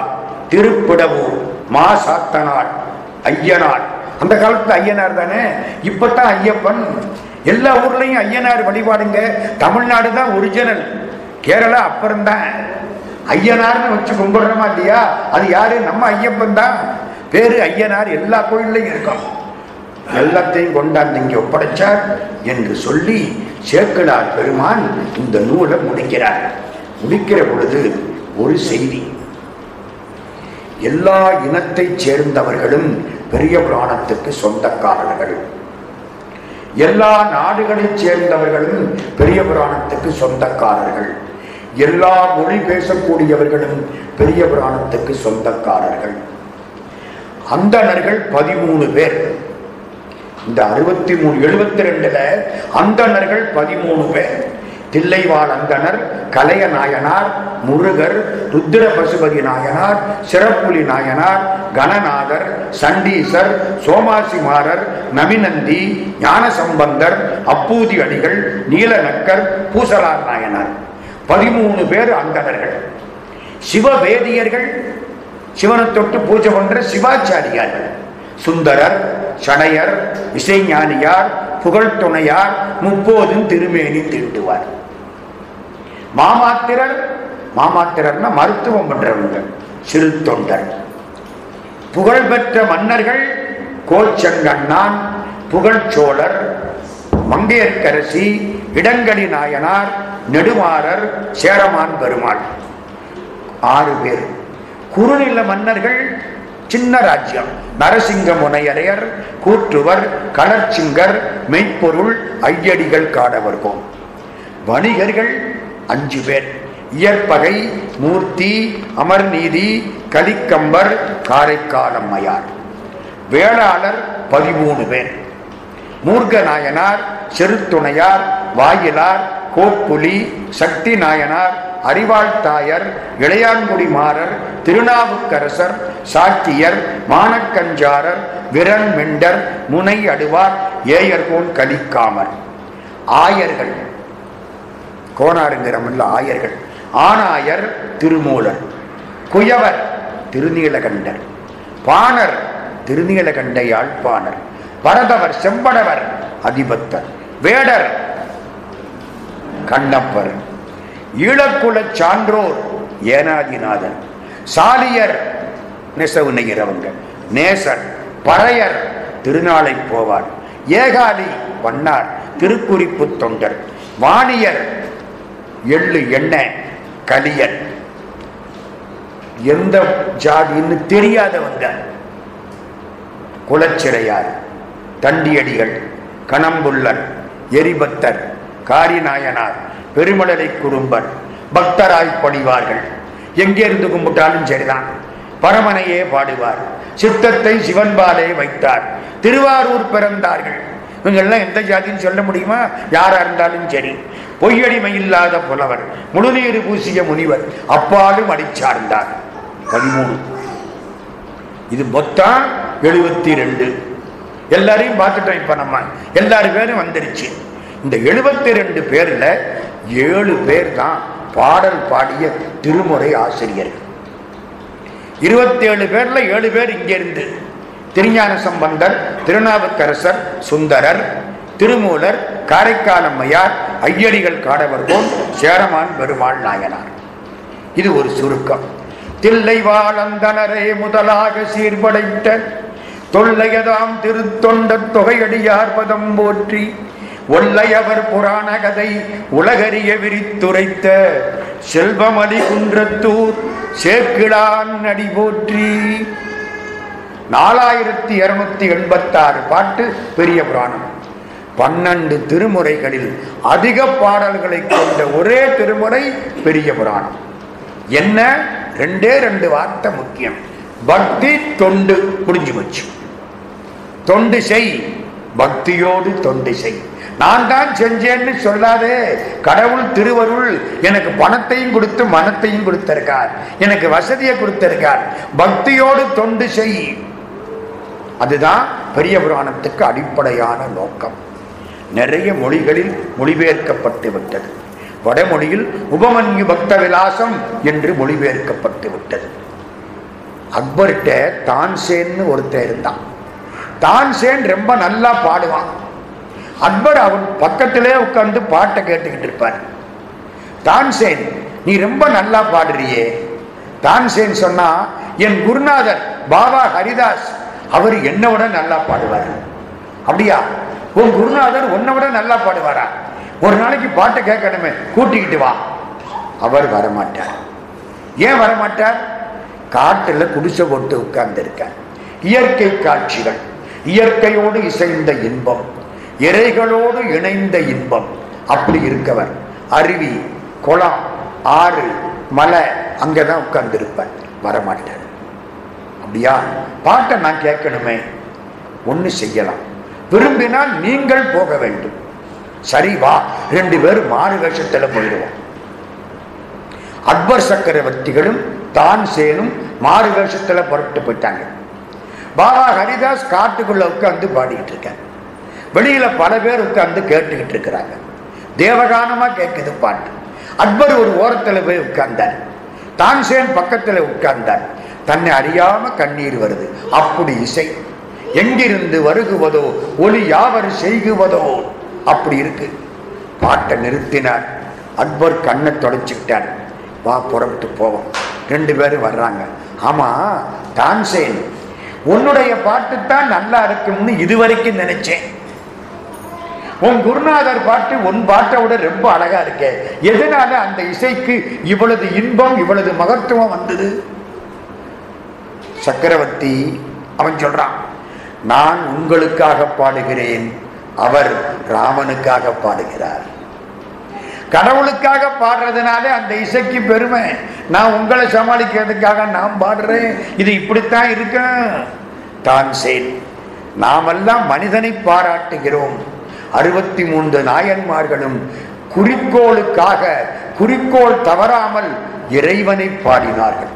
திருப்பிடவூர் மா சாத்தனார் ஐயனார். அந்த காலத்துல ஐயனார் தானே? இப்பதான் ஐயப்பன். எல்லா ஊர்லயும் ஐயனார் வழிபாடுங்க. தமிழ்நாடு தான் ஒரிஜினல் கேரளா அப்புறம்தான் ஐயனார்னு வச்சு கும்பிடுறோமா இல்லையா? அது யாரு? நம்ம ஐயப்பன் தான். பேரு ஐயனார். எல்லா கோயில்லையும் இருக்கும். எல்லாத்தையும் கொண்டாந்து இங்கே ஒப்படைச்சார் என்று சொல்லி சேக்கலார் பெருமான் இந்த நூலை முடிக்கிறார். முடிக்கிற பொழுது ஒரு செய்தி. எல்லா இனத்தைச் சேர்ந்தவர்களும் பெரிய புராணத்துக்கு சொந்தக்காரர்கள். எல்லா நாடுகளைச் சேர்ந்தவர்களும் பெரிய புராணத்துக்கு சொந்தக்காரர்கள். எல்லா மொழி பேசக்கூடியவர்களும் பெரிய புராணத்துக்கு சொந்தக்காரர்கள். அந்தணர்கள் பதிமூணு பேர். இந்த அறுபத்தி மூணு எழுபத்தி ரெண்டுல அந்தணர்கள் பதிமூணு பேர். தில்லைவாழ் அந்தனர் கலைய நாயனார் முருகர் ருத்திர பசுபதி நாயனார் சிறப்புலி நாயனார் கணநாதர் சண்டீசர் சோமாசிமாரர் நமிநந்தி ஞானசம்பந்தர் அப்பூதி அடிகள் நீலநக்கர் பூசலார் நாயனார். பதிமூணு பேர் அந்தணர்கள் சிவவேதியர்கள் சிவனை தொட்டு பூஜை பண்ற சிவாச்சாரியார்கள் சுந்தரர் சடையர் இசைஞானியார் புகழ் துணையார் முப்போதும் திருமேனி தீட்டுவார் மாமாத்திரர் மாமாத்திரர்னா மருத்துவம் பண்றவங்க சிறு தொண்டர். புகழ்பெற்ற மன்னர்கள் கோச்சங்கண்ணான் புகழ்ச்சோழர் மங்கையர்க்கரசி இடங்கடி நாயனார் நெடுமாறர் சேரமான் பெருமாள். ஆறு பேர். குறுநில மன்னர்கள் சின்ன ராஜ்யம். நரசிங்க முனையரையர் கூற்றுவர் களர்ச்சிங்கர் மெய்ப்பொருள் ஐயடிகள் காடவர்கோம் வணிகர்கள் அஞ்சு பேர். இயற்பகை மூர்த்தி அமர்நீதி கலிக்கம்பர் காரைக்காலம்மையார். வேளாளர் பதிமூணு பேர். மூர்க நாயனார் செருத்துணையார் வாயிலார் கோப்புலி சக்தி நாயனார் அறிவாள் தாயர் இளையான்குடி மாறர் திருநாவுக்கரசர் சாத்தியர் மானக்கஞ்சாரர் விரன் மெண்டர் முனை அடுவார் ஏயர்கோன் கலிக்காமர். ஆயர்கள் கோனாருங்கிறமல்ல ஆயர்கள். ஆனாயர் திருமூலர். குயவர் திருநீலகண்டர். பாணர் திருநீலகண்ட யாழ்ப்பாணர் பரதவர் செம்படவர் அதிபத்தர். வேடர் கண்ணப்பர். ஈழக்குலச் சான்றோர் ஏனாதிநாதன். சாலியர் நெசவு நெய்கிறவங்க நேசர் பறையர் திருநாளை போவார். ஏகாலி வண்ணார் திருக்குறிப்பு தொண்டர். வாணியர் எள்ளு என்ன கலியன் எந்த ஜாதின்னு தெரியாதவங்க. குலச்சிறையார் தண்டியடிகள் கணம்புள்ளர் எரிபத்தர் காரிநாயனார். பெருமலரை குறும்பர் பக்தராய் பணிவார்கள் எங்கேருந்து கும்பிட்டாலும் சரிதான். பரமனையே பாடுவார். சித்தத்தை சிவன்பாலே வைத்தார். திருவாரூர் பிறந்தார்கள். இவங்கெல்லாம் எந்த ஜாதின்னு சொல்ல முடியுமா? யாரா இருந்தாலும் சரி. பொய்யடிமை இல்லாத புலவர் முழுநீர் பூசிய முனிவர் அப்பாலும் அடிச்சார்ந்தார் பதிமூணு. இது மொத்தம் எழுபத்தி ரெண்டு. எல்லாரையும் பார்த்துட்டோம் இப்ப நம்ம. எல்லாரு பேரும் வந்துருச்சு. இந்த எழுபத்தி ரெண்டு பேர்ல ஏழு பேர் தான் பாடல் பாடிய திருமுறை ஆசிரியர்கள். இருபத்தி ஏழு பேர்ல ஏழு பேர் இங்கிருந்து திருஞான சம்பந்தர் திருநாவுக்கரசர் சுந்தரர் திருமூலர் காரைக்காலம்மையார் ஐயடிகள் காடவர்கோன் சேரமான் பெருமாள் நாயனார். இது ஒரு சுருக்கம். தில்லை வாழந்தனரே முதலாக சீர்படைத்த தொல்லையதாம் திருத்தொண்ட தொகையடியார் பதம் போற்றி ஒல்லையவர் புராண கதை உலகறிய விரித்துரைத்த செல்வமலி குன்றத்தூர் சேர்க்கிழான் அடி போற்றி. நாலாயிரத்தி இருநூத்தி எண்பத்தாறு பாட்டு பெரிய புராணம். பன்னெண்டு திருமுறைகளில் அதிக பாடல்களை கொண்ட ஒரே திருமுறை பெரிய புராணம். என்ன? ரெண்டே ரெண்டு வார்த்தை முக்கியம். பக்தி தொண்டு புரிஞ்சு போச்சு. தொண்டு செய் பக்தியோடு தொண்டு செய். நான் தான் செஞ்சேன்னு சொல்லாதே. கடவுள் திருவருள் எனக்கு பணத்தையும் கொடுத்து மனத்தையும் கொடுத்திருக்கார். எனக்கு வசதியை கொடுத்திருக்கார். பக்தியோடு தொண்டு செய். அதுதான் பெரிய புராணத்துக்கு அடிப்படையான நோக்கம். நிறைய மொழிகளில் மொழிபெயர்க்கப்பட்டு விட்டது. வடமொழியில் உபமன்யு பக்த விலாசம் என்று மொழிபெயர்க்கப்பட்டு விட்டது. அக்பர்கிட்ட தான்சேன்னு ஒருத்தன் இருந்தான். தான்சேன் ரொம்ப நல்லா பாடுவான். அக்பர் அவன் பக்கத்திலே உட்கார்ந்து பாட்டை கேட்டுக்கிட்டு இருப்பார். தான்சேன் நீ ரொம்ப நல்லா பாடுறியே. தான்சேன் சொன்னா என் குருநாதர் பாபா ஹரிதாஸ் அவர் என்னை விட நல்லா பாடுவார். அப்படியா? உன் குருநாதர் உன்னை விட நல்லா பாடுவாரா? ஒரு நாளைக்கு பாட்டை கேட்கணுமே கூட்டிக்கிட்டு வா. அவர் வரமாட்டார். ஏன் வரமாட்டார்? காட்டில் குடிசை போட்டு உட்கார்ந்திருக்கார். இயற்கை காட்சிகள் இயற்கையோடு இசைந்த இன்பம். இறைகளோடு இணைந்த இன்பம். அப்படி இருக்கவர். அருவி குளம் ஆறு மலை அங்கதான் உட்கார்ந்திருப்பார். வரமாட்டார். அப்படியா? பாட்டை நான் கேட்கணுமே. ஒண்ணு செய்யலாம். விரும்பினால் நீங்கள் போக வேண்டும். சரி வா. ரெண்டு பேரும் மாறு வேஷத்தில் போயிடுவோம். அக்பர் சக்கரவர்த்திகளும் தான் சேனும் மாறு வேஷத்தில் புறப்பட்டு போயிட்டாங்க. பாபா ஹரிதாஸ் காட்டுக்குள்ள உட்கார்ந்து பாடிக்கிட்டு இருக்காங்க வெளியில பல பேர் உட்கார்ந்து கேட்டுக்கிட்டு இருக்கிறாங்க. தேவகானமா கேட்குது பாட்டு. அக்பர் ஒரு ஓரத்தில் போய் உட்கார்ந்தார். தான்சேன் பக்கத்தில் உட்கார்ந்தார். தன்னை அறியாம கண்ணீர் வருது. அப்படி இசை. எங்கிருந்து வருகுவதோ ஒலி யாவர் செய்குவதோ அப்படி இருக்கு. பாட்டை நிறுத்தினார். அக்பர் கண்ணை தொடச்சுக்கிட்டார். வா புறப்பட்டு போவோம். ரெண்டு பேரும் வர்றாங்க. ஆமா தான்சேன் உன்னுடைய பாட்டு தான் நல்லா இருக்கும்னு இதுவரைக்கும் நினைச்சேன். உன் குருநாதர் பாட்டு உன் பாட்டை விட ரொம்ப அழகா இருக்கே. எதனால அந்த இசைக்கு இவ்வளவு இன்பம் இவ்வளவு மகத்துவம் வந்தது? சக்கரவர்த்தி அவன் சொல்றான் நான் உங்களுக்காக பாடுகிறேன். அவர் ராமனுக்காக பாடுகிறார். கடவுளுக்காக பாடுறதுனால அந்த இசைக்கு பெருமை. நான் உங்களை சமாளிக்கிறதுக்காக நான் பாடுறேன். இது இப்படித்தான் இருக்கேன். தான் செய் நாமெல்லாம் மனிதனை பாராட்டுகிறோம். அறுபத்தி மூன்று நாயன்மார்களும் குறிக்கோளுக்காக குறிக்கோள் தவறாமல் இறைவனை பாடினார்கள்.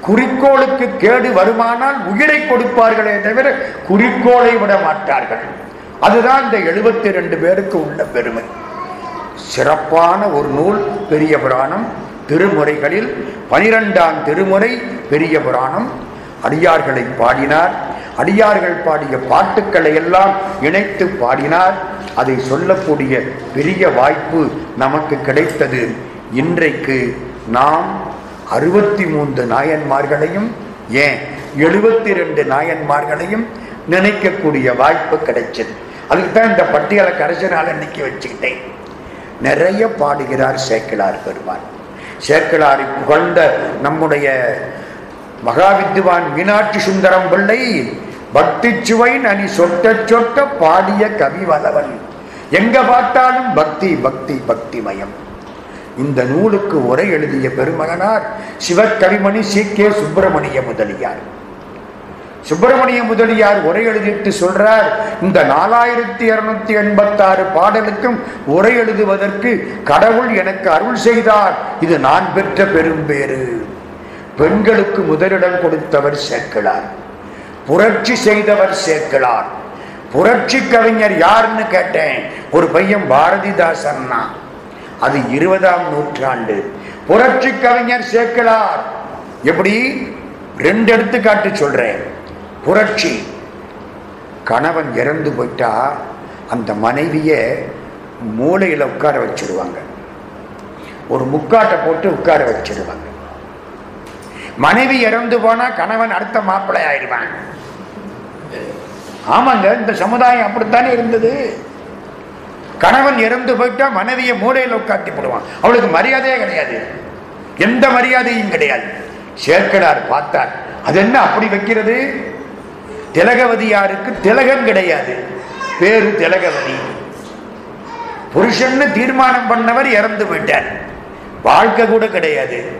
குறிக்கோளுக்கு கேடு வருமானால் உயிரை கொடுப்பார்களே தவிர குறிக்கோளை விட மாட்டார்கள். அதுதான் இந்த எழுபத்தி ரெண்டு பேருக்கு உள்ள பெருமை. சிறப்பான ஒரு நூல் பெரிய புராணம். திருமுறைகளில் பனிரெண்டாம் திருமுறை பெரிய புராணம். அடியார்களை பாடினார். அடியார்கள் பாடிய பாட்டுக்களை எல்லாம் இணைத்து பாடினார். அதை சொல்லக்கூடிய பெரிய வாய்ப்பு நமக்கு கிடைத்தது. இன்றைக்கு நாம் அறுபத்தி மூன்று நாயன்மார்களையும் ஏன் எழுபத்தி ரெண்டு நாயன்மார்களையும் நினைக்கக்கூடிய வாய்ப்பு கிடைச்சது. அதுக்கு தான் இந்த பட்டியலை கடைசி நாள் இன்னைக்கு வச்சுக்கிட்டேன். நிறைய பாடுகிறார் சேக்கிழார் பெருமான். சேக்கிழாரை புகழ்ந்த நம்முடைய மகாவித்துவான் மீனாட்சி சுந்தரம் பிள்ளை பக்தி சுவை நனி சொட்ட சொட்ட பாடிய கவி வலவன் எங்க பார்த்தாலும் பக்தி பக்தி பக்தி மயம் இந்த நூலுக்கு உரை எழுதிய பெருமகனார் சிவக்கவிமணி சி. கே. சுப்பிரமணிய முதலியார். சுப்பிரமணிய முதலியார் உரை எழுதிட்டு சொல்றார் இந்த நாலாயிரத்தி இருநூத்தி எண்பத்தாறு பாடலுக்கும் உரை எழுதுவதற்கு கடவுள் எனக்கு அருள் செய்தார். இது நான் பெற்ற பெரும்பேறு. பெண்களுக்கு முதலிடம் கொடுத்தவர் சேர்க்கிறார் புரட்சி செய்தவர் சேர்க்கலார் புரட்சி கவிஞர் யாருன்னு கேட்டேன்? ஒரு பையன் பாரதிதாசன்னா. அது இருபதாம் நூற்றாண்டு. புரட்சி கவிஞர் சேர்க்கலார் எப்படி? ரெண்டு எடுத்துக்காட்டு சொல்றேன். புரட்சி. கணவன் இறந்து போயிட்டா அந்த மனைவிய மூளையில உட்கார வச்சிருவாங்க. ஒரு முக்காட்டை போட்டு உட்கார வச்சிருவாங்க. மனைவி இறந்து போனா கணவன் அடுத்த மாப்பிள்ளை ஆயிடுவான் ஆமாங்க இந்த சமுதாயம் அப்படித்தானே இருந்தது? கணவன் இறந்து போயிட்டா மனைவியை மூடையில் உட்காட்டி போடுவான். அவளுக்கு மரியாதையே கிடையாது. எந்த மரியாதையும் கிடையாது. சேர்க்கடார் பார்த்தார். அது என்ன அப்படி வைக்கிறது? திலகவதியாருக்கு திலகம் கிடையாது. பேரு திலகவதி. புருஷன்னு தீர்மானம் பண்ணவர் இறந்து போயிட்டார். வாழ்க்கை கூட கிடையாது.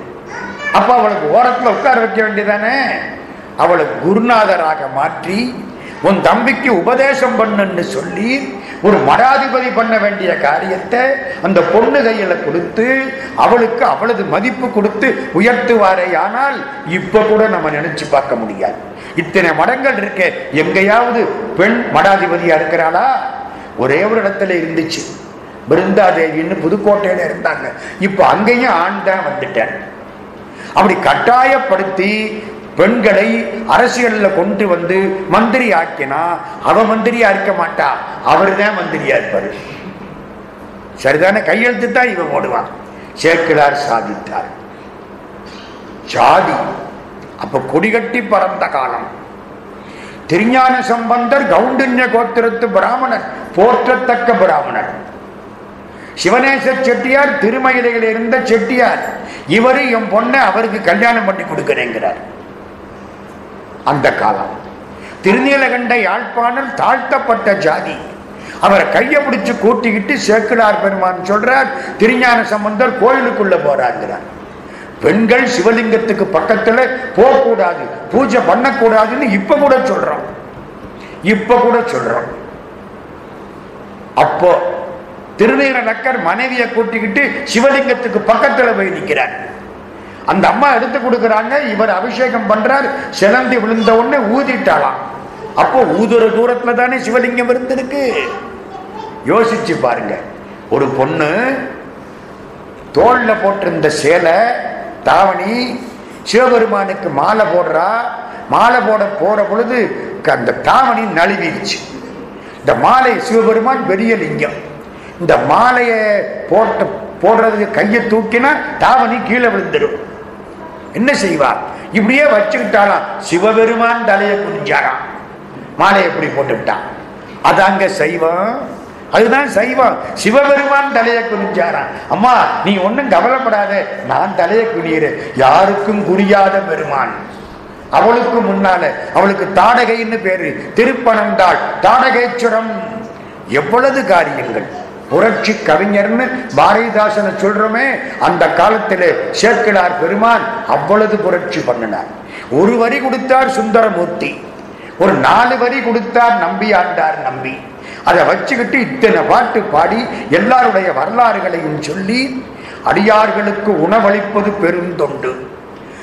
அப்ப அவளுக்கு ஓரத்துல உட்கார வைக்க வேண்டியதானே? அவளை குருநாதராக மாற்றி உன் தம்பிக்கு உபதேசம் பண்ணுன்னு சொல்லி ஒரு மடாதிபதி பண்ண வேண்டிய காரியத்தை அந்த பொண்ணு கையில கொடுத்து அவளுக்கு அவளது மதிப்பு கொடுத்து உயர்த்துவாரே ஆனால் இப்ப கூட நம்ம நினைச்சு பார்க்க முடியாது. இத்தனை மடங்கள் இருக்க எங்கேயாவது பெண் மடாதிபதியா இருக்கிறாளா? ஒரே ஒரு இடத்துல இருந்துச்சு. பிருந்தாதேவின்னு புதுக்கோட்டையில இருந்தாங்க. இப்ப அங்கேயும் ஆண் தான் வந்துட்டேன் அப்படி கட்டாயப்படுத்தி பெண்களை அரசியலில் கொண்டு வந்து மந்திரி ஆக்கினா அவ மந்திரியா இருக்க மாட்டா. அவர் தான் மந்திரியா இருப்பாரு. சரிதானே? கையெழுத்து தான் இவன் ஓடுவான் சேர்க்கிறார் சாதித்தார். ஜாதி. அப்ப கொடிகட்டி பறந்த காலம். திருஞான சம்பந்தர் கவுண்டின்ய கோத்திரத்து பிராமணர் போற்றத்தக்க பிராமணர். சிவநேச செட்டியார் திருமயிலையில் இருந்த செட்டியார். இவரு என் பொண்ணை அவருக்கு கல்யாணம் பண்ணி கொடுக்கிறேங்கிறார். அந்த காலம். திருநீலகண்ட யாழ்ப்பாணர் தாழ்த்தப்பட்ட ஜாதி. அவரை கையை பிடிச்சு கூட்டிக்கிட்டு சேக்கிடார் பெருமான் சொல்றார் திருஞான சம்பந்தர் கோயிலுக்குள்ள போறாங்கிறார் பெண்கள் சிவலிங்கத்துக்கு பக்கத்துல போகக்கூடாது பூஜை பண்ணக்கூடாதுன்னு இப்ப கூட சொல்றோம். இப்ப கூட சொல்றோம். அப்போ திருநீரநக்கர் மனைவியை கூட்டிக்கிட்டு சிவலிங்கத்துக்கு பக்கத்துல போய் நிற்கிறார் அந்த அம்மா எடுத்து கொடுக்குறாங்க இவர் அபிஷேகம் பண்றார். சிலந்தி விழுந்த உடனே ஊதிட்டாளாம். அப்போ ஊதுற தூரத்துல தானே சிவலிங்கம் இருந்திருக்கு. யோசிச்சு பாருங்க. ஒரு பொண்ணு தோல்ல போட்டிருந்த சேலை தாவணி சிவபெருமானுக்கு மாலை போடுறா. மாலை போட போற பொழுது அந்த தாவணி நழுவிடுச்சு. இந்த மாலை சிவபெருமான் பெரிய லிங்கம். இந்த மாலையை போட்ட போடுறதுக்கு கையை தூக்கினா தாவணி கீழே விழுந்துடும். என்ன செய்வார்? இப்படியே வச்சுக்கிட்டாலாம் சிவபெருமான் தலையை குனிஞ்சாராம். மாலை எப்படி போட்டு அதாங்க சைவம். அதுதான் சைவம். சிவபெருமான் தலையை குனிஞ்சாராம். அம்மா நீ ஒன்றும் கவலைப்படாத. நான் தலையை குனியிறேன். யாருக்கும் குனியாத பெருமான். அவளுக்கு முன்னால அவளுக்கு தாடகைன்னு பேரு. திருப்பனந்தாள் தாடகேச்சுரம். எவ்வளவு காரியங்கள். புரட்சி கவிஞர்னு பாரதிதாசனை சொல்றோமே அந்த காலத்தில் சேக்கிழார் பெருமான் அவ்வளவு புரட்சி பண்ணினார். ஒரு வரி கொடுத்தார் சுந்தரமூர்த்தி ஒரு நாலு வரி கொடுத்தார் நம்பி ஆண்டார் நம்பி. அதை வச்சுக்கிட்டு இத்தனை பாட்டு பாடி எல்லாருடைய வரலாறுகளையும் சொல்லி அடியார்களுக்கு உணவளிப்பது பெருந்தொண்டு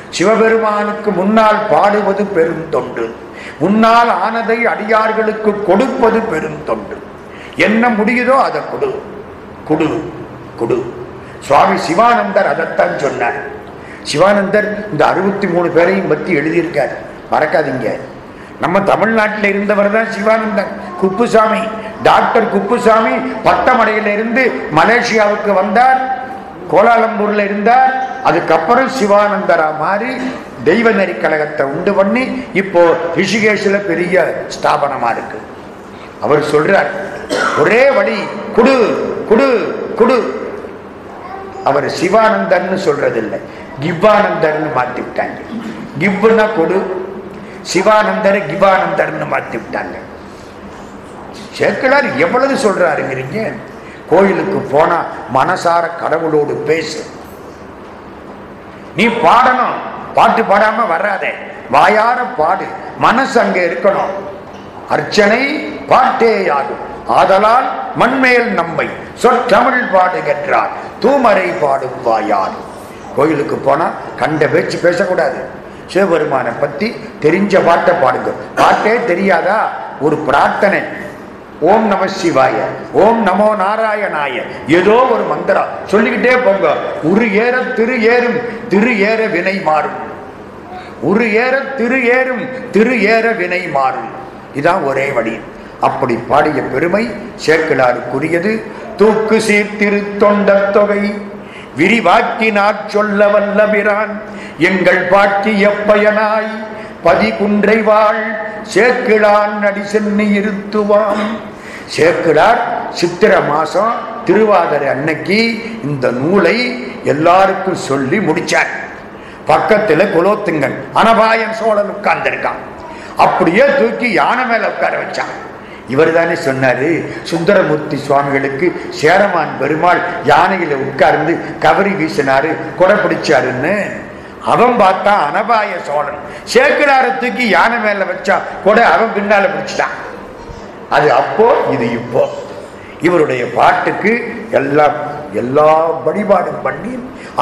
சிவபெருமானுக்கு முன்னால் பாடுவது பெருந்தொண்டு முன்னால் ஆனதை அடியார்களுக்கு கொடுப்பது பெருந்தொண்டு என்ன முடியுதோ அதை கொடு. கொடு கொடு. சுவாமி சிவானந்தர் அதைத்தான் சொன்னார். சிவானந்தர் இந்த அறுபத்தி மூணு பேரையும் பற்றி எழுதியிருக்கார். மறக்காதீங்க. நம்ம தமிழ்நாட்டில் இருந்தவர் தான் சிவானந்தர். குப்புசாமி டாக்டர் குப்புசாமி பட்டமடையில் இருந்து மலேசியாவுக்கு வந்தார் கோலாலம்பூர்ல இருந்தார் அதுக்கப்புறம் சிவானந்தரா மாறி தெய்வ நெறி கழகத்தை உண்டு பண்ணி இப்போ ரிஷிகேஷில் பெரிய ஸ்தாபனமா இருக்கு. அவர் சொல்றார் ஒரே வழி குடு குடு குடு. அவர் சிவானந்தர்னு சொல்றதில்லை. கிவ்வானந்தர்னு மாத்தி விட்டாங்க கிவ்னா கொடு சிவானந்தர் கிவானந்தர்னு மாத்தி விட்டாங்க சேக்கிழார் எவ்வளவு சொல்றாருங்கிறீங்க? கோயிலுக்கு போனா மனசார கடவுளோடு பேசு. நீ பாடணும் பாட்டு பாடாம வராதே. வாயார பாடு மனசு அங்க இருக்கணும். அர்ச்சனை பாட்டேயாகும் ஆதலால் மண்மேல் நம்மை சொற்றமிழ் பாடுகின்றார். தூமரை பாடும் வாயார் கோயிலுக்கு போனால் கண்ட பேச்சு பேசக்கூடாது. சிவபெருமானை பற்றி தெரிஞ்ச பாட்டை பாடுங்க. பாட்டே தெரியாதா? ஒரு பிரார்த்தனை. ஓம் நம சிவாய ஓம் நமோ நாராயணாய. ஏதோ ஒரு மந்திரம். சொல்லிக்கிட்டே போங்க. உரு ஏற திரு ஏறும் திரு ஏற வினை மாறும். உரு ஏற திரு ஏறும் திரு ஏற வினை மாறும். இதான் ஒரே வழி. அப்படி பாடிய பெருமை சேர்க்கலாருக்குரியது தூக்கு சீர்திரு தொண்டர் தொகை. விரிவாக்கினாற் சொல்ல வல்லபிரான் எங்கள் பாட்டிய பயனாய். பதி குன்றை வாழ் சேர்க்கிழான் அடி சென்னி இருத்துவான். சேர்க்கிழார் சித்திர மாசம் திருவாதிரை அன்னைக்கு இந்த நூலை எல்லாருக்கும் சொல்லி முடிச்சார். பக்கத்தில் குலோத்துங்கன் அனபாயன் சோழன் உட்கார்ந்திருக்கான். அப்படியே தூக்கி யானை மேல உட்கார வச்சான். இவர் தானே சொன்னாரு சுந்தரமூர்த்தி சுவாமிகளுக்கு சேரமான் பெருமாள் யானையில உட்கார்ந்து கவரி வீசினாரு கொடை பிடிச்சாருன்னு. அவன் பார்த்தா அனபாய சோழன். சேக்கிடார தூக்கி யானை மேல வச்சா கொடை அவன் பின்னால பிடிச்சிட்டான். அது அப்போ இது இப்போ. இவருடைய பாட்டுக்கு எல்லாம் எல்லா வழிபாடும் பண்ணி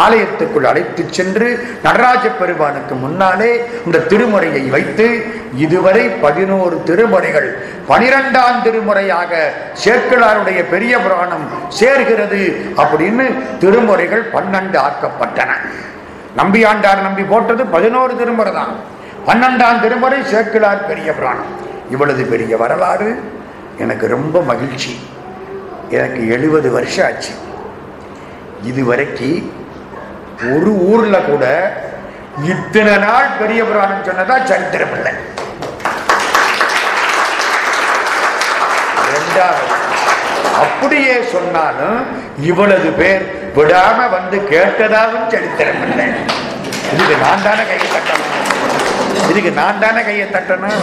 ஆலயத்துக்குள் அழைத்து சென்று நடராஜ பெருமானுக்கு முன்னாலே இந்த திருமுறையை வைத்து இதுவரை பதினோரு திருமுறைகள் பனிரெண்டாம் திருமுறையாக சேக்கிழாருடைய பெரிய புராணம் சேர்கிறது அப்படின்னு திருமுறைகள் பன்னெண்டு ஆக்கப்பட்டன. நம்பியாண்டார் நம்பி போட்டது பதினோரு திருமுறை தான். பன்னெண்டாம் திருமுறை சேக்கிழார் பெரிய புராணம். இவ்வளவு பெரிய வரலாறு எனக்கு ரொம்ப மகிழ்ச்சி. எனக்கு எழுபது வருஷம் ஆச்சு. இதுவரைக்கு ஒரு ஊர்ல கூட இத்தனை நாள் பெரிய புராணம் சொன்னதா சரித்திரம் இல்லை. ரெண்டாவது அப்படியே சொன்னாலும் இவ்வளவு பேர் விடாம வந்து கேட்டதாகவும் சரித்திரம் இல்லை. இதுக்கு நான் தானே கையை தட்டணும்? இதுக்கு நான் தானே கையை தட்டணும்?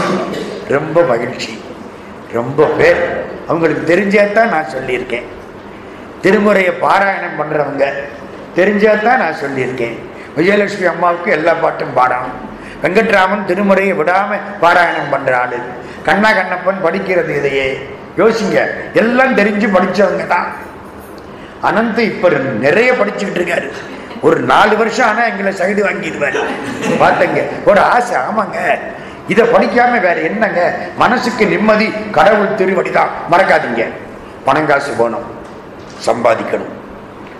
ரொம்ப மகிழ்ச்சி. ரொம்ப பேர். அவங்களுக்கு தெரிஞ்சதான் நான் சொல்லியிருக்கேன். திருமுறையை பாராயணம் பண்ணுறவங்க தெரிஞ்சால் தான் நான் சொல்லியிருக்கேன். விஜயலட்சுமி அம்மாவுக்கு எல்லா பாட்டும் பாடணும். வெங்கட்ராமன் திருமுறையை விடாமல் பாராயணம் பண்ணுற ஆளு. கண்ணா கண்ணப்பன் படிக்கிறது இதையே. யோசிங்க எல்லாம் தெரிஞ்சு படித்தவங்க தான். அனந்த் இப்போ நிறைய படிச்சுக்கிட்டு இருக்காரு. ஒரு நாலு வருஷம் ஆனால் எங்களை சைடு வாங்கிடுவாரு. பார்த்தங்க ஒரு ஆசை ஆமாங்க. இதை படிக்காம வேற என்னங்க? மனசுக்கு நிம்மதி கடவுள் திருவடிதான். மறக்காதீங்க. பணம் காசு சம்பாதிக்கணும்.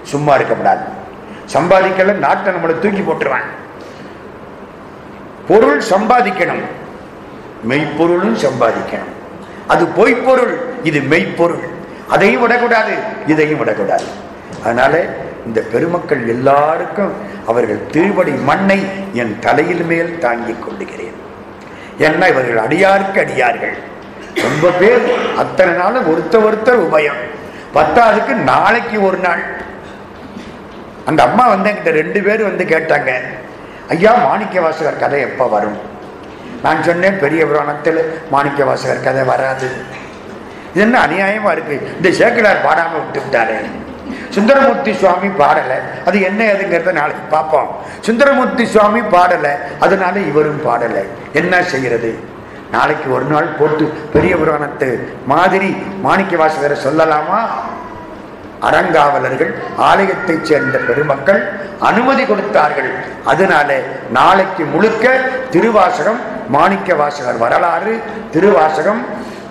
சும்மா இருக்கக்கூடாது சம்பாதிக்கல நாட்டை நம்மளை தூக்கி போட்டுருவான் பொருள் சம்பாதிக்கணும். மெய்ப்பொருளும் சம்பாதிக்கணும். அது பொய்ப்பொருள் இது மெய்ப்பொருள். அதையும் விடக்கூடாது இதையும் விடக்கூடாது. அதனால இந்த பெருமக்கள் எல்லாருக்கும் அவர்கள் திருவடி மண்ணை என் தலையில் மேல் தாங்கிக் கொள்ளுகிறேன். என்ன இவர்கள் அடியாருக்கு அடியார்கள். ரொம்ப பேர் அத்தனை நாளும் ஒருத்தர் ஒருத்தர் உபயம். பத்தாவதுக்கு நாளைக்கு ஒரு நாள். அந்த அம்மா வந்து என்கிட்ட ரெண்டு பேரும் வந்து கேட்டாங்க ஐயா மாணிக்க வாசகர் கதை எப்போ வரும்? நான் சொன்னேன் பெரிய புராணத்தில் மாணிக்க வாசகர் கதை வராது. இது என்ன அநியாயமாக இருக்குது இந்த சேக்கிலார் பாடாமல் விட்டு விட்டாரு சுந்தரமூர்த்தி சுவாமி பாடலை. அது என்ன எதுங்கிறத நாளைக்கு பார்ப்போம். சுந்தரமூர்த்தி சுவாமி பாடலை. அதனால இவரும் பாடலை. என்ன செய்கிறது நாளைக்கு ஒரு நாள் போட்டு பெரிய புராணத்து மாதிரி மாணிக்க வாசகரை சொல்லலாமா? அறங்காவலர்கள் ஆலயத்தைச் சேர்ந்த பெருமக்கள் அனுமதி கொடுத்தார்கள். அதனால நாளைக்கு முழுக்க திருவாசகம் மாணிக்க வாசகர் வரலாறு திருவாசகம்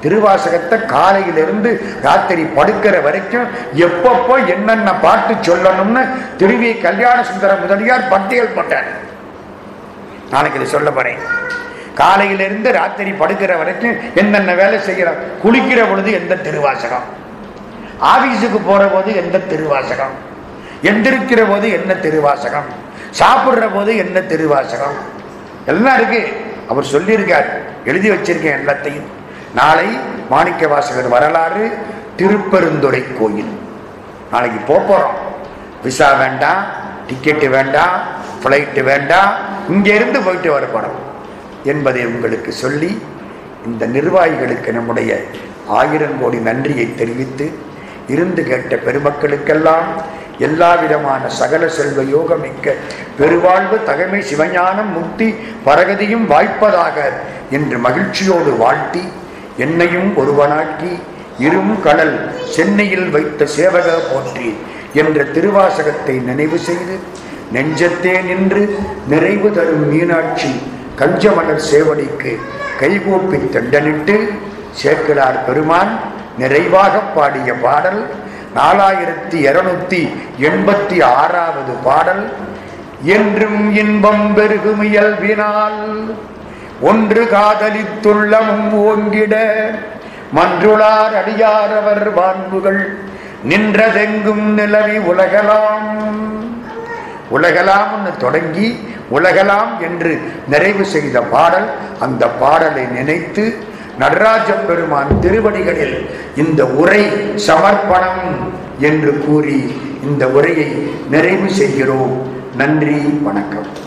திருவாசகத்தை காலையிலிருந்து ராத்திரி படுக்கிற வரைக்கும் எப்பப்போ என்னென்ன பாட்டு சொல்லணும்னு திருவி கல்யாண சுந்தர முதலியார் பட்டியல் போட்டார். நாளைக்கு இதை சொல்ல போறேன். காலையிலிருந்து ராத்திரி படுக்கிற வரைக்கும் என்னென்ன வேலை செய்கிறோம் குளிக்கிற பொழுது எந்த திருவாசகம்? ஆபீஸுக்கு போகிற போது எந்த திருவாசகம்? எந்திருக்கிற போது என்ன திருவாசகம்? சாப்பிட்ற போது என்ன திருவாசகம்? எல்லாம் இருக்கு. அவர் சொல்லியிருக்கார். எழுதி வச்சிருக்கேன் எல்லாத்தையும். நாளை மாணிக்க வாசகர் வரலாறு திருப்பெருந்துறை கோயில். நாளைக்கு போக விசா வேண்டாம் டிக்கெட்டு வேண்டாம் ஃப்ளைட்டு வேண்டாம். இங்கேருந்து போயிட்டு வர என்பதை உங்களுக்கு சொல்லி இந்த நிர்வாகிகளுக்கு நம்முடைய ஆயிரம் கோடி நன்றியை தெரிவித்து இருந்து கேட்ட பெருமக்களுக்கெல்லாம் எல்லா விதமான சகல செல்வ யோகமிக்க பெருவாழ்வு தகமை சிவஞானம் முக்தி பரகதியும் வாய்ப்பதாக என்று மகிழ்ச்சியோடு வாழ்த்தி என்னையும் ஒருவனாக்கி இரும் கடல் சென்னையில் வைத்த சேவக போற்றி என்ற திருவாசகத்தை நினைவு செய்து நெஞ்சத்தே நின்று நிறைவு தரும் மீனாட்சி கஞ்சமலர் சேவடிக்கு கைகூப்பி தண்டனிட்டு சேக்கிழார் பெருமான். நிறைவாக பாடிய பாடல் நாலாயிரத்தி இருநூத்தி எண்பத்தி ஆறாவது பாடல் என்றும் இன்பம் பெருகும் இயல்பினால் ஒன்று காதலித்துள்ளமும் ஓங்கிட மன்றுளார் அடியாரவர் வான்புகள் நின்றதெங்கும் நிலவி உலகலாம். உலகலாம்னு தொடங்கி உலகலாம் என்று நிறைவு செய்த பாடல் அந்த பாடலை நினைத்து நடராஜ பெருமான் திருவடிகளில் இந்த உரை சமர்ப்பணம் என்று கூறி இந்த உரையை நிறைவு செய்கிறோம். நன்றி வணக்கம்.